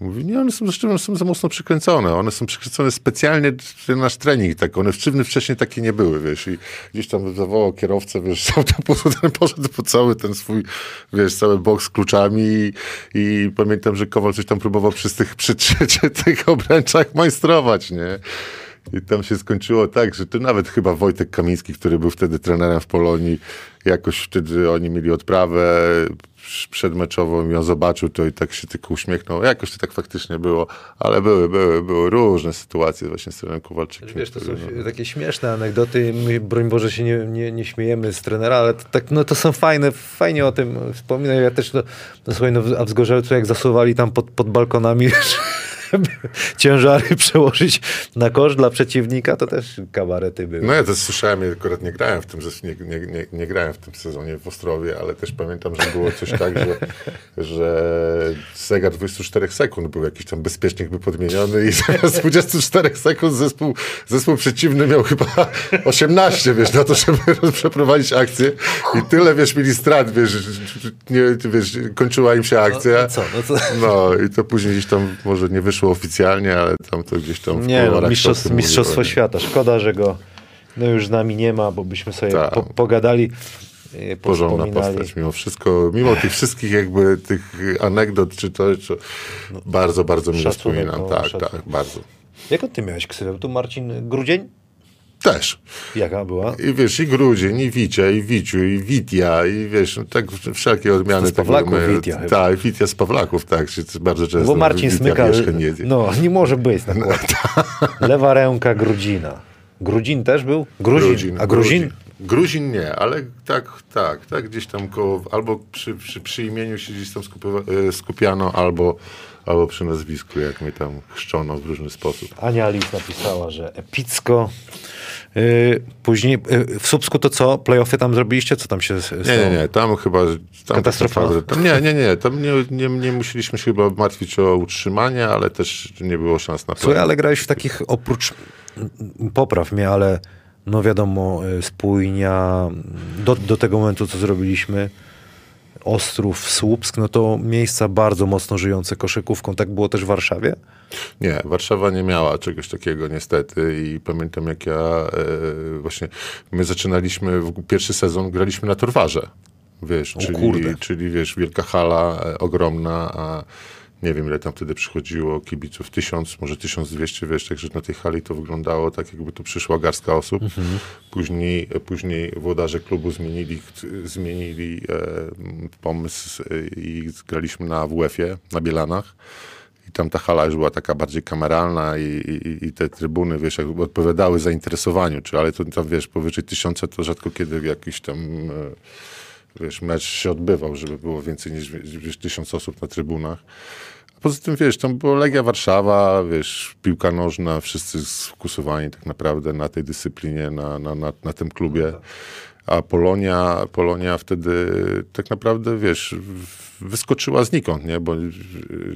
mówi, nie, one są ze sztywne, są za mocno przykręcone, one są przykręcone specjalnie na nasz trening, tak, one sztywne wcześniej takie nie były, wiesz, i gdzieś tam zawołał kierowcę, wiesz, tam [laughs] poszedł, ten poszedł po cały ten swój, wiesz, cały boks z kluczami. I, i pamiętam, że Kowal coś tam próbował przy tych, przy, przy [laughs] tych obręczach majstrować, nie? I tam się skończyło tak, że to nawet chyba Wojtek Kamiński, który był wtedy trenerem w Polonii, jakoś wtedy oni mieli odprawę przedmeczową i on zobaczył to i tak się tylko uśmiechnął. Jakoś to tak faktycznie było, ale były, były, były różne sytuacje właśnie z trenerem Kowalczykiem.
Wiesz, to są
no,
takie śmieszne anegdoty. My, broń Boże, się nie, nie, nie śmiejemy z trenera, ale to, tak, no, to są fajne, fajnie o tym wspominam. Ja też, no, no, słuchaj, no, a w Zgorzelcu jak zasuwali tam pod, pod balkonami, [laughs] ciężary przełożyć na kosz dla przeciwnika, to też kabarety były.
No ja też słyszałem, ja akurat nie grałem w tym, nie, nie, nie, nie grałem w tym sezonie w Ostrowie, ale też pamiętam, że było coś tak, że, że zegar 24 sekund był jakiś tam bezpiecznik by podmieniony i zamiast 24 sekund zespół, zespół przeciwny miał chyba 18, wiesz, na to, żeby przeprowadzić akcję i tyle, wiesz, mieli strat, wiesz, nie, wiesz kończyła im się akcja.
no co, no co?
No i to później gdzieś tam może nie wyszło oficjalnie, ale tam to gdzieś tam w
Nie, no, mistrzostw, mistrzostwo świata. Szkoda, że go no, już z nami nie ma, bo byśmy sobie
Tak.
po, pogadali, e,
porządna postać mimo wszystko, mimo tych wszystkich jakby tych anegdot czy to, czy bardzo, bardzo mi
No,
wspominam.
no,
tak,
szacunek.
tak, bardzo.
Jaką ty miałeś ksywę? Tu Marcin Grudzień?
Też.
Jaka była?
I wiesz, i Grudzień, i Wicia, i Wiciu, i Witia, i wiesz, no, tak wszelkie odmiany.
Z Pawlaków
tego,
Witia.
Tak, Witia z Pawlaków, tak, się bardzo często.
Bo Marcin Smyka,
nie
no nie może być na [laughs]
tak.
kłopie. Lewa ręka Grudzina. Grudzin też był? Gruzin. A Gruzin?
Gruzin nie, ale tak, tak, tak, gdzieś tam koło, albo przy, przy, przy imieniu się gdzieś tam e, skupiano, albo, albo przy nazwisku, jak mnie tam chrzczono w różny sposób.
Ania Alice napisała, że epicko. Yy, później yy, w Subsku to co? Playoffy tam zrobiliście? Co tam się s-
Nie,
stało?
nie, nie, tam chyba... Tam
Katastrofa.
tak naprawdę- Tam, nie, nie, nie, tam nie, nie, nie musieliśmy się chyba martwić o utrzymanie, ale też nie było szans na
Słuchaj,
play.
ale grałeś w takich oprócz, popraw mnie, ale no wiadomo, y, spójnia, do, do tego momentu, co zrobiliśmy, Ostrów, Słupsk, no to miejsca bardzo mocno żyjące koszykówką. Tak było też w Warszawie?
Nie, Warszawa nie miała czegoś takiego niestety i pamiętam jak ja e, właśnie, my zaczynaliśmy, pierwszy sezon graliśmy na Torwarze, wiesz,
O
czyli,
kurde.
czyli wiesz, wielka hala, e, ogromna, a nie wiem ile tam wtedy przychodziło kibiców, tysiąc, może 1200, wiesz, także na tej hali to wyglądało tak jakby tu przyszła garstka osób. Później, później włodarze klubu zmienili, zmienili e, pomysł i graliśmy na WF-ie, na Bielanach. I tam ta hala już była taka bardziej kameralna i, i, i te trybuny, wiesz, jakby odpowiadały zainteresowaniu, czy, ale to tam, wiesz, powyżej tysiąca to rzadko kiedy jakiś tam, e, wiesz, mecz się odbywał, żeby było więcej niż tysiąc osób na trybunach. Poza tym, wiesz, tam była Legia Warszawa, wiesz, piłka nożna, wszyscy sfokusowani tak naprawdę na tej dyscyplinie, na, na, na, na tym klubie. A Polonia, Polonia wtedy tak naprawdę, wiesz, wyskoczyła znikąd, nie? Bo,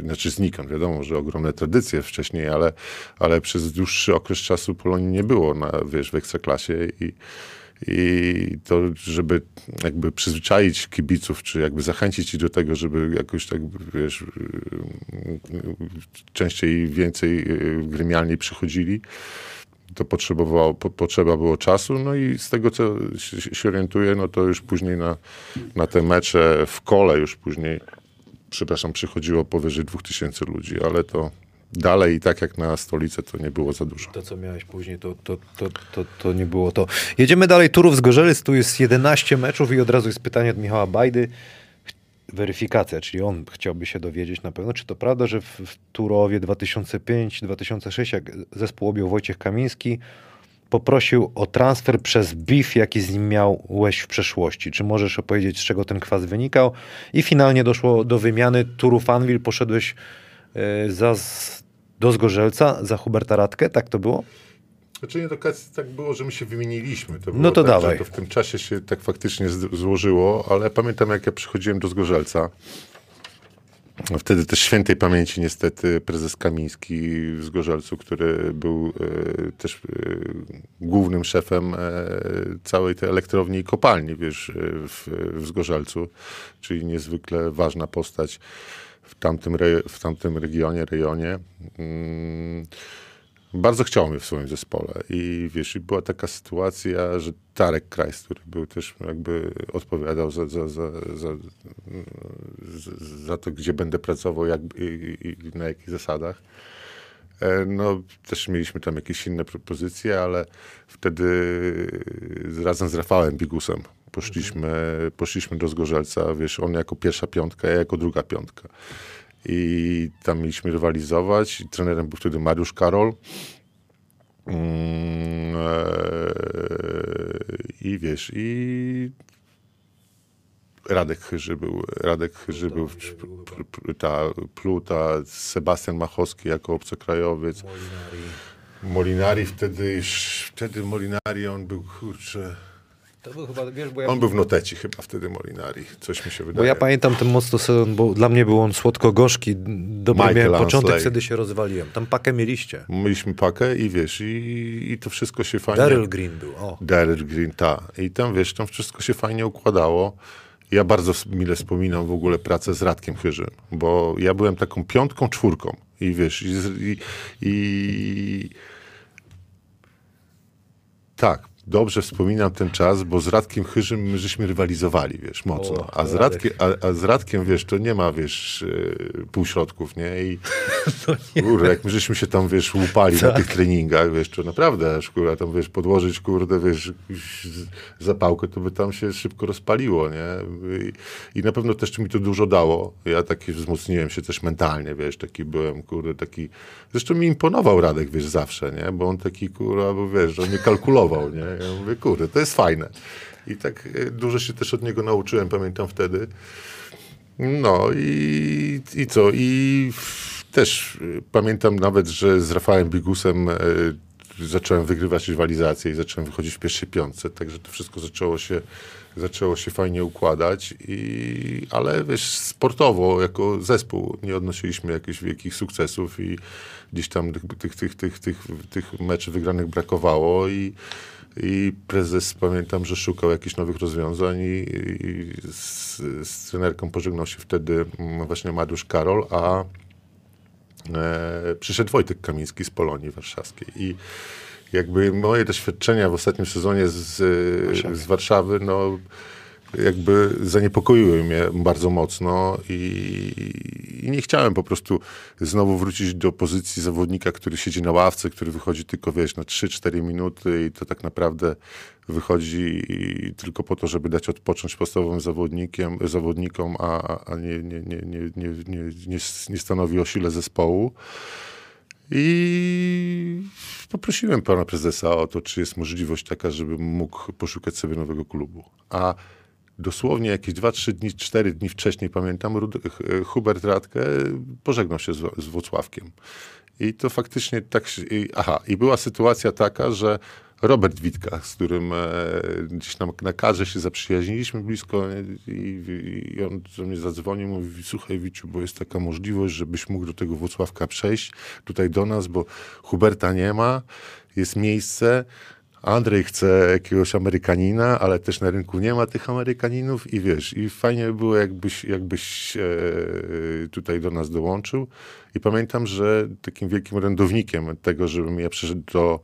znaczy znikąd, wiadomo, że ogromne tradycje wcześniej, ale, ale przez dłuższy okres czasu Polonii nie było, na, wiesz, w Ekstraklasie i, i to, żeby jakby przyzwyczaić kibiców, czy jakby zachęcić ich do tego, żeby jakoś tak, wiesz, częściej więcej y, gremialnie przychodzili, to potrzebowało, po, potrzeba było czasu, no i z tego, co się orientuję, no to już później na, na te mecze w kole już później, przepraszam, przychodziło powyżej 2000 ludzi, ale to dalej i tak jak na stolicę to nie było za dużo.
To, co miałeś później, to, to, to, to, to nie było to. Jedziemy dalej. Turów z Gorzelec. Tu jest 11 meczów i od razu jest pytanie od Michała Bajdy. Weryfikacja, czyli on chciałby się dowiedzieć na pewno, czy to prawda, że w, w Turowie 2005-2006, jak zespół objął Wojciech Kamiński, poprosił o transfer przez BIF, jaki z nim miałeś w przeszłości. Czy możesz opowiedzieć, z czego ten kwas wynikał? I finalnie doszło do wymiany Turów Anwil. Poszedłeś e, za, do Zgorzelca za Huberta Radkę, tak to było?
Znaczy nie końca tak było, że my się wymieniliśmy. To
No to
tak,
dawaj.
To w tym czasie się tak faktycznie złożyło, ale pamiętam jak ja przychodziłem do Zgorzelca. Wtedy też świętej pamięci niestety prezes Kamiński w Zgorzelcu, który był e, też e, głównym szefem e, całej tej elektrowni i kopalni, wiesz, e, w, w Zgorzelcu, czyli niezwykle ważna postać w tamtym, re, w tamtym regionie, rejonie. Mm, bardzo chciał mnie w swoim zespole i wiesz, i była taka sytuacja, że Tarek Krajs, który był też jakby odpowiadał za, za, za, za, za, to, gdzie będę pracował jak, i, i na jakich zasadach. E, No, też mieliśmy tam jakieś inne propozycje, ale wtedy razem z Rafałem Bigusem poszliśmy, poszliśmy do Zgorzelca, wiesz, on jako pierwsza piątka, ja jako druga piątka. I tam mieliśmy rywalizować. Trenerem był wtedy Mariusz Karol. Mm, e, I wiesz, i Radek Chyży był, Radek Chyży był, ta Pluta, Sebastian Machowski jako obcokrajowiec. Molinari wtedy już, wtedy Molinari, on był, kurczę,
To był chyba, wiesz, bo ja,
on był w noteci chyba wtedy Molinari, coś mi się
bo
wydaje.
ja pamiętam ten mocno sezon, bo dla mnie był on słodko-gorzki. Dobry
Michael
miałem początek,
Ansley.
wtedy się rozwaliłem. Tam pakę mieliście.
Mieliśmy pakę i wiesz, i, i to wszystko się fajnie...
Daryl Green był, o.
Daryl Green, ta. I tam, wiesz, tam wszystko się fajnie układało. Ja bardzo mile wspominam w ogóle pracę z Radkiem Chyżym, bo ja byłem taką piątką, czwórką. I wiesz, i, i, i tak, dobrze wspominam ten czas, bo z Radkiem Chyżym my żeśmy rywalizowali, wiesz, mocno.
O,
A z. Radkiem, a, a z Radkiem, wiesz, to nie ma, wiesz, yy, półśrodków, nie? I [laughs] kurde, jak my żeśmy się tam, wiesz, łupali na tych treningach, wiesz, to naprawdę, kurwa, tam, wiesz, podłożyć, kurde, wiesz, zapałkę, to by tam się szybko rozpaliło, nie? I, I na pewno też mi to dużo dało. Ja taki wzmocniłem się też mentalnie, wiesz, taki byłem, kurde, taki... Zresztą mi imponował Radek, wiesz, zawsze, nie? Bo on taki, kurwa, bo wiesz, on nie kalkulował, nie? Ja mówię, kurde, to jest fajne. I tak e, dużo się też od niego nauczyłem, pamiętam wtedy. No i, i co? I też y, pamiętam nawet, że z Rafałem Bigusem e, zacząłem wygrywać rywalizację i zacząłem wychodzić w pierwszej piątce, także to wszystko zaczęło się, zaczęło się fajnie układać, i, ale wiesz, sportowo jako zespół nie odnosiliśmy jakichś wielkich sukcesów i gdzieś tam tych, tych, tych, tych, tych, tych meczy wygranych brakowało i i prezes pamiętam, że szukał jakichś nowych rozwiązań i, i z, z trenerką pożegnał się wtedy mm, właśnie Mariusz Karol, a e, przyszedł Wojtek Kamiński z Polonii Warszawskiej. I jakby moje doświadczenia w ostatnim sezonie z, z Warszawy, no jakby zaniepokoiły mnie bardzo mocno i, i nie chciałem po prostu znowu wrócić do pozycji zawodnika, który siedzi na ławce, który wychodzi tylko, wiesz, na 3-4 minuty i to tak naprawdę wychodzi tylko po to, żeby dać odpocząć podstawowym zawodnikiem, zawodnikom, a, a nie, nie, nie, nie, nie, nie, nie, nie stanowi o sile zespołu. I poprosiłem pana prezesa o to, czy jest możliwość taka, żebym mógł poszukać sobie nowego klubu. A dosłownie jakieś 2-3 dni, 4 dni wcześniej, pamiętam, Hubert Radke pożegnał się z, z Włocławkiem. I to faktycznie tak i, aha, i była sytuacja taka, że Robert Witka, z którym e, gdzieś na, na karze się zaprzyjaźniliśmy blisko i, i on do mnie zadzwonił, mówi, słuchaj Wiciu, bo jest taka możliwość, żebyś mógł do tego Włocławka przejść, tutaj do nas, bo Huberta nie ma, jest miejsce, Andrzej chce jakiegoś Amerykanina, ale też na rynku nie ma tych Amerykaninów i wiesz, i fajnie by było, jakbyś, jakbyś e, tutaj do nas dołączył. I pamiętam, że takim wielkim orędownikiem tego, żebym ja przyszedł do,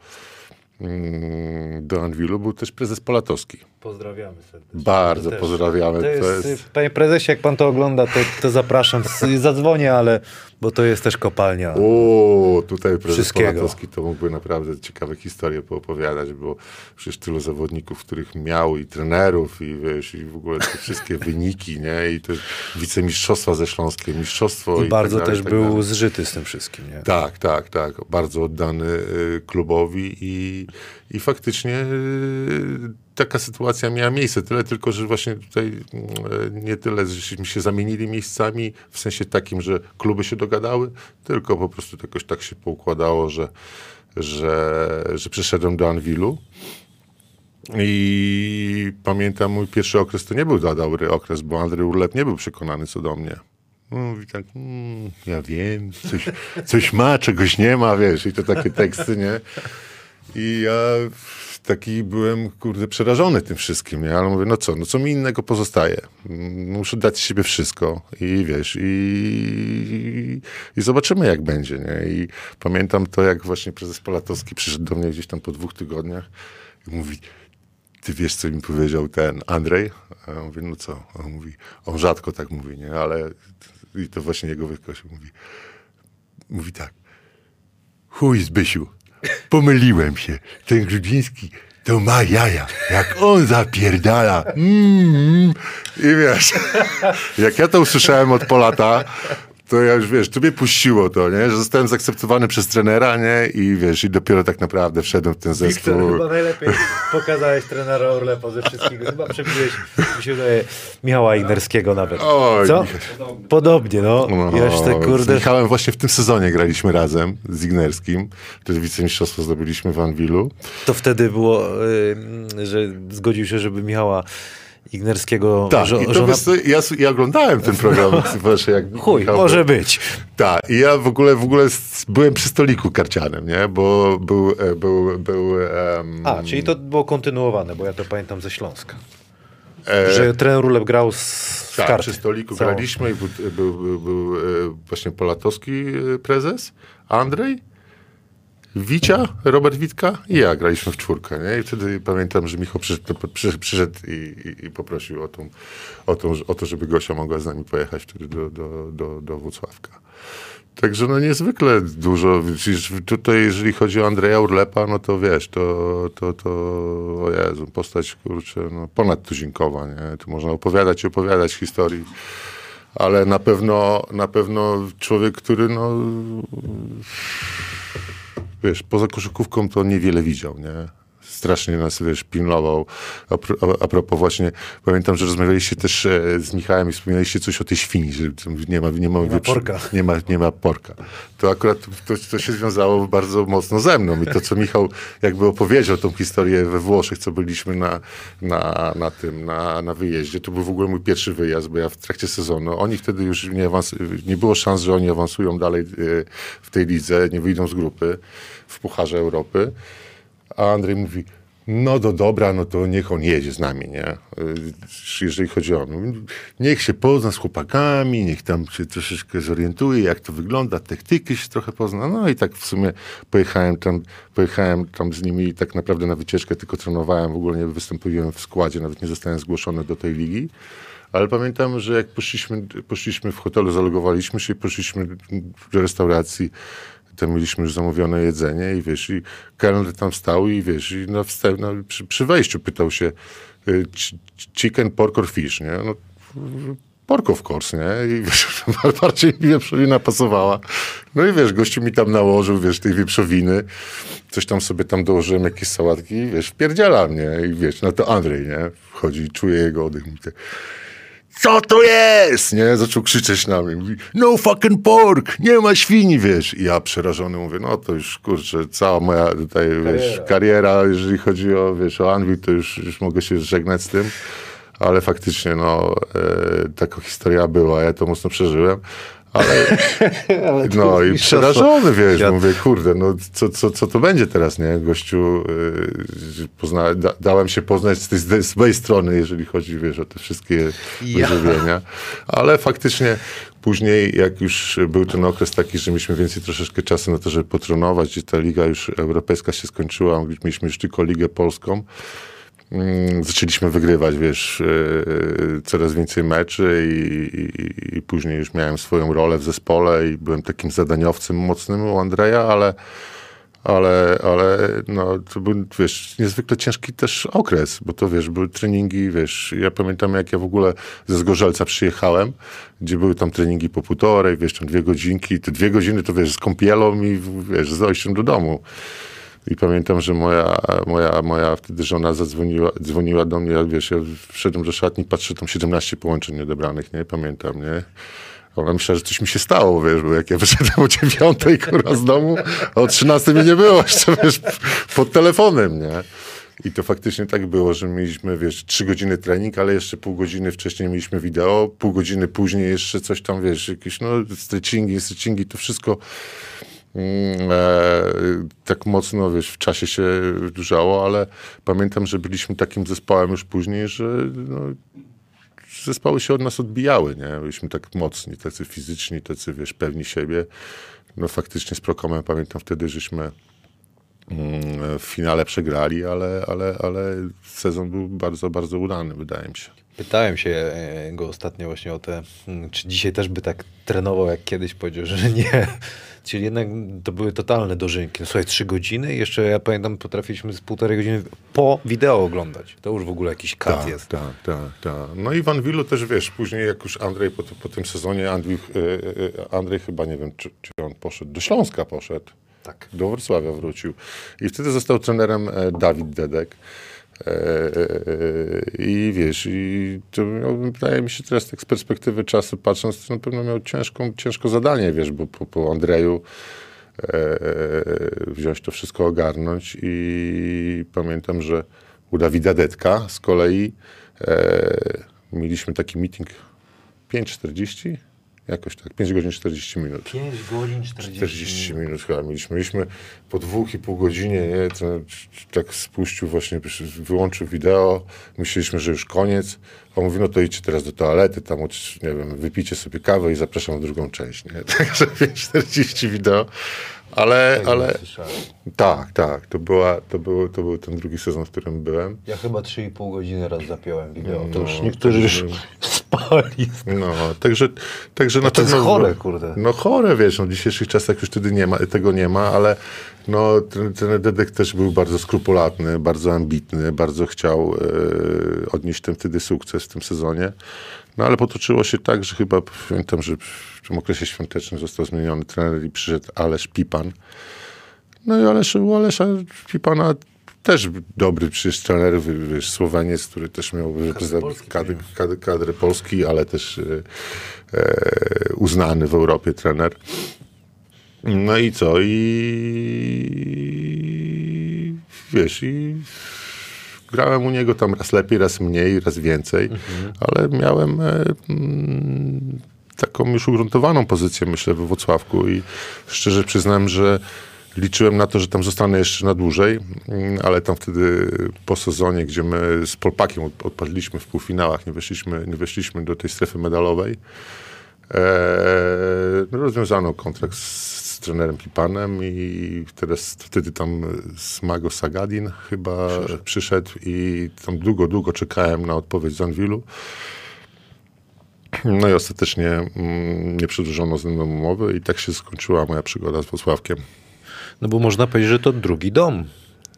do Anwilu, był też prezes Polatowski.
Pozdrawiamy serdecznie.
Bardzo
też.
pozdrawiamy.
To jest, y, Panie prezesie, jak pan to ogląda, to, to zapraszam. [laughs] Zadzwonię, ale bo to jest też kopalnia.
O, tutaj prezes. Polatowski to mógłby naprawdę ciekawe historie poopowiadać, bo przecież tylu zawodników, których miał i trenerów i wiesz, i w ogóle te wszystkie [laughs] wyniki, nie? I te wicemistrzostwa ze Śląskie, mistrzostwo i,
I bardzo
tak dalej,
też
tak
był zżyty z tym wszystkim. Nie?
Tak, tak, tak. Bardzo oddany y, klubowi i, i faktycznie y, taka sytuacja miała miejsce. Tyle tylko, że właśnie tutaj y, nie tyle, żeśmy się zamienili miejscami w sensie takim, że kluby się dogadały, tylko po prostu jakoś tak się poukładało, że, że, że przeszedłem do Anwilu. I pamiętam mój pierwszy okres to nie był za dobry okres, bo Andrzej Urlep nie był przekonany co do mnie. Mówi tak, mm, ja wiem, coś, coś ma, czegoś nie ma, wiesz, i to takie teksty, nie? I ja taki byłem, kurde, przerażony tym wszystkim, nie? Ale mówię, no co, no co mi innego pozostaje? Mm, Muszę dać z siebie wszystko i wiesz, i, i zobaczymy jak będzie, nie? I pamiętam to, jak właśnie prezes Polatowski przyszedł do mnie gdzieś tam po dwóch tygodniach i mówi, ty wiesz, co mi powiedział ten Andrzej? A ja mówię, no co? On mówi, on rzadko tak mówi, nie? Ale i to właśnie jego wykoś mówi. Mówi tak. Chuj Zbysiu, pomyliłem się. Ten Grudziński to ma jaja. Jak on zapierdala. Mm. I wiesz, [laughs] jak ja to usłyszałem od Polata, to ja już, wiesz, tu mnie puściło to, nie? Że zostałem zaakceptowany przez trenera, nie? I wiesz, i dopiero tak naprawdę wszedłem w ten zespół.
Wiktor, chyba najlepiej pokazałeś trenera Orlepa ze wszystkiego. Chyba przebiłeś, mi się wydaje, Michała Ignerskiego nawet.
Oj,
Co? Podobnie, no.
No,
Ja te
Z
kurde...
Michałem właśnie w tym sezonie graliśmy razem z Ignerskim. Wtedy wicemistrzostwo zdobyliśmy w Anwilu.
To wtedy było, y, że zgodził się, żeby Michała Ignerskiego
Tak,
żo-
i to
żona...
wiesz ja, ja oglądałem ten program. [laughs] Jak
Chuj,
Michał
może
był.
być.
Tak, i ja w ogóle, w ogóle byłem przy stoliku karcianym, nie? Bo był, e, był, był em,
A, czyli to było kontynuowane, bo ja to pamiętam ze Śląska.
e,
Że trener Rulep grał z, z
tak,
karty.
przy stoliku
Całą.
graliśmy i był, był, był, był e, właśnie Polatowski prezes, Andrzej Wicia, Robert Witka i ja graliśmy w czwórkę, nie? I wtedy pamiętam, że Michał przyszedł, przyszedł, i, i, i, poprosił o, tą, o, tą, o to, żeby Gosia mogła z nami pojechać wtedy do, do, do, do Włocławka. Także no niezwykle dużo. Tutaj, jeżeli chodzi o Andrzeja Urlepa, no to wiesz, to, to, to o Jezu, postać, kurczę, no ponadtuzinkowa, nie? Tu można opowiadać i opowiadać historii, ale na pewno, na pewno człowiek, który no wiesz, poza koszykówką to niewiele widział, nie? Strasznie nas, wiesz, pilnował. A, a, propos właśnie, pamiętam, że rozmawialiście też e, z Michałem i wspominaliście coś o tej świni, że nie ma, nie ma,
nie ma porka.
Nie ma, nie ma porka. To akurat to, to się związało bardzo mocno ze mną i to, co Michał jakby opowiedział tą historię we Włoszech, co byliśmy na, na, na tym, na, na wyjeździe. To był w ogóle mój pierwszy wyjazd, bo ja w trakcie sezonu, oni wtedy już nie, awans, nie było szans, że oni awansują dalej e, w tej lidze, nie wyjdą z grupy w Pucharze Europy. A Andrzej mówi, no do dobra, no to niech on jedzie z nami, nie? Y, jeżeli chodzi o mnie. Niech się pozna z chłopakami, niech tam się troszeczkę zorientuje, jak to wygląda, taktyki się trochę pozna. No i tak w sumie pojechałem tam, pojechałem tam z nimi tak naprawdę na wycieczkę, tylko trenowałem, w ogóle nie występowałem w składzie, nawet nie zostałem zgłoszony do tej ligi. Ale pamiętam, że jak poszliśmy, poszliśmy w hotelu, zalogowaliśmy się i poszliśmy do restauracji, tam mieliśmy już zamówione jedzenie i wiesz, i kelner tam stał i wiesz, i na wstęp, no, przy, przy, wejściu pytał się y, chicken, pork or fish, nie? No, pork of course, nie? I wiesz, [laughs] bardziej mi wieprzowina pasowała. No i wiesz, gościu mi tam nałożył, wiesz, tej wieprzowiny, coś tam sobie tam dołożyłem, jakieś sałatki, wiesz, wpierdziela mnie i wiesz, no to Andrzej, nie? Wchodzi czuje jego oddech, mówi co to jest? Nie, zaczął krzyczeć na mnie. Mówi, no fucking pork, nie ma świni, wiesz. I ja przerażony mówię, no to już, kurczę, cała moja tutaj, kariera. wiesz, kariera, jeżeli chodzi o, wiesz, o Anvil, to już, już mogę się żegnać z tym. Ale faktycznie, no, e, taka historia była, ja to mocno przeżyłem. [laughs] Ale, no i przerażony, wiesz, Świat. mówię, kurde, no co, co, co to będzie teraz, nie? Gościu, yy, pozna, da, dałem się poznać z, tej, z mojej strony, jeżeli chodzi, wiesz, o te wszystkie ja. wyżywienia. Ale faktycznie później, jak już był ten okres taki, że mieliśmy więcej troszeczkę czasu na to, żeby potrenować, gdzie ta liga już europejska się skończyła, mieliśmy już tylko ligę polską, zaczęliśmy wygrywać, wiesz, e, coraz więcej meczy i, i, i, później już miałem swoją rolę w zespole i byłem takim zadaniowcem mocnym u Andrzeja, ale, ale, ale no, to był, wiesz, niezwykle ciężki też okres, bo to, wiesz, były treningi, wiesz, ja pamiętam, jak ja w ogóle ze Zgorzelca przyjechałem, gdzie były tam treningi po półtorej, wiesz, tam dwie godzinki, te dwie godziny to, wiesz, z kąpielą i, wiesz, z dojściem do domu. I pamiętam, że moja, moja, moja wtedy żona zadzwoniła dzwoniła do mnie, wiesz, ja wszedłem do szatni, patrzę, tam 17 połączeń nieodebranych, nie? Pamiętam, nie? Ona myślała, że coś mi się stało, wiesz, bo jak ja wyszedłem o dziewiątej, kurwa, z domu, a o 13 mnie nie było jeszcze, wiesz, pod telefonem, nie? I to faktycznie tak było, że mieliśmy, wiesz, trzy godziny trening, ale jeszcze pół godziny wcześniej mieliśmy wideo, pół godziny później jeszcze coś tam, wiesz, jakieś, no, stretchingi, stretchingi, to wszystko tak mocno, wiesz, w czasie się wydłużało, ale pamiętam, że byliśmy takim zespołem już później, że no, zespoły się od nas odbijały, nie? Byliśmy tak mocni, tacy fizyczni, tacy, wiesz, pewni siebie. No faktycznie z Prokomem pamiętam wtedy, żeśmy mm, w finale przegrali, ale, ale, ale sezon był bardzo, bardzo udany, wydaje mi się.
Pytałem się e, go ostatnio właśnie o te, mm, czy dzisiaj też by tak trenował jak kiedyś, powiedział, że nie. Czyli jednak to były totalne dożynki. No, słuchaj, trzy godziny jeszcze ja pamiętam, potrafiliśmy z półtorej godziny po wideo oglądać. To już w ogóle jakiś kat
tak,
jest.
Tak, tak, tak. No i Van Willu też, wiesz, później jak już Andrzej po, po tym sezonie, Andrzej, Andrzej chyba, nie wiem, czy, czy on poszedł, do Śląska poszedł. Tak. Do Wrocławia wrócił. I wtedy został trenerem e, Dawid Dedek. E, e, I wiesz, i to wydaje mi się teraz tak z perspektywy czasu patrząc, to na pewno miał ciężką, ciężko zadanie, wiesz, bo po, po Andrzeju e, wziąć to wszystko ogarnąć i pamiętam, że u Dawida Detka z kolei e, mieliśmy taki meeting 5.40 Jakoś tak, 5 godzin 40 minut.
5 godzin 40,
40 minut. minut chyba mieliśmy. Mieliśmy po dwóch i pół godzinie, nie, to, tak spuścił właśnie, wyłączył wideo, myśleliśmy, że już koniec. On mówi, no to idźcie teraz do toalety, tam, nie wiem, wypijcie sobie kawę i zapraszam na drugą część, nie? [laughs] Także 40 wideo. Ale,
Tego
ale tak, tak, to, była, to, był, to był ten drugi sezon, w którym byłem.
Ja chyba 3,5 godziny raz zapiąłem wideo. To
No,
już niektórzy już spali.
No, także, także na
to jest
pewno...
chore, kurde.
No chore, wiesz, no, w dzisiejszych czasach już wtedy nie ma, tego nie ma, ale no, ten, ten Dedek też był bardzo skrupulatny, bardzo ambitny, bardzo chciał e, odnieść ten wtedy sukces w tym sezonie. No ale potoczyło się tak, że chyba pamiętam, że w tym okresie świątecznym został zmieniony trener i przyszedł Alesz Pipan. No i Alesz, u Alesza Pipana też dobry przecież trener, wiesz, Słoweniec, który też miał kadry, kadry, kadry Polski, ale też e, e, uznany w Europie trener. No i co? I wiesz, i grałem u niego tam raz lepiej, raz mniej, raz więcej, ale miałem e, mm, taką już ugruntowaną pozycję, myślę, we Wrocławku i szczerze przyznam, że liczyłem na to, że tam zostanę jeszcze na dłużej, mm, ale tam wtedy po sezonie, gdzie my z Polpakiem od- odpadliśmy w półfinałach, nie weszliśmy, nie weszliśmy do tej strefy medalowej, e, no, rozwiązano kontrakt z trenerem Pipanem i teraz wtedy tam Smago Sagadin chyba przyszedł. i tam długo, długo czekałem na odpowiedź z Anwilu. No i ostatecznie mm, nie przedłużono z nim umowy i tak się skończyła moja przygoda z Włocławkiem.
No bo można powiedzieć, że to drugi dom.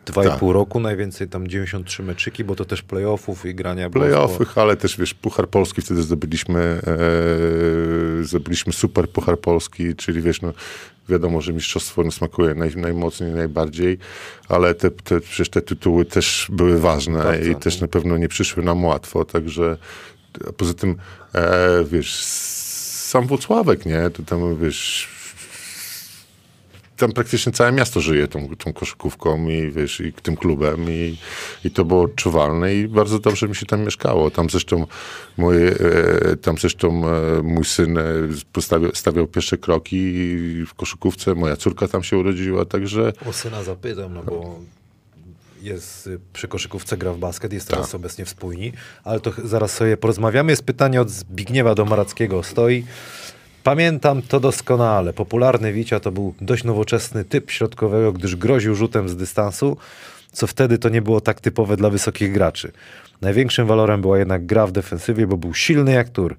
Dwa i
Tak.
pół roku, najwięcej tam 93 meczyki, bo to też playoffów i grania było
Playoffy, ale też wiesz, Puchar Polski wtedy zdobyliśmy, e, zdobyliśmy super Puchar Polski, czyli wiesz, no wiadomo, że mistrzostwo no, smakuje naj, najmocniej, najbardziej, ale te, te, przecież te tytuły też były ważne i też na pewno nie przyszły nam łatwo, także poza tym, e, wiesz, sam Włocławek, nie, to tam, wiesz, tam praktycznie całe miasto żyje tą, tą koszykówką i wiesz, i tym klubem i, i to było odczuwalne i bardzo dobrze mi się tam mieszkało. Tam zresztą moje, e, tam zresztą e, mój syn e, postawiał, stawiał pierwsze kroki w koszykówce, moja córka tam się urodziła, także
O syna zapytam, no bo jest y, przy koszykówce, gra w basket, jest teraz obecnie w spójni, ale to zaraz sobie porozmawiamy. Jest pytanie od Zbigniewa Domarackiego. Stoi. Pamiętam to doskonale. Popularny Wicia to był dość nowoczesny typ środkowego, gdyż groził rzutem z dystansu, co wtedy to nie było tak typowe dla wysokich graczy. Największym walorem była jednak gra w defensywie, bo był silny jak tur.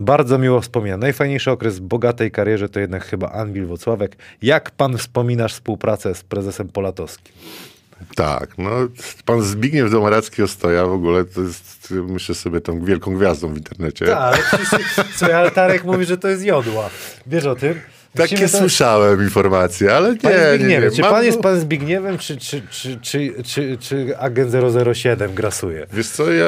Bardzo miło wspominam. Najfajniejszy okres w bogatej karierze to jednak chyba Anwil Wocławek. Jak pan wspominasz współpracę z prezesem Polatowskim?
Tak, no pan Zbigniew Domaracki Ostoja w ogóle to jest, myślę sobie, tą wielką gwiazdą w internecie.
Tak, ale ale Tarek mówi, że to jest jodła. Wiesz o tym?
Takie
Musimy to-
słyszałem informacje, ale nie,
Panie
nie, nie.
czy
Mam-
pan jest pan Zbigniewem, czy, czy, czy, czy, czy, czy agent 007 grasuje?
Wiesz co, ja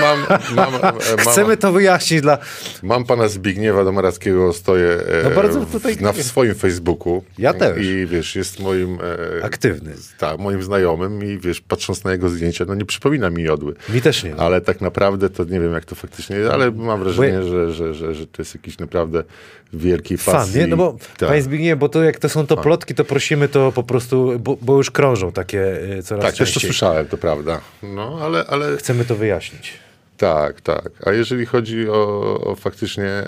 mam, mam, e, mam,
Chcemy to wyjaśnić dla...
Mam pana Zbigniewa Domarackiego, stoję e,
No bardzo tutaj-
w, na w swoim Facebooku.
Ja też.
I wiesz, jest moim... E,
Aktywny.
Tak, moim znajomym i wiesz, patrząc na jego zdjęcia, no nie przypomina mi jodły.
Mi też nie.
Ale tak naprawdę to nie wiem, jak to faktycznie jest, ale mam wrażenie, że, że, że, że to jest jakiś naprawdę wielki
Fan,
pasji.
nie? No bo,
tak.
panie Zbigniewie, bo to jak to są to plotki, to prosimy to po prostu, bo, bo już krążą takie y, coraz
Tak, też to
częściej.
słyszałem, to prawda. No, ale, ale
Chcemy to wyjaśnić.
Tak, tak. A jeżeli chodzi o, o faktycznie e,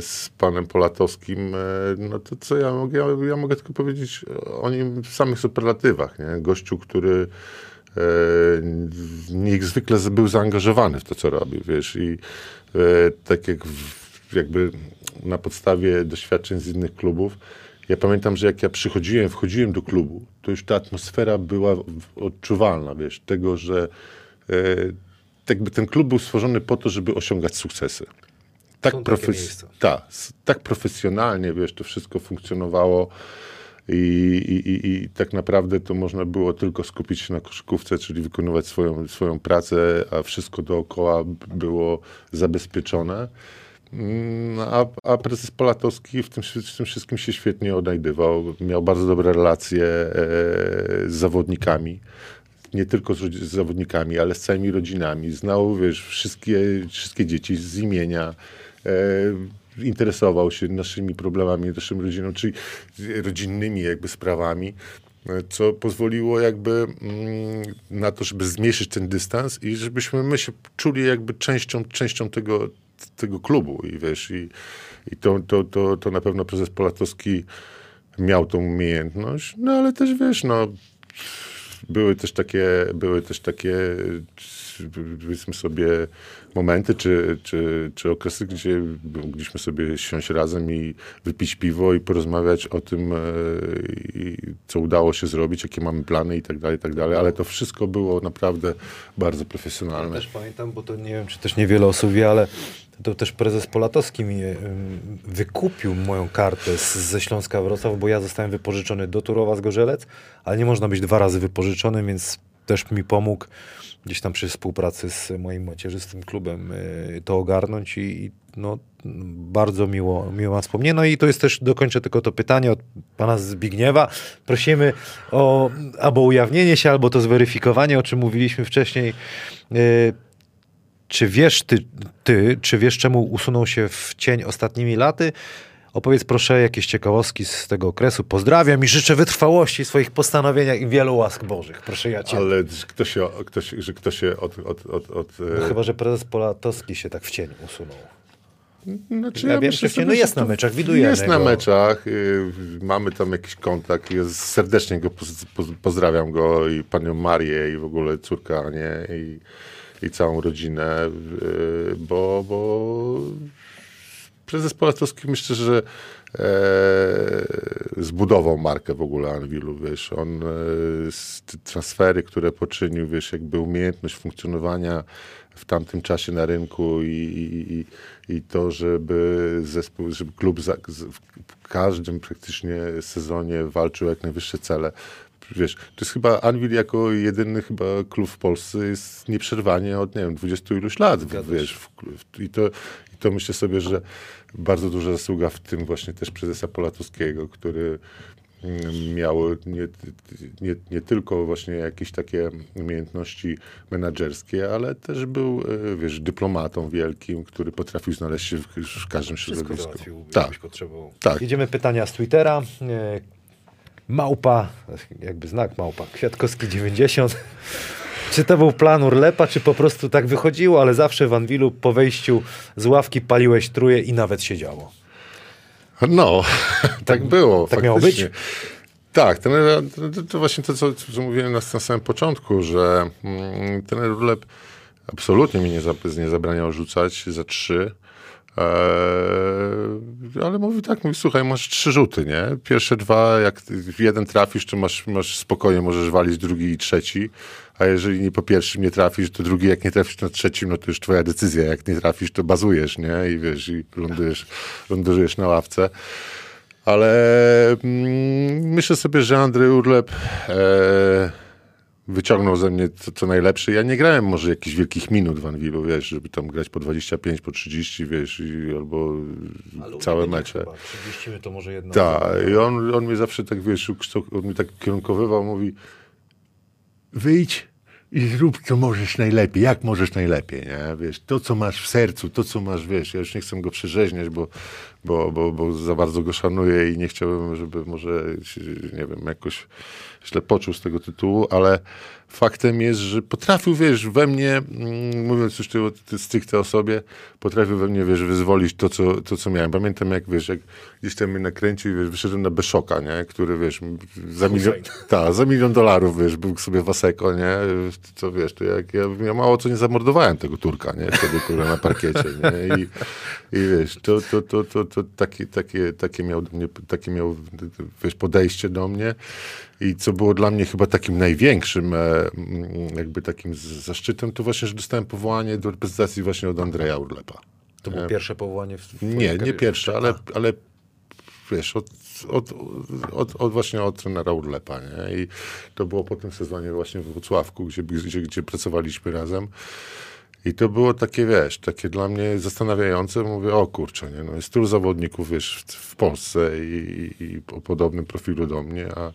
z panem Polatowskim, e, no to co ja mogę? Ja, ja mogę tylko powiedzieć o nim w samych superlatywach. Nie? Gościu, który e, niezwykle był zaangażowany w to, co robi, wiesz, i e, tak jak w, jakby na podstawie doświadczeń z innych klubów, ja pamiętam, że jak ja przychodziłem, wchodziłem do klubu, to już ta atmosfera była odczuwalna, wiesz, tego, że e, tak jakby ten klub był stworzony po to, żeby osiągać sukcesy. Tak, profes-
miejsca.
tak, profesjonalnie, wiesz, to wszystko funkcjonowało i, i, i, tak naprawdę to można było tylko skupić się na koszykówce, czyli wykonywać swoją, swoją pracę, a wszystko dookoła było zabezpieczone. Mm, A, a prezes Polatowski w tym, w tym wszystkim się świetnie odnajdywał. Miał bardzo dobre relacje e, z zawodnikami nie tylko z, z zawodnikami, ale z całymi rodzinami. Znał, wiesz, wszystkie, wszystkie dzieci z imienia. E, interesował się naszymi problemami, naszą rodziną, czyli rodzinnymi jakby sprawami, e, co pozwoliło jakby mm, na to, żeby zmniejszyć ten dystans i żebyśmy my się czuli jakby częścią, częścią tego, tego klubu i wiesz, i, i to, to, to, to na pewno prezes Polatowski miał tą umiejętność, no ale też wiesz, no były też takie, były też takie, powiedzmy sobie, momenty czy, czy, czy okresy, gdzie mogliśmy sobie siąść razem i wypić piwo i porozmawiać o tym, e, co udało się zrobić, jakie mamy plany i tak dalej, i tak dalej, ale to wszystko było naprawdę bardzo profesjonalne.
Ja też pamiętam, bo to nie wiem, czy też niewiele osób wie, ale to też prezes Polatowski mi wykupił moją kartę z, ze Śląska Wrocław, bo ja zostałem wypożyczony do Turowa z Gorzelec, ale nie można być dwa razy wypożyczony, więc też mi pomógł gdzieś tam przy współpracy z moim macierzystym klubem y, to ogarnąć i, i no, bardzo miło, miło wspomnienie. No i to jest też, dokończę tylko to pytanie od pana Zbigniewa. Prosimy o albo ujawnienie się, albo to zweryfikowanie, o czym mówiliśmy wcześniej. Y, czy wiesz ty, ty, czy wiesz czemu usunął się w cień ostatnimi laty? Opowiedz proszę jakieś ciekawostki z tego okresu. Pozdrawiam i życzę wytrwałości w swoich postanowieniach i wielu łask bożych. Proszę ja cię.
Ale kto się, ktoś, że kto się od... od, od, od
no, chyba, że prezes Polatowski się tak w cień usunął.
Znaczy,
ja, ja wiem, że no jest na meczach, widujemy
Jest na meczach, y, mamy tam jakiś kontakt, jest, serdecznie go poz, poz, pozdrawiam go i panią Marię i w ogóle córkę Anię i, i całą rodzinę, y, bo, bo prezes Polatowski myślę, że e, zbudował markę w ogóle Anwilu, wiesz, on e, transfery, które poczynił, wiesz, jakby umiejętność funkcjonowania w tamtym czasie na rynku i, i, i to, żeby zespół, żeby klub za, w każdym praktycznie sezonie walczył jak najwyższe cele. Wiesz, to jest chyba Anvil jako jedyny chyba klub w Polsce jest nieprzerwanie od, nie wiem, 20 iluś lat, wiesz, w, w, i to, i to myślę sobie, że bardzo duża zasługa w tym właśnie też prezesa Polatowskiego, który mm, miał nie, nie, nie tylko właśnie jakieś takie umiejętności menedżerskie, ale też był, e, wiesz, dyplomatą wielkim, który potrafił znaleźć się w, w każdym
Wszystko
środowisku.
Tak. potrzebował.
tak.
Jedziemy pytania z Twittera. Małpa, jakby znak małpa, Kwiatkowski 90. Czy to był plan Urlepa, czy po prostu tak wychodziło, ale zawsze w Anwilu po wejściu z ławki paliłeś truje i nawet się działo.
No, tak, było.
Tak miało być?
Tak, ten, to, to, właśnie to, co, co mówiłem na, na samym początku, że mm, ten Urlep absolutnie mi nie, za, nie zabraniał rzucać za trzy. Eee, ale mówi tak, mówi, słuchaj, masz trzy rzuty, nie? Pierwsze dwa, jak jeden trafisz, to masz, masz spokojnie, możesz walić drugi i trzeci, a jeżeli nie po pierwszym nie trafisz, to drugi, jak nie trafisz na trzecim, no to już twoja decyzja, jak nie trafisz, to bazujesz, nie? I wiesz, i lądujesz, lądujesz na ławce. Ale mm, myślę sobie, że Andrzej Urlep e, wyciągnął ze mnie co, co najlepsze. Ja nie grałem może jakichś wielkich minut w Anwilu, wiesz, żeby tam grać po 25, po 30, wiesz, i, albo
Ale
całe mecze.
Chyba. 30 to może jedno.
Tak, i on, on mnie zawsze tak, wiesz, on mnie tak kierunkowywał, mówi wyjdź i zrób, co możesz najlepiej, jak możesz najlepiej, nie? Wiesz, to, co masz w sercu, to, co masz, wiesz, ja już nie chcę go przerzeźniać, bo, bo, bo, bo za bardzo go szanuję i nie chciałbym, żeby może, nie wiem, jakoś źle poczuł z tego tytułu, ale faktem jest, że potrafił, wiesz, we mnie, mm, mówiąc już tylko stricte o sobie, potrafił we mnie, wiesz, wyzwolić to co, to, co miałem. Pamiętam, jak, wiesz, jak gdzieś tam mnie nakręcił, wiesz, wyszedłem na Beszoka, nie, który, wiesz, za milion, [laughs] ta, za milion dolarów, wiesz, był sobie Waseko, nie, co, wiesz, to jak, ja, ja mało co nie zamordowałem tego Turka, nie, wtedy, kurwa, na parkiecie, nie, i, i wiesz, to, to, to, to, to takie, takie, takie miał do mnie, takie miał, wiesz, podejście do mnie i co było dla mnie chyba takim największym e, jakby takim zaszczytem, to właśnie, że dostałem powołanie do reprezentacji właśnie od Andrzeja Urlepa.
To było pierwsze powołanie w
Nie, nie pierwsze, ale, ale wiesz, od, od, od, od, właśnie od trenera Urlepa, nie? I to było po tym sezonie właśnie w Wrocławku, gdzie, gdzie, gdzie pracowaliśmy razem. I to było takie, wiesz, takie dla mnie zastanawiające. Mówię, o kurczę, nie? No jest tylu zawodników, wiesz, w, w Polsce i, i, i o podobnym profilu do mnie, a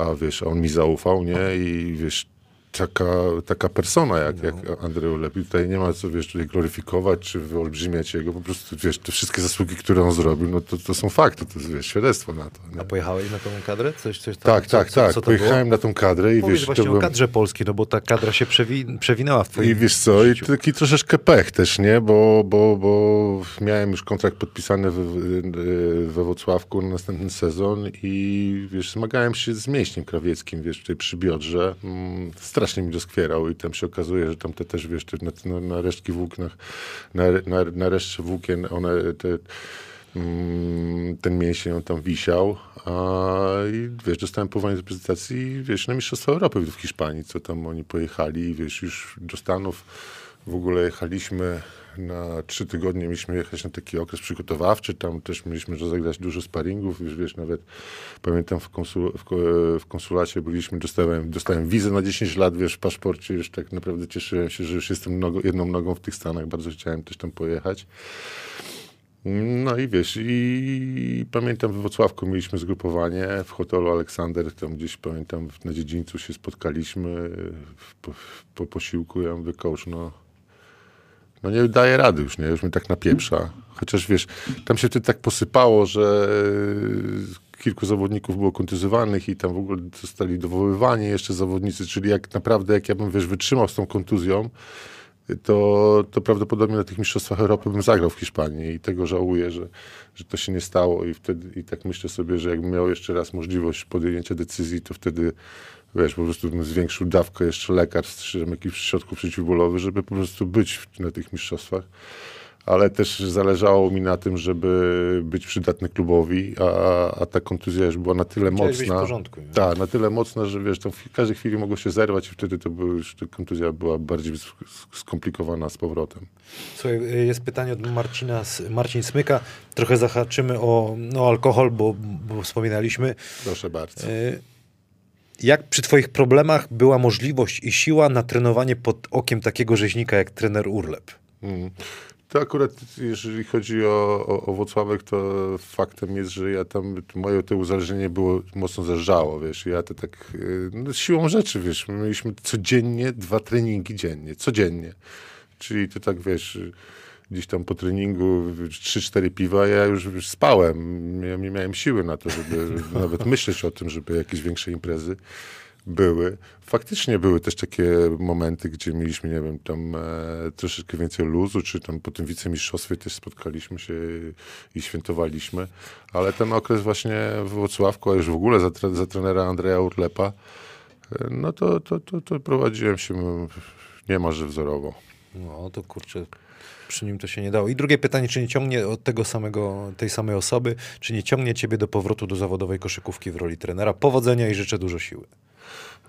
a wiesz, on mi zaufał, nie? I wiesz, taka, taka persona jak, jak Andrzej Ulep. I tutaj nie ma co, wiesz, tutaj gloryfikować czy wyolbrzymiać jego. Po prostu, wiesz, te wszystkie zasługi, które on zrobił, no to, to są fakty, to jest, wiesz, świadectwo na to. Nie?
A pojechałeś na tą kadrę? Coś, coś tam,
Tak,
co,
tak,
co,
tak.
Co
Pojechałem
było?
na tą kadrę i
Powiedz
wiesz,
właśnie
to
o
byłem...
kadrze polskiej, no bo ta kadra się przewi przewinęła w twoim
I wiesz co, i
życiu.
taki troszeczkę pech też, nie? Bo, bo, bo miałem już kontrakt podpisany we, we Wrocławku na następny sezon i wiesz, zmagałem się z mięśniem krawieckim, wiesz, tutaj przy biodrze. Mm, strasznie mi doskwierał i tam się okazuje, że tam te też, wiesz, te, na, na, resztki włóknach, na, na, na reszcie włókien one te, mm, ten mięsień on tam wisiał, a i wiesz, dostałem powołanie do prezentacji, wiesz, na Mistrzostwa Europy w Hiszpanii, co tam oni pojechali wiesz, już do Stanów w ogóle jechaliśmy na trzy tygodnie, mieliśmy jechać na taki okres przygotowawczy, tam też mieliśmy rozegrać dużo sparingów, już wiesz, nawet pamiętam w, konsul, w, w konsulacie byliśmy, dostałem, dostałem wizę na 10 lat, wiesz, w paszporcie, już tak naprawdę cieszyłem się, że już jestem nogo, jedną nogą w tych Stanach, bardzo chciałem też tam pojechać. No i wiesz, i pamiętam w Wrocławku mieliśmy zgrupowanie. W hotelu Aleksander, tam gdzieś pamiętam na dziedzińcu się spotkaliśmy. Po, po posiłku, ja mówię, coach, no, no nie daje rady już, nie, już mnie tak napieprza. Chociaż wiesz, tam się wtedy tak posypało, że kilku zawodników było kontuzowanych i tam w ogóle zostali dowoływani jeszcze zawodnicy, czyli jak naprawdę, jak ja bym, wiesz, wytrzymał z tą kontuzją, to, to prawdopodobnie na tych mistrzostwach Europy bym zagrał w Hiszpanii i tego żałuję, że, że to się nie stało i wtedy i tak myślę sobie, że jakbym miał jeszcze raz możliwość podjęcia decyzji, to wtedy wiesz, po prostu zwiększył dawkę jeszcze lekarstw, jakichś środków przeciwbólowych, żeby po prostu być w- na tych mistrzostwach. Ale też zależało mi na tym, żeby być przydatny klubowi, a, a ta kontuzja już była na tyle
Chciałeś być w
mocna.
porządku?
Tak, na tyle mocna, że wiesz, tam w każdej chwili mogło się zerwać i wtedy to był już, ta kontuzja była bardziej sk- skomplikowana z powrotem.
Słuchaj, y, jest pytanie od Marcina, Marcin Smyka. Trochę zahaczymy o no, alkohol, bo, bo wspominaliśmy.
Proszę bardzo.
Y, Jak przy twoich problemach była możliwość i siła na trenowanie pod okiem takiego rzeźnika jak trener Urlep?
Mm. To akurat, jeżeli chodzi o, o, o to faktem jest, że ja tam, moje to uzależnienie było mocno zerżało, wiesz, ja to tak, y, no, siłą rzeczy, wiesz, my mieliśmy codziennie dwa treningi dziennie, codziennie, czyli to tak, wiesz, gdzieś tam po treningu 3-4 piwa, ja już, już spałem, ja nie miałem siły na to, żeby [laughs] nawet myśleć o tym, żeby jakieś większe imprezy były. Faktycznie były też takie momenty, gdzie mieliśmy, nie wiem, tam e, troszeczkę więcej luzu, czy tam po tym wicemistrzostwie też spotkaliśmy się i świętowaliśmy. Ale ten okres właśnie w Wrocławku, a już w ogóle za, za trenera Andrzeja Urlepa, e, no to, to, to, to prowadziłem się mm, niemalże wzorowo.
No to kurczę, przy nim to się nie dało. I drugie pytanie, czy nie ciągnie od tego samego, tej samej osoby, czy nie ciągnie ciebie do powrotu do zawodowej koszykówki w roli trenera? Powodzenia i życzę dużo siły.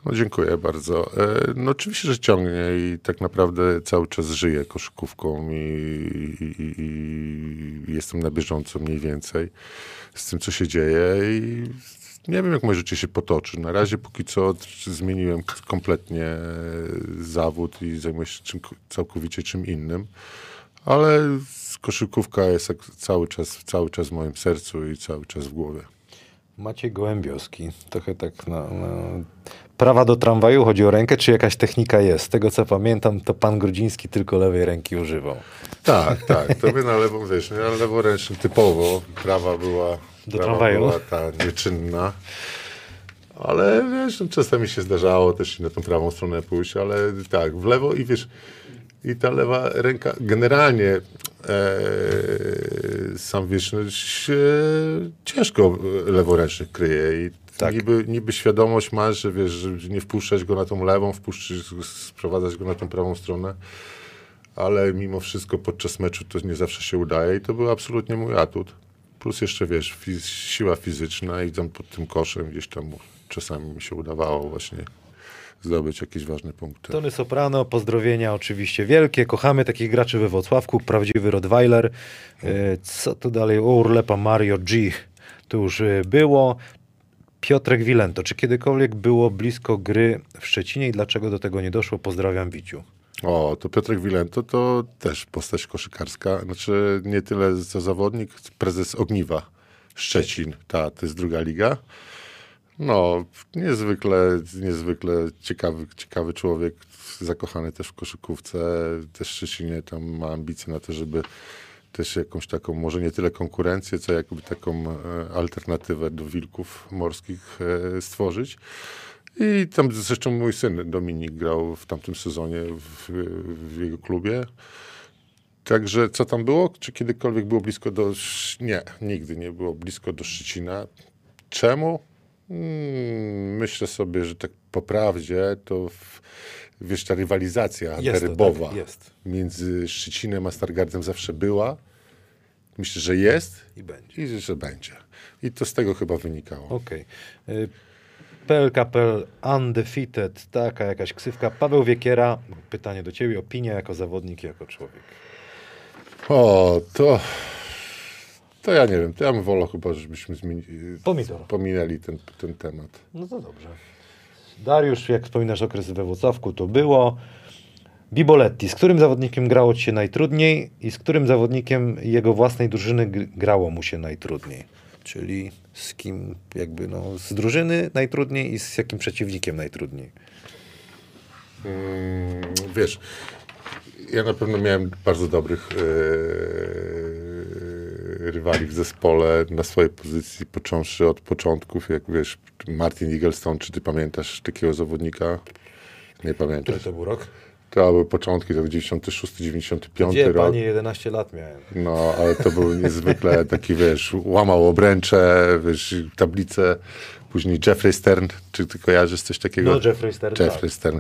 No dziękuję bardzo. E, No oczywiście, że ciągnie i tak naprawdę cały czas żyję koszykówką i, i, i, jestem na bieżąco mniej więcej z tym, co się dzieje i nie wiem, jak moje życie się potoczy. Na razie póki co zmieniłem kompletnie zawód i zajmuję się czym, całkowicie czym innym, ale koszykówka jest cały czas, cały czas w moim sercu i cały czas w głowie.
Maciej Gołębiowski, trochę tak na, na... Prawa do tramwaju, chodzi o rękę, czy jakaś technika jest? Z tego co pamiętam, to pan Grudziński tylko lewej ręki używał.
Tak, tak. To by na lewą, wiesz, na leworęczny typowo. Prawa była,
Do
prawa
tramwaju.
była ta nieczynna. Ale wiesz, no, czasami się zdarzało też i na tą prawą stronę pójść, ale tak, w lewo i wiesz, i ta lewa ręka generalnie e, sam wiesz, no, się ciężko leworęcznych kryje i
Tak.
niby, niby świadomość masz, że wiesz, że nie wpuszczać go na tą lewą, wpuszczać, sprowadzać go na tą prawą stronę ale mimo wszystko podczas meczu to nie zawsze się udaje i to był absolutnie mój atut. Plus jeszcze, wiesz, fiz siła fizyczna i tam pod tym koszem gdzieś tam czasami mi się udawało właśnie zdobyć jakieś ważne punkty.
Tony Soprano, pozdrowienia oczywiście wielkie. Kochamy takich graczy we Wrocławku, prawdziwy Rottweiler. E, Co tu dalej? O, Urlepa Mario G. To już e, było. Piotrek Wilento, czy kiedykolwiek było blisko gry w Szczecinie i dlaczego do tego nie doszło? Pozdrawiam Wiciu.
O, to Piotrek Wilento to też postać koszykarska. Znaczy nie tyle za zawodnik, prezes Ogniwa Szczecin. Ta, to jest druga liga. No, niezwykle, niezwykle ciekawy, ciekawy człowiek, zakochany też w koszykówce, też Szczecinie tam ma ambicje na to, żeby też jakąś taką, może nie tyle konkurencję, co jakby taką e, alternatywę do wilków morskich e, stworzyć. I tam zresztą mój syn Dominik grał w tamtym sezonie w, w jego klubie. Także co tam było? Czy kiedykolwiek było blisko do... Nie, nigdy nie było blisko do Szczecina. Czemu? Hmm, myślę sobie, że tak po prawdzie to w, wiesz, ta rywalizacja
Jest to,
derbowa
tak, jest.
między Szczecinem a Stargardem zawsze była. Myślę, że jest
I będzie.
i że będzie. I to z tego chyba wynikało.
Okej. Y, PLKPL Undefeated, taka jakaś ksywka. Paweł Wiekiera, pytanie do ciebie, opinia jako zawodnik i jako człowiek.
O, to... To ja nie wiem, to ja bym wolał chyba, żebyśmy zmieni...
Pomidor.
pominęli ten, ten temat.
No to dobrze. Dariusz, jak wspominasz okres we Włocławku, to było. Biboletti, z którym zawodnikiem grało ci się najtrudniej i z którym zawodnikiem jego własnej drużyny gr- grało mu się najtrudniej? Czyli z kim jakby no, z drużyny najtrudniej i z jakim przeciwnikiem najtrudniej?
Mm, wiesz, ja na pewno miałem bardzo dobrych e, rywali w zespole na swojej pozycji, począwszy od początków, jak wiesz, Martin Eaglestone, czy ty pamiętasz takiego zawodnika? Nie pamiętasz.
Który to był rok?
To były początki, to był 96, 95
Gdzie,
rok.
panie, 11 lat miałem.
No, ale to był niezwykle taki, wiesz, łamał obręcze, wiesz, tablice. Później Jeffrey Stern, czy ty kojarzysz coś takiego?
No, Jeffrey Stern,
Jeffrey
tak.
Stern.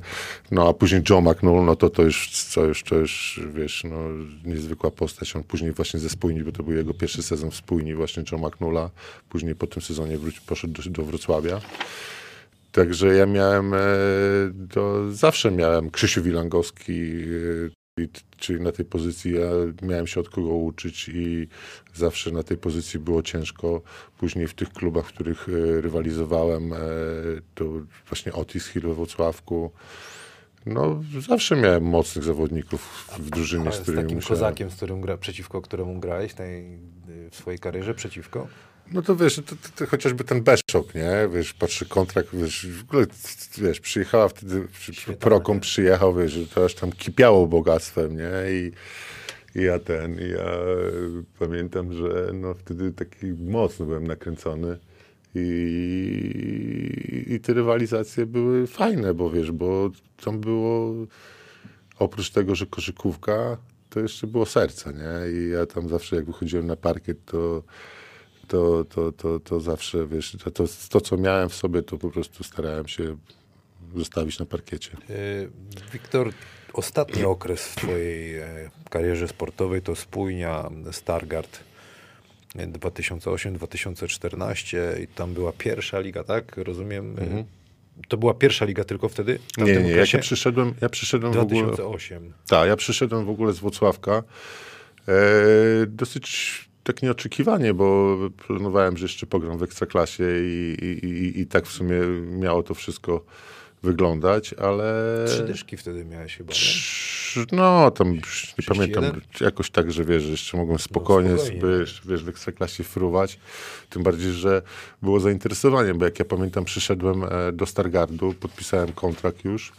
No, a później Joe McNull, no to to już, co już, to już, wiesz, no, niezwykła postać. On później właśnie ze Spójni, bo to był jego pierwszy sezon w Spójni, właśnie Joe McNulla. Później po tym sezonie wróci, poszedł do, do Wrocławia. Także ja miałem, e, to zawsze miałem Krzysiu Wilangowski, e, i czyli na tej pozycji ja miałem się od kogo uczyć i zawsze na tej pozycji było ciężko. Później w tych klubach, w których e, rywalizowałem, e, to właśnie Otis Hill we Wrocławku. No, zawsze miałem mocnych zawodników w drużynie,
Ale
z
z
którymi
takim
musiałem.
kozakiem, z którym gra, przeciwko któremu grałeś tej, w swojej karierze, przeciwko?
No to wiesz, to, to, to chociażby ten Beszok, nie? Wiesz, patrzy kontrakt, wiesz, w ogóle, wiesz, przyjechała wtedy, proką
nie?
przyjechał, wiesz, że to aż tam kipiało bogactwem, nie? I, i ja ten, i ja pamiętam, że no wtedy taki mocno byłem nakręcony i, i te rywalizacje były fajne, bo wiesz, bo tam było oprócz tego, że koszykówka, to jeszcze było serce, nie? I ja tam zawsze jak wychodziłem na parkiet, to to, to, to, to zawsze, wiesz, to, to, to, co miałem w sobie, to po prostu starałem się zostawić na parkiecie.
Y, Wiktor, ostatni okres w twojej e, karierze sportowej to spójnia Stargard 2008-2014 i tam była pierwsza liga, tak? Rozumiem? Y, To była pierwsza liga tylko wtedy?
Mhm. Nie, nie, jak ja przyszedłem, ja przyszedłem w ogóle...
2008.
Tak, ja przyszedłem w ogóle z Włocławka. E, dosyć tak nieoczekiwanie, bo planowałem, że jeszcze pogram w Ekstraklasie i, i, i, i tak w sumie miało to wszystko wyglądać, ale...
Trzy dyszki wtedy miałeś chyba?
Trz- No, tam już nie
31?
pamiętam, jakoś tak, że wiesz, że jeszcze mogłem spokojnie,
No, spokojnie.
sobie, jeszcze, wiesz, w Ekstraklasie fruwać. Tym bardziej, że było zainteresowanie, bo jak ja pamiętam, przyszedłem e, do Stargardu, podpisałem kontrakt już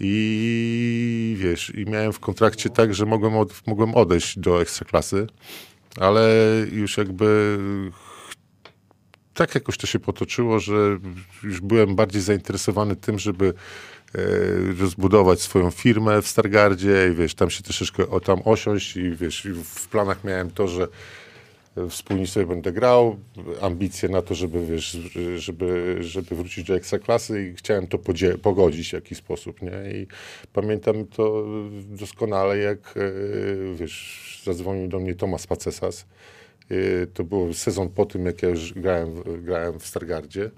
i wiesz, i miałem w kontrakcie tak, że mogłem, od, mogłem odejść do Ekstraklasy, ale już jakby tak jakoś to się potoczyło, że już byłem bardziej zainteresowany tym, żeby e, rozbudować swoją firmę w Stargardzie i wiesz, tam się troszeczkę o, tam osiąść i wiesz, w planach miałem to, że wspólnie sobie będę grał, ambicje na to, żeby, wiesz, żeby, żeby wrócić do ekstraklasy i chciałem to pogodzić w jakiś sposób, nie? I pamiętam to doskonale, jak, e, wiesz, zadzwonił do mnie Tomasz Pacesas. E, To był sezon po tym, jak ja już grałem, w- grałem w Stargardzie.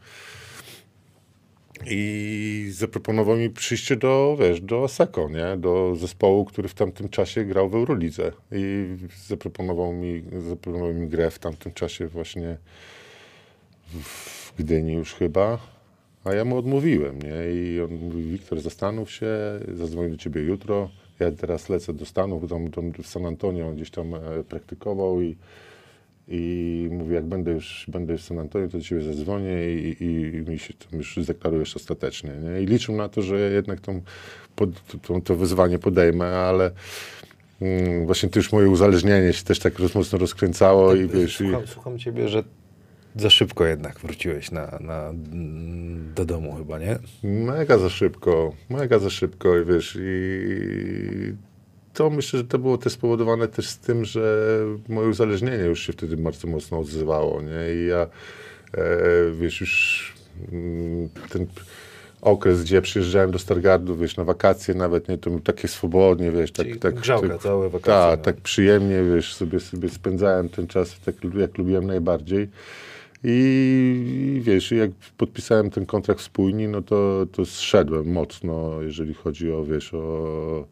I zaproponował mi przyjście do, wiesz, do Seko, nie? Do zespołu, który w tamtym czasie grał w Eurolidze. I zaproponował mi, zaproponował mi grę w tamtym czasie właśnie w Gdyni już chyba. A ja mu odmówiłem, nie? I on mówi, Wiktor, zastanów się, zadzwonię do ciebie jutro. Ja teraz lecę do Stanów, tam, tam w San Antonio on gdzieś tam e, praktykował i, I mówię, jak będę już, będę już w San Antonio, to do ciebie zadzwonię i, i mi się tam już zdeklarujesz ostatecznie. Nie? I liczył na to, że ja jednak tą, pod, tą, to wyzwanie podejmę, ale mm, właśnie to już moje uzależnienie się też tak mocno rozkręcało i wiesz... I,
Słucham, słucham ciebie, że za szybko jednak wróciłeś na, na, do domu chyba, nie?
Mega za szybko, mega za szybko i wiesz, i to myślę, że to było też spowodowane też z tym, że moje uzależnienie już się wtedy bardzo mocno odzywało, nie? I ja, e, wiesz, już mm, ten okres, gdzie przyjeżdżałem do Stargardu, wiesz, na wakacje nawet, nie, to mi takie swobodnie, wiesz, tak,
Czyli
tak,
grzałka
tak,
całe wakacje,
Tak,
no.
tak przyjemnie, wiesz, sobie, sobie spędzałem ten czas tak, jak lubiłem najbardziej. I, I wiesz, jak podpisałem ten kontrakt spójni, no to, to zszedłem mocno, jeżeli chodzi o, wiesz, o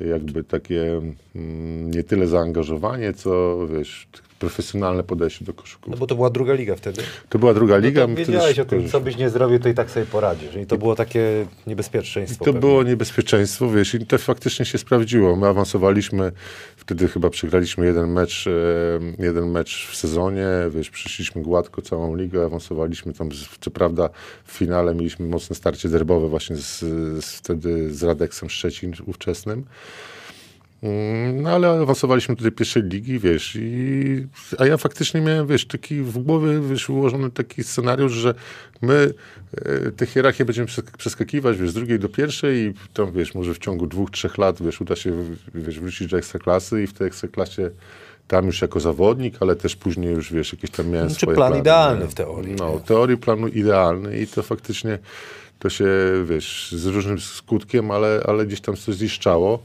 jakby takie mm, nie tyle zaangażowanie, co, wiesz, profesjonalne podejście do koszykówki.
No bo to była druga liga wtedy.
To była druga liga.
No to
wtedy
wiedziałeś o tym, co byś nie zrobił, to i tak sobie poradzisz. I to było takie niebezpieczeństwo.
To
pewnie.
było niebezpieczeństwo, wiesz, i to faktycznie się sprawdziło. My awansowaliśmy, wtedy chyba przegraliśmy jeden mecz, e, jeden mecz w sezonie, wiesz, przyszliśmy gładko całą ligę, awansowaliśmy tam, co prawda w finale mieliśmy mocne starcie derbowe właśnie z, z, wtedy z Radeksem Szczecin ówczesnym. Mm, No ale awansowaliśmy do tej pierwszej ligi, wiesz, i, a ja faktycznie miałem, wiesz, taki w głowie, wiesz, ułożony taki scenariusz, że my e, tę hierarchię będziemy przeskakiwać, wiesz, z drugiej do pierwszej i tam, wiesz, może w ciągu dwóch, trzech lat, wiesz, uda się, wiesz, wrócić do ekstraklasy i w tej ekstraklasie tam już jako zawodnik, ale też później już, wiesz, jakieś tam miałem
Znaczy
swoje
plan
plany,
idealny w teorii,
No, w teorii planu idealny i to faktycznie to się, wiesz, z różnym skutkiem, ale, ale gdzieś tam coś ziszczało.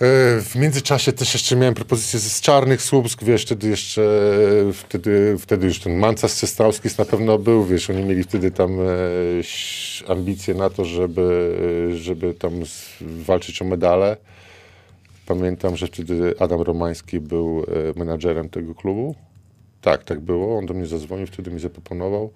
E, W międzyczasie też jeszcze miałem propozycję z Czarnych Słupsk, wiesz, wtedy jeszcze, e, wtedy, wtedy już ten Mancas Cestauskis na pewno był, wiesz, oni mieli wtedy tam e, ambicje na to, żeby, żeby tam walczyć o medale. Pamiętam, że wtedy Adam Romański był menadżerem tego klubu. Tak, tak było. On do mnie zadzwonił, wtedy mi zaproponował,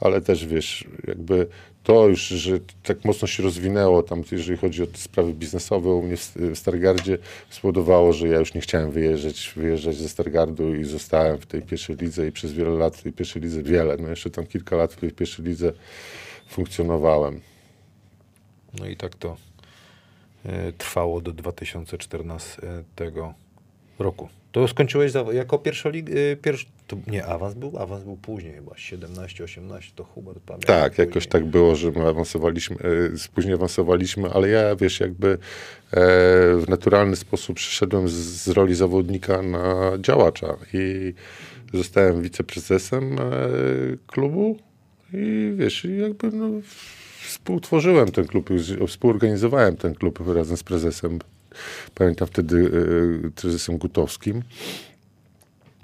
ale też wiesz, jakby to już, że tak mocno się rozwinęło tam, jeżeli chodzi o sprawy biznesowe u mnie w, w Stargardzie, spowodowało, że ja już nie chciałem wyjeżdżać, wyjeżdżać ze Stargardu i zostałem w tej pierwszej lidze i przez wiele lat w tej pierwszej lidze, wiele, no jeszcze tam kilka lat w tej pierwszej lidze funkcjonowałem.
No i tak to e, trwało do 2014 roku. To skończyłeś za, jako pierwszolig... E, pierwsz, to nie, awans był? Awans był później chyba, 17-18, to Hubert pamięta.
Tak, jakoś
później.
tak było, że my awansowaliśmy, e, później awansowaliśmy, ale ja, wiesz, jakby e, w naturalny sposób przeszedłem z, z roli zawodnika na działacza i zostałem wiceprezesem e, klubu i wiesz, jakby no, współtworzyłem ten klub, współorganizowałem ten klub razem z prezesem, pamiętam wtedy e, prezesem Gutowskim.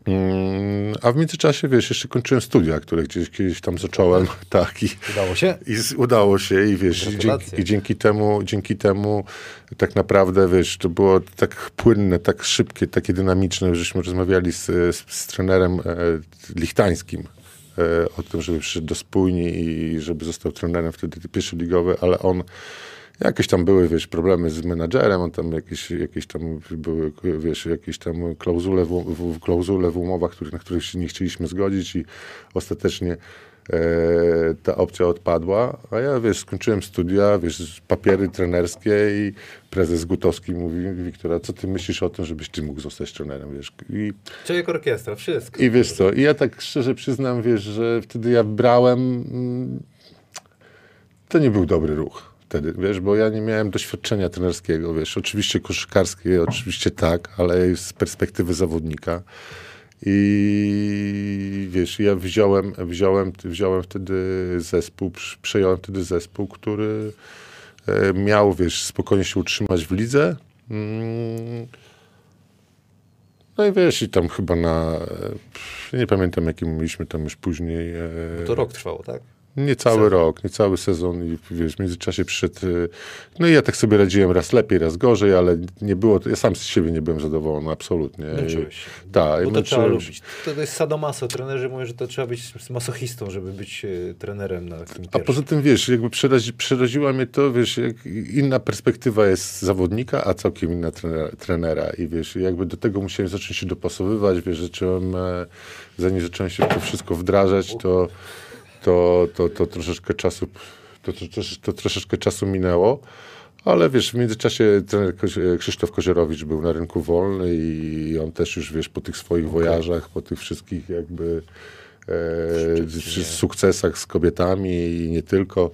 Mm, A w międzyczasie, wiesz, jeszcze kończyłem studia, które gdzieś kiedyś tam zacząłem, [laughs] tak, i,
Udało się?
i z, udało się i wiesz, i dzięki, i dzięki temu, dzięki temu tak naprawdę, wiesz, to było tak płynne, tak szybkie, takie dynamiczne, żeśmy rozmawiali z, z, z trenerem e, lichtańskim e, o tym, żeby przyszedł do spójni i żeby został trenerem wtedy pierwszoligowy, ale on Jakieś tam były, wiesz, problemy z menadżerem, on tam jakieś, jakieś tam były, wiesz, jakieś tam klauzule w, w, klauzule w umowach, na których się nie chcieliśmy zgodzić i ostatecznie e, ta opcja odpadła, a ja, wiesz, skończyłem studia, wiesz, papiery trenerskie i prezes Gutowski mówi, Wiktora, co ty myślisz o tym, żebyś ty mógł zostać trenerem, wiesz, i
Człowiek orkiestra, wszystko.
i wiesz co, i ja tak szczerze przyznam, wiesz, że wtedy ja brałem, mm, to nie był dobry ruch wtedy, wiesz, bo ja nie miałem doświadczenia trenerskiego, wiesz, oczywiście koszykarskie, oczywiście tak, ale z perspektywy zawodnika. I wiesz, ja wziąłem, wziąłem, wziąłem wtedy zespół, przejąłem wtedy zespół, który e, miał, wiesz, spokojnie się utrzymać w lidze. Mm, no i wiesz, i tam chyba na. e, Nie pamiętam, jakim mieliśmy tam już później. e,
To rok trwało, tak?
Nie cały rok, nie cały sezon i wiesz, w międzyczasie przyszedł, y, no i ja tak sobie radziłem raz lepiej, raz gorzej, ale nie było, ja sam z siebie nie byłem zadowolony, absolutnie.
Męczyłeś się.
Tak,
Bo to trzeba lubić. To, to jest sadomaso. Trenerzy mówią, że to trzeba być masochistą, żeby być e, trenerem na takim
A poza tym, wiesz, jakby przerazi, przeraziła mnie to, wiesz, jak inna perspektywa jest zawodnika, a całkiem inna trenera, trenera. I wiesz, jakby do tego musiałem zacząć się dopasowywać, wiesz, zacząłem, e, zanim zacząłem się to wszystko wdrażać, to, to, to, to troszeczkę czasu, to, to, to, troszeczkę czasu minęło. Ale wiesz, w międzyczasie trener Krzysztof Kozierowicz był na rynku wolny i on też już, wiesz, po tych swoich wojażach, po tych wszystkich jakby e, sukcesach z kobietami i nie tylko,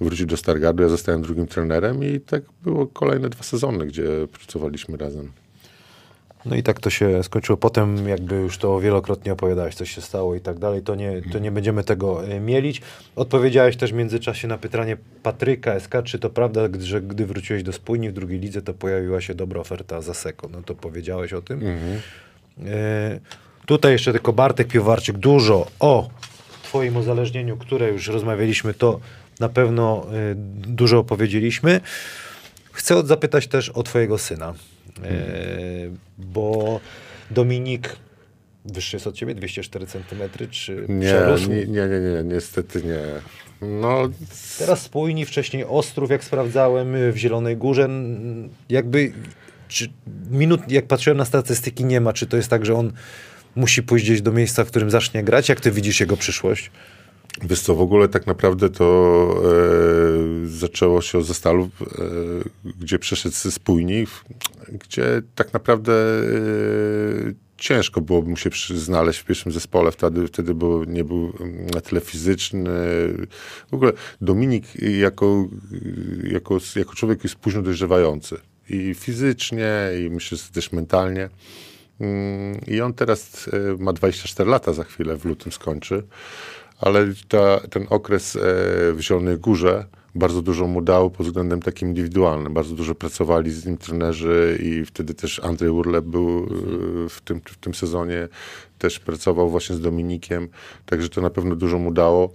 wrócił do Stargardu. Ja zostałem drugim trenerem i tak było kolejne dwa sezony, gdzie pracowaliśmy razem.
No i tak to się skończyło. Potem jakby już to wielokrotnie opowiadałeś, co się stało i tak dalej, to nie, to nie będziemy tego e, mielić. Odpowiedziałeś też w międzyczasie na pytanie Patryka SK, czy to prawda, że gdy wróciłeś do spójni w drugiej lidze, to pojawiła się dobra oferta za Seko. No to powiedziałeś o tym. E, tutaj jeszcze tylko Bartek Piwowarczyk dużo o twoim uzależnieniu, które już rozmawialiśmy, to na pewno e, dużo opowiedzieliśmy. Chcę zapytać też o twojego syna, bo Dominik wyższy jest od ciebie, 204 cm, czy
Nie,
przerósł?
nie, nie, nie, nie, niestety nie. No,
Teraz spójni, wcześniej Ostrów, jak sprawdzałem, y, w Zielonej Górze, jakby czy minut, jak patrzyłem na statystyki, nie ma. Czy to jest tak, że on musi pójść gdzieś do miejsca, w którym zacznie grać? Jak ty widzisz jego przyszłość?
Wiesz co, w ogóle tak naprawdę to e, zaczęło się od Zestalu, e, gdzie przeszedł ze spójni, w- gdzie tak naprawdę e, ciężko byłoby mu się znaleźć w pierwszym zespole wtedy, wtedy bo nie był mm, na tyle fizyczny. W ogóle Dominik jako, jako, jako człowiek jest późno dojrzewający i fizycznie, i myślę, że też mentalnie. Mm, I on teraz e, ma 24 lata za chwilę, w lutym skończy. Ale ta, ten okres e, w Zielonej Górze bardzo dużo mu dał pod względem takim indywidualnym. Bardzo dużo pracowali z nim trenerzy i wtedy też Andrzej Urlep był e, w tym, w tym sezonie. Też pracował właśnie z Dominikiem, także to na pewno dużo mu dało.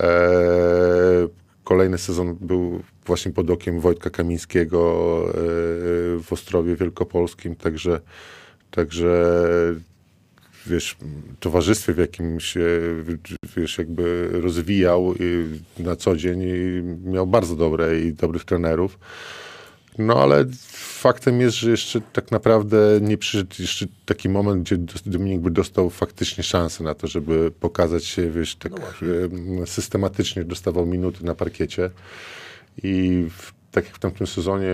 E, Kolejny sezon był właśnie pod okiem Wojtka Kamińskiego w Ostrowie Wielkopolskim, także, także wiesz, towarzystwie, w jakim się wiesz, jakby rozwijał i na co dzień i miał bardzo dobre i dobrych trenerów. No ale faktem jest, że jeszcze tak naprawdę nie przyszedł jeszcze taki moment, gdzie Dominik by dostał faktycznie szansę na to, żeby pokazać się, wiesz, tak em, systematycznie dostawał minuty na parkiecie. I tak jak w tamtym sezonie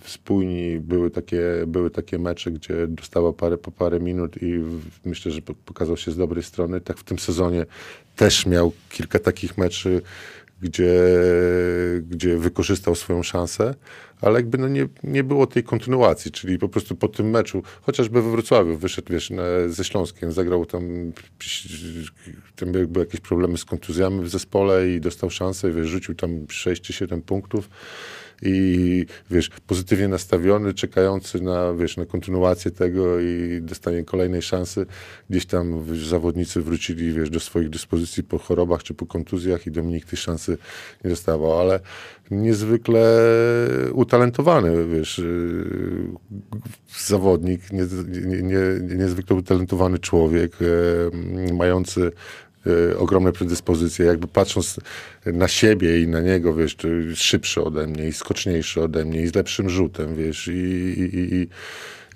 w spójni były takie, były takie mecze, gdzie dostawał parę po parę minut i myślę, że po- pokazał się z dobrej strony. Tak w tym sezonie też miał kilka takich meczy, gdzie, gdzie wykorzystał swoją szansę, ale jakby no nie, nie było tej kontynuacji, czyli po prostu po tym meczu, chociażby we Wrocławiu wyszedł wiesz, na, ze Śląskiem, zagrał tam, tam jakby jakieś problemy z kontuzjami w zespole i dostał szansę, wiesz, rzucił tam 6 czy 7 punktów i wiesz, pozytywnie nastawiony, czekający na, wiesz, na kontynuację tego i dostanie kolejnej szansy. Gdzieś tam wiesz, zawodnicy wrócili, wiesz, do swoich dyspozycji po chorobach czy po kontuzjach i Dominik tej szansy nie dostawał, ale niezwykle utalentowany, wiesz, yy, zawodnik, nie, nie, nie, niezwykle utalentowany człowiek, e, mający ogromne predyspozycje, jakby patrząc na siebie i na niego, wiesz, szybszy ode mnie i skoczniejszy ode mnie i z lepszym rzutem, wiesz, i, i, i,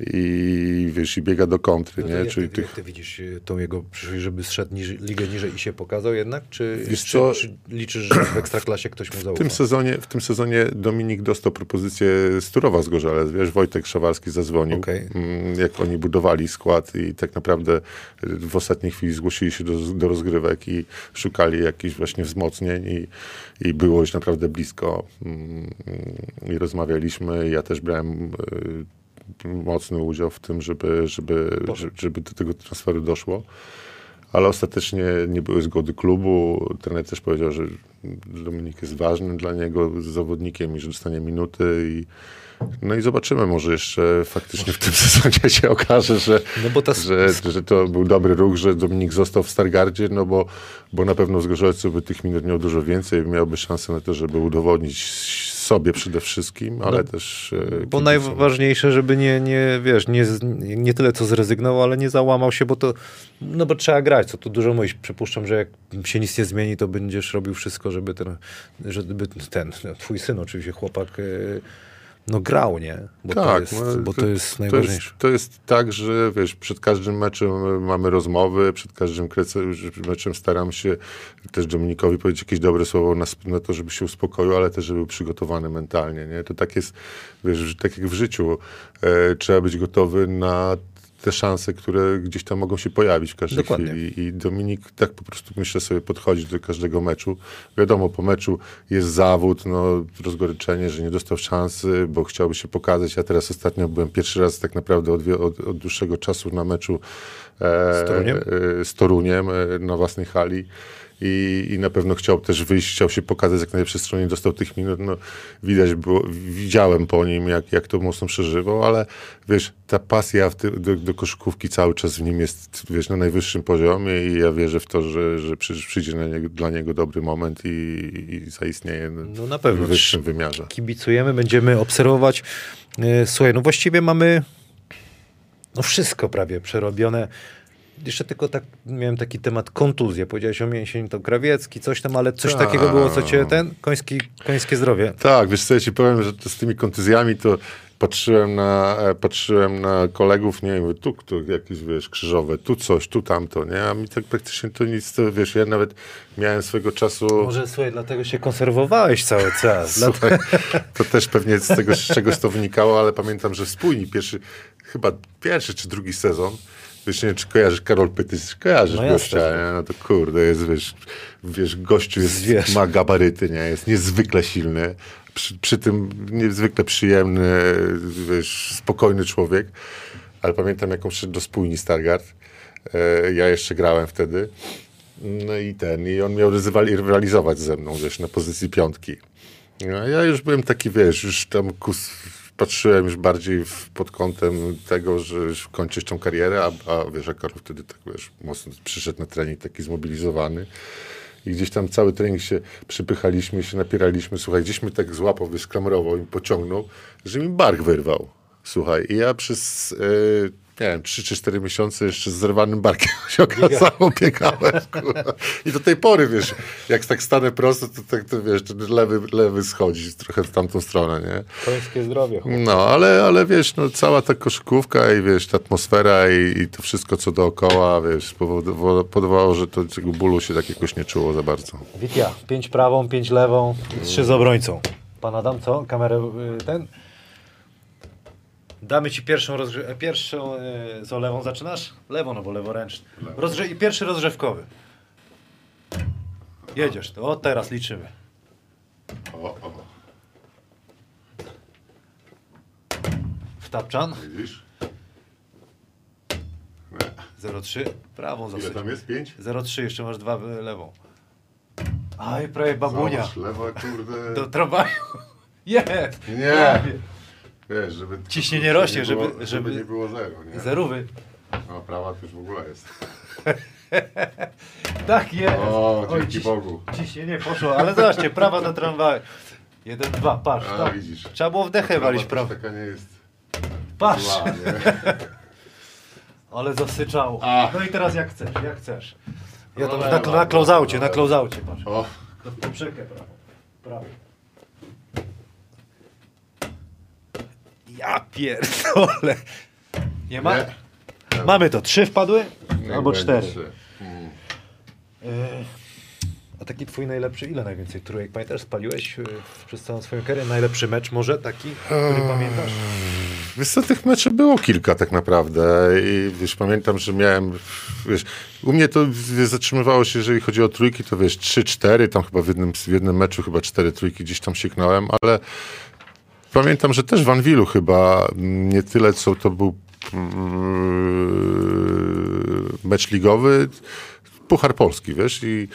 i, wiesz, i biega do kontry,
No
nie?
jak,
Czyli
ty,
tych,
jak ty widzisz y, tą jego przyszłość, żeby zszedł niż, ligę niżej i się pokazał jednak? Czy,
Wiesz
czy,
co?
czy liczysz, że w Ekstraklasie ktoś mu
w
zaufa?
tym, sezonie, w tym sezonie Dominik dostał propozycję z Turowa z Gorzelec, wiesz, Wojtek Szawarski zadzwonił,
Okej.
mm, jak oni budowali skład i tak naprawdę w ostatniej chwili zgłosili się do, do rozgrywek i szukali jakichś właśnie wzmocnień i, i było już naprawdę blisko mm, i rozmawialiśmy. Ja też brałem y, mocny udział w tym, żeby, żeby, żeby do tego transferu doszło. ale ostatecznie nie były zgody klubu. Trener też powiedział, że Dominik jest ważnym dla niego zawodnikiem i że dostanie minuty i no i zobaczymy, może jeszcze faktycznie w tym [laughs] sezonie się okaże, że,
No ta-
że, że to był dobry ruch, że Dominik został w Stargardzie, no bo, bo na pewno w Zgorzelcu by tych minut miał dużo więcej, miałby szansę na to, żeby udowodnić sobie przede wszystkim, ale też e,
Bo najważniejsze, żeby nie, nie wiesz, nie, nie tyle co zrezygnował, ale nie załamał się, bo to, no bo trzeba grać, co tu dużo mówić. Przypuszczam, że jak się nic nie zmieni, to będziesz robił wszystko, żeby ten, żeby ten, no, twój syn oczywiście, chłopak, e, no grał, nie? Bo to jest,
no,
bo to jest
To
najważniejsze.
jest, to jest tak, że wiesz, przed każdym meczem mamy rozmowy, przed każdym meczem staram się też Dominikowi powiedzieć jakieś dobre słowo na, na to, żeby się uspokoił, ale też, żeby był przygotowany mentalnie, nie? To tak jest, wiesz, tak jak w życiu, e, trzeba być gotowy na te szanse, które gdzieś tam mogą się pojawić w każdej
Dokładnie.
chwili. I Dominik tak po prostu myślę sobie podchodzi do każdego meczu. Wiadomo, po meczu jest zawód, no, rozgoryczenie, że nie dostał szansy, bo chciałby się pokazać. Ja teraz ostatnio byłem pierwszy raz tak naprawdę od, od, od dłuższego czasu na meczu e,
Z Toruniem?
e, z Toruniem e, na własnej hali. I, I na pewno chciał też wyjść, chciał się pokazać jak najlepszej stronie, dostał tych minut. No, widać było, widziałem po nim, jak, jak to mocno przeżywał, ale wiesz, ta pasja ty, do, do koszykówki cały czas w nim jest wiesz, na najwyższym poziomie i ja wierzę w to, że, że przy, przyjdzie niego, dla niego dobry moment i, i zaistnieje
No na pewno.
w wyższym wymiarze.
Kibicujemy, będziemy obserwować. E, Słuchaj, no właściwie mamy no wszystko prawie przerobione. Jeszcze tylko tak, miałem taki temat kontuzja. Powiedziałeś o mięsień, to krawiecki, coś tam, ale coś
Tak.
takiego było, co cię ten, koński, końskie zdrowie.
Tak, wiesz co, ja ci powiem, że to z tymi kontuzjami to patrzyłem na, e, patrzyłem na kolegów, nie wiem, tu, tu jakieś, wiesz, krzyżowe, tu coś, tu tamto, nie? A mi tak praktycznie to nic, to, wiesz, ja nawet miałem swego czasu...
Może słuchaj, dlatego się konserwowałeś cały czas. [laughs]
Słuchaj, to też pewnie z tego, z czegoś to wynikało, ale pamiętam, że spójni pierwszy, chyba pierwszy czy drugi sezon, wiesz, nie czy kojarzysz Karol Pytys, kojarzysz
No
gościa, nie? no to kurde, jest, wiesz, wiesz gościu jest,
Zwierz.
ma gabaryty, nie, jest niezwykle silny, przy, przy tym niezwykle przyjemny, wiesz, spokojny człowiek, ale pamiętam, jak on przyszedł do spójni Stargard, e, ja jeszcze grałem wtedy, no i ten, i on miał rywali- rywalizować ze mną, wiesz, na pozycji piątki. No, ja już byłem taki, wiesz, już tam kus, patrzyłem już bardziej w, pod kątem tego, że kończysz tą karierę, a, a wiesz, Karol wtedy tak, wiesz, mocno przyszedł na trening taki zmobilizowany. I gdzieś tam cały trening się przypychaliśmy, się napieraliśmy. Słuchaj, gdzieś mnie tak złapał, wiesz, klamrował i pociągnął, że mi bark wyrwał. Słuchaj, i ja przez, e, nie wiem, 3 czy 4 miesiące jeszcze z zerwanym barkiem [laughs] się okazało, biegałem. kurwa. I do tej pory, wiesz, jak tak stanę prosto, to tak, to wiesz, ten lewy, lewy schodzi trochę w tamtą stronę, nie?
Końskie zdrowie. chłop.
No, ale, ale wiesz, no, cała ta koszykówka i wiesz, ta atmosfera i, i to wszystko, co dookoła, wiesz, spowodowało, powodowało, że to, tego bólu się tak jakoś nie czuło za bardzo.
Witia, pięć prawą, pięć lewą, i trzy z obrońcą. Pan Adam, co? Kamerę y, ten? Damy ci pierwszą rozgrze- pierwszą y, co lewą zaczynasz? Lewą, no bo leworęczny. Rozgrze- I pierwszy rozgrzewkowy. Jedziesz, to o teraz liczymy.
O, o,
Wtapczan,
widzisz?
0,3, prawą
Ile
zasyć.
tam jest? Pięć?
0,3, jeszcze masz dwa y, lewą. Aj, prawie babunia.
Zobacz, lewa, kurde.
Do tramwaju. [laughs] Jest!
Nie.
Prawie.
Wiesz, żeby...
Ciśnienie rośnie,
było,
żeby-
żeby...
żeby-
nie było zero, nie?
Zerówy.
No, prawa to już w ogóle jest. [laughs]
Tak jest.
O, dzięki
ciś-
Bogu.
Ciśnienie poszło, ale zobaczcie, prawa do tramwaju. Jeden, dwa, patrz.
A,
tak.
widzisz.
Trzeba było wdechę walić prawo.
taka nie jest
Patrz,
zła, nie? [laughs]
ale zasyczało.
A.
No i teraz jak chcesz, jak chcesz. Ja to na, na close-aucie, na close-aucie, patrz.
O,
Na poprzeczkę prawo. Prawo. Ja pierdolę. Nie ma?
nie?
Mamy to. Trzy wpadły?
Niech
Albo
będzie
cztery.
trzy. Mm.
E, A taki twój najlepszy, ile najwięcej trójek pamiętasz? Spaliłeś e, przez całą swoją karierę? Najlepszy mecz może taki, który pamiętasz?
Wiesz co, tych meczy było kilka tak naprawdę i wiesz, pamiętam, że miałem, wiesz, u mnie to wiesz, zatrzymywało się, jeżeli chodzi o trójki, to wiesz, trzy, cztery, tam chyba w jednym, w jednym meczu chyba cztery trójki gdzieś tam sieknąłem, ale pamiętam, że też w Anwilu chyba mm, nie tyle, co to był mm, mecz ligowy, Puchar Polski, wiesz, i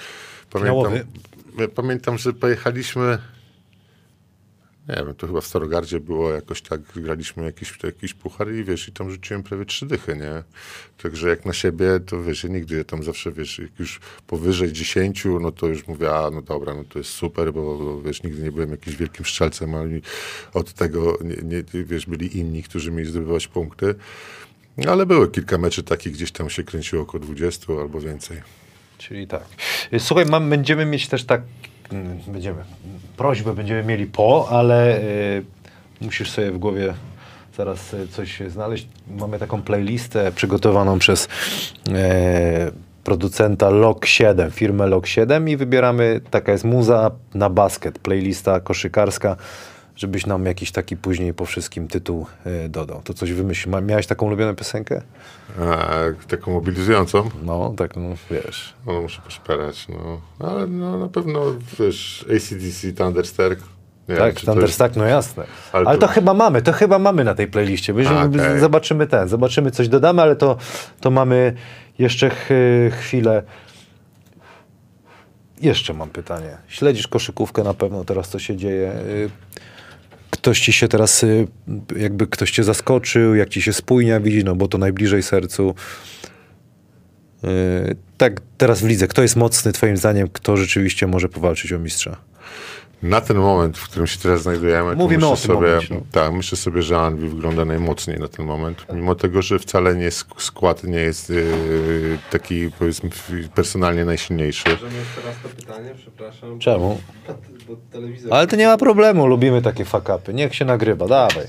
pamiętam,
Finałowy.
pamiętam, że pojechaliśmy nie wiem, to chyba w Starogardzie było jakoś tak, graliśmy jakiś, jakiś puchar i wiesz, i tam rzuciłem prawie trzy dychy, nie? Także jak na siebie, to wiesz, ja nigdy tam zawsze, wiesz, jak już powyżej dziesięciu, no to już mówię, a no dobra, no to jest super, bo, bo wiesz, nigdy nie byłem jakimś wielkim strzelcem, ale od tego, nie, nie, wiesz, byli inni, którzy mieli zdobywać punkty. Ale były kilka meczy takich, gdzieś tam się kręciło około 20 albo więcej.
Czyli tak. Słuchaj, mam, będziemy mieć też tak, będziemy, prośbę będziemy mieli po, ale y, musisz sobie w głowie zaraz y, coś znaleźć. Mamy taką playlistę przygotowaną przez e, producenta Lok 7, firmę Lok 7 i wybieramy, taka jest muza na basket, playlista koszykarska, żebyś nam jakiś taki później po wszystkim tytuł e, dodał. To coś wymyśl. Miałeś taką ulubioną piosenkę?
A, taką mobilizującą,
No, tak, no, wiesz.
no muszę poszperać, no. Ale no, na pewno, wiesz, ACDC, Thunderstruck. Nie wiem,
Tak,
to
Thunderstack, no jasne. Ale,
Ale
to...
to-
chyba mamy, to chyba mamy na tej playliście.
A, okej.
Zobaczymy ten, zobaczymy coś dodamy, ale to, to mamy jeszcze ch chwilę. Jeszcze mam pytanie. Śledzisz koszykówkę na pewno teraz, co się dzieje. Y, Ktoś ci się teraz, y, jakby ktoś cię zaskoczył, jak ci się spójnia, widzi, no bo to najbliżej sercu. Y, Tak, teraz w lidze. Kto jest mocny, twoim zdaniem, kto rzeczywiście może powalczyć o mistrza?
Na ten moment, w którym się teraz znajdujemy,
Mówimy
to
o
myślę
tym
sobie,
momencie, no.
tak, myślę sobie, że Anvil wygląda najmocniej na ten moment, mimo tego, że wcale nie sk- skład nie jest yy, taki, powiedzmy, personalnie najsilniejszy.
Możemy jeszcze raz to pytanie, przepraszam.
Czemu?
Bo telewizor...
Ale to nie ma problemu, lubimy takie fakapy. Niech się nagrywa, dawaj.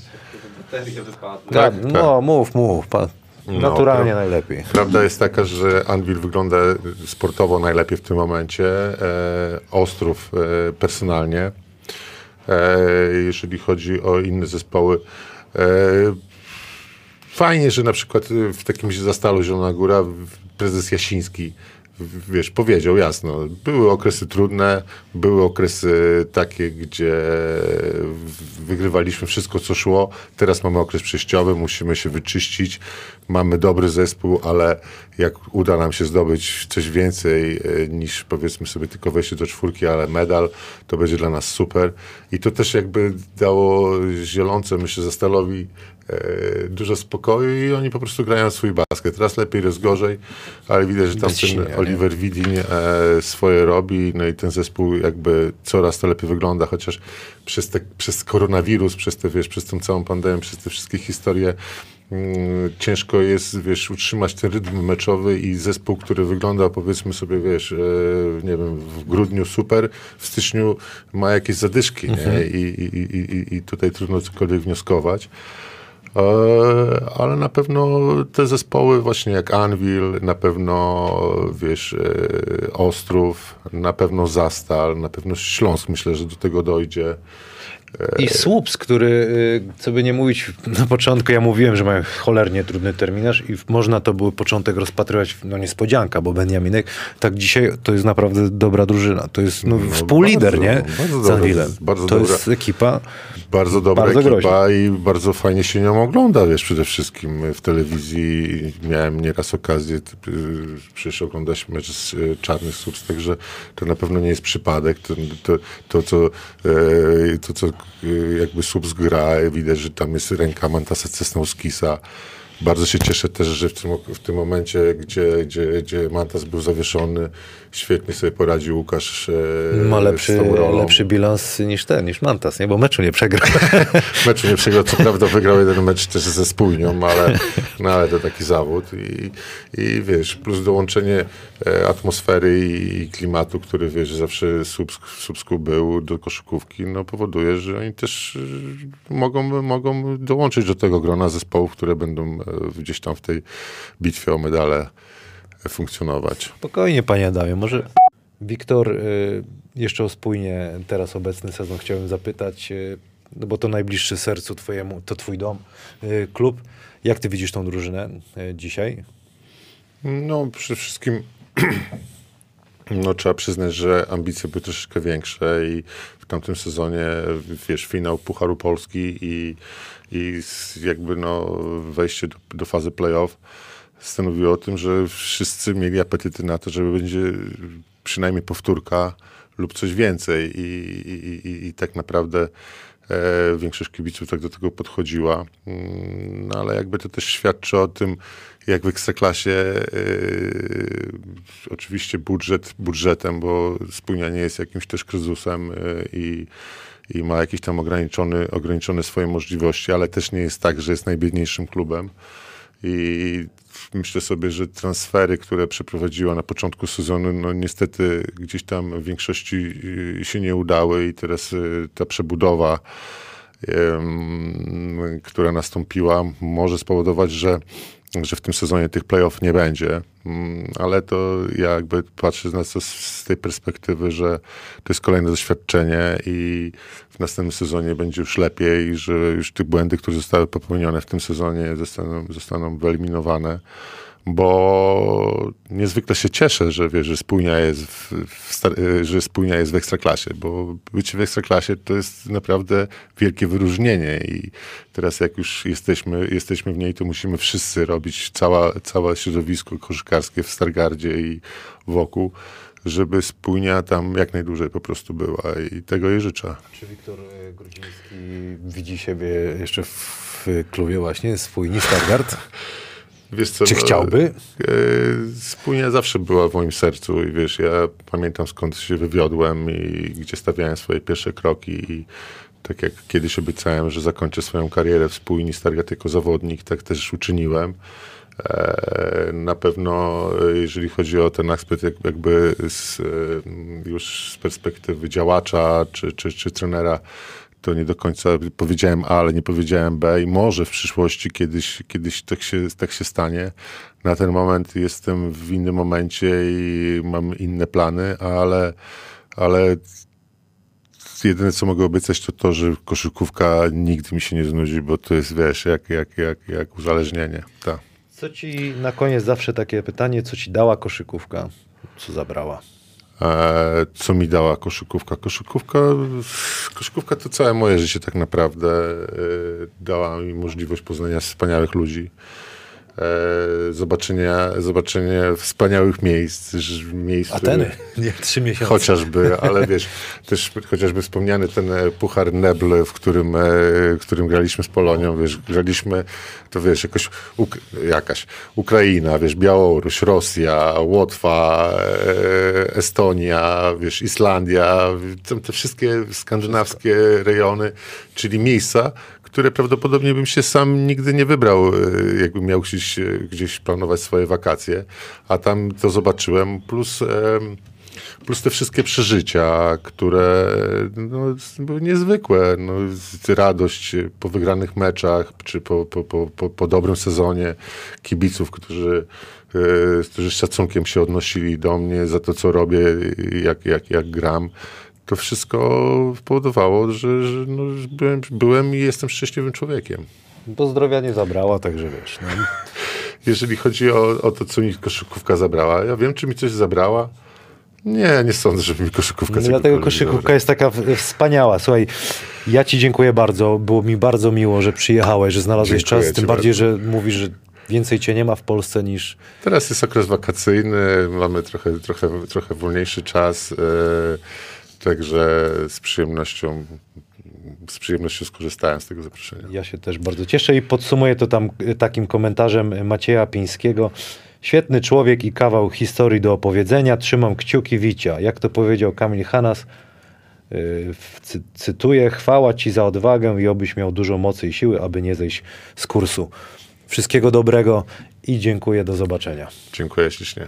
Tak,
tak.
no mów, mów. Pa. Naturalnie
pra-
najlepiej.
Prawda jest taka, że Anvil wygląda sportowo najlepiej w tym momencie, e, Ostrów e, personalnie, e, jeżeli chodzi o inne zespoły. E, fajnie, że na przykład w takim zastalu Zielona Góra prezes Jasiński wiesz, powiedział jasno, były okresy trudne, były okresy takie, gdzie wygrywaliśmy wszystko, co szło. Teraz mamy okres przejściowy, musimy się wyczyścić. Mamy dobry zespół, ale jak uda nam się zdobyć coś więcej e, niż powiedzmy sobie tylko wejście do czwórki, ale medal, to będzie dla nas super. I to też jakby dało zielonce, myślę, Zastalowi e, dużo spokoju i oni po prostu grają swój basket. Raz lepiej, raz gorzej, ale widać, że tam ten
nie?
Oliver Widin e, swoje robi, no i ten zespół jakby coraz to lepiej wygląda, chociaż przez, te, przez koronawirus, przez te, wiesz, przez tą całą pandemię, przez te wszystkie historie mm, ciężko jest, wiesz, utrzymać ten rytm meczowy i zespół, który wygląda, powiedzmy sobie, wiesz, e, nie wiem, w grudniu super, w styczniu ma jakieś zadyszki, nie? I, i, i, i, I tutaj trudno cokolwiek wnioskować. E, ale na pewno te zespoły właśnie jak Anvil, na pewno wiesz, e, Ostrów, na pewno Zastal, na pewno Śląsk myślę, że do tego dojdzie.
I Słups, który, y, co by nie mówić, na początku ja mówiłem, że mają cholernie trudny terminarz i można to był początek rozpatrywać, no niespodzianka, bo Benjaminek, tak dzisiaj to jest naprawdę dobra drużyna. To jest no,
No,
współlider,
bardzo,
nie?
bardzo
Z
dobra,
Anvilem.
bardzo
to
dobra.
jest ekipa.
Bardzo dobra
Bardzo
ekipa i bardzo fajnie się nią ogląda, wiesz, przede wszystkim w telewizji. Miałem nieraz okazję przecież oglądać mecz z y, Czarnych Subs, także to na pewno nie jest przypadek. To, to, to co, e, to, co jakby Subs gra, widać, że tam jest ręka Mantasa Cesnauskisa. Bardzo się cieszę też, że w tym, w tym momencie, gdzie, gdzie, gdzie Mantas był zawieszony, świetnie sobie poradził Łukasz e,
Ma lepszy, lepszy bilans niż ten, niż Mantas, nie? Bo meczu nie przegrał. [laughs]
meczu nie przegrał, co prawda wygrał jeden mecz też ze spójnią, ale, [laughs] no, ale to taki zawód i, i wiesz, plus dołączenie e, atmosfery i, i klimatu, który wiesz, zawsze w Słupsk, w był do koszykówki, no powoduje, że oni też e, mogą, mogą dołączyć do tego grona zespołów, które będą e, gdzieś tam w tej bitwie o medale funkcjonować.
Spokojnie, panie Adamie. Może Wiktor, y, jeszcze o spójnie teraz obecny sezon chciałem zapytać, y, no bo to najbliższy sercu twojemu, to twój dom, y, klub. Jak ty widzisz tą drużynę dzisiaj?
No, przede wszystkim [clears throat] no, trzeba przyznać, że ambicje były troszeczkę większe i w tamtym sezonie, wiesz, finał Pucharu Polski i, i jakby no, wejście do, do fazy playoff stanowiło o tym, że wszyscy mieli apetyty na to, żeby będzie przynajmniej powtórka lub coś więcej. I, i, i, i tak naprawdę e, większość kibiców tak do tego podchodziła. Mm, No ale jakby to też świadczy o tym, jak w Ekstraklasie e, oczywiście budżet budżetem, bo Spójnia nie jest jakimś też kryzysem e, i, i ma jakieś tam ograniczony, ograniczone swoje możliwości, ale też nie jest tak, że jest najbiedniejszym klubem. I myślę sobie, że transfery, które przeprowadziła na początku sezonu, no niestety gdzieś tam w większości y, się nie udały i teraz y, ta przebudowa, która nastąpiła, może spowodować, że że w tym sezonie tych playoff nie będzie, Mm, ale to ja jakby patrzę na to z- tej perspektywy, że to jest kolejne doświadczenie i w następnym sezonie będzie już lepiej, że już te błędy, które zostały popełnione w tym sezonie zostaną, zostaną wyeliminowane, bo niezwykle się cieszę, że wiesz, że spójnia jest w, w y, że spójnia jest w ekstraklasie, bo bycie w ekstraklasie to jest naprawdę wielkie wyróżnienie i teraz jak już jesteśmy, jesteśmy w niej, to musimy wszyscy robić, cała, całe środowisko koszykarskie w Stargardzie i wokół, żeby spójnia tam jak najdłużej po prostu była i tego jej życzę.
Czy Wiktor e, Grudziński widzi siebie jeszcze w klubie właśnie, spójni Stargard? [laughs]
Wiesz co,
Czy
no,
chciałby?
E, Spójnia zawsze była w moim sercu i wiesz, ja pamiętam skąd się wywiodłem i gdzie stawiałem swoje pierwsze kroki i tak jak kiedyś obiecałem, że zakończę swoją karierę w Spójni Stargard jako zawodnik, tak też uczyniłem. E, Na pewno, e, jeżeli chodzi o ten aspekt jak- jakby z, już z perspektywy działacza czy, czy, czy trenera, to nie do końca powiedziałem A, ale nie powiedziałem B i może w przyszłości kiedyś, kiedyś tak, się, tak się stanie. Na ten moment jestem w innym momencie i mam inne plany, ale, ale jedyne co mogę obiecać to to, że koszykówka nigdy mi się nie znudzi, bo to jest wiesz, jak, jak, jak, jak uzależnienie. Tak.
Co ci na koniec zawsze takie pytanie, co ci dała koszykówka, co zabrała?
E, co mi dała koszykówka? Koszykówka, koszykówka to całe moje życie tak naprawdę. E, dała mi możliwość poznania wspaniałych ludzi. E, zobaczenia, zobaczenie wspaniałych miejsc. miejsc
Ateny, [laughs] nie trzy miesiące.
Chociażby, ale wiesz, też chociażby wspomniany ten e, Puchar Nebl, w którym, e, w którym graliśmy z Polonią, wiesz, graliśmy, to wiesz, jakoś, Uk jakaś Ukraina, wiesz, Białoruś, Rosja, Łotwa, Estonia, wiesz, Islandia, te wszystkie skandynawskie rejony, czyli miejsca, które prawdopodobnie bym się sam nigdy nie wybrał, e, jakbym miał gdzieś, e, gdzieś planować swoje wakacje, a tam to zobaczyłem, plus... em, plus te wszystkie przeżycia, które no, były niezwykłe. No, radość po wygranych meczach, czy po, po, po, po, dobrym sezonie kibiców, którzy, e, którzy z szacunkiem się odnosili do mnie za to, co robię, jak, jak, jak gram. To wszystko spowodowało, że, że, no, byłem, byłem i jestem szczęśliwym człowiekiem.
Bo zdrowia nie zabrała, także wiesz. No. [laughs]
Jeżeli chodzi o, o to, co mi koszykówka zabrała, ja wiem, czy mi coś zabrała. Nie, nie sądzę, żeby mi koszykówka
No, Dlatego koszykówka
zabrała.
jest taka wspaniała. Słuchaj, ja ci dziękuję bardzo. Było mi bardzo miło, że przyjechałeś, że znalazłeś
Dziękuję
czas. Tym bardziej,
bardzo.
że mówisz, że więcej cię nie ma w Polsce niż...
Teraz jest okres wakacyjny, mamy trochę, trochę, trochę wolniejszy czas, e, także z przyjemnością, z przyjemnością skorzystałem z tego zaproszenia.
Ja się też bardzo cieszę i podsumuję to tam y, takim komentarzem Macieja Pińskiego. Świetny człowiek i kawał historii do opowiedzenia. Trzymam kciuki Wicia. Jak to powiedział Kamil Hanas, yy, cy- cytuję, chwała ci za odwagę i obyś miał dużo mocy i siły, aby nie zejść z kursu. Wszystkiego dobrego i dziękuję, do zobaczenia.
Dziękuję ślicznie.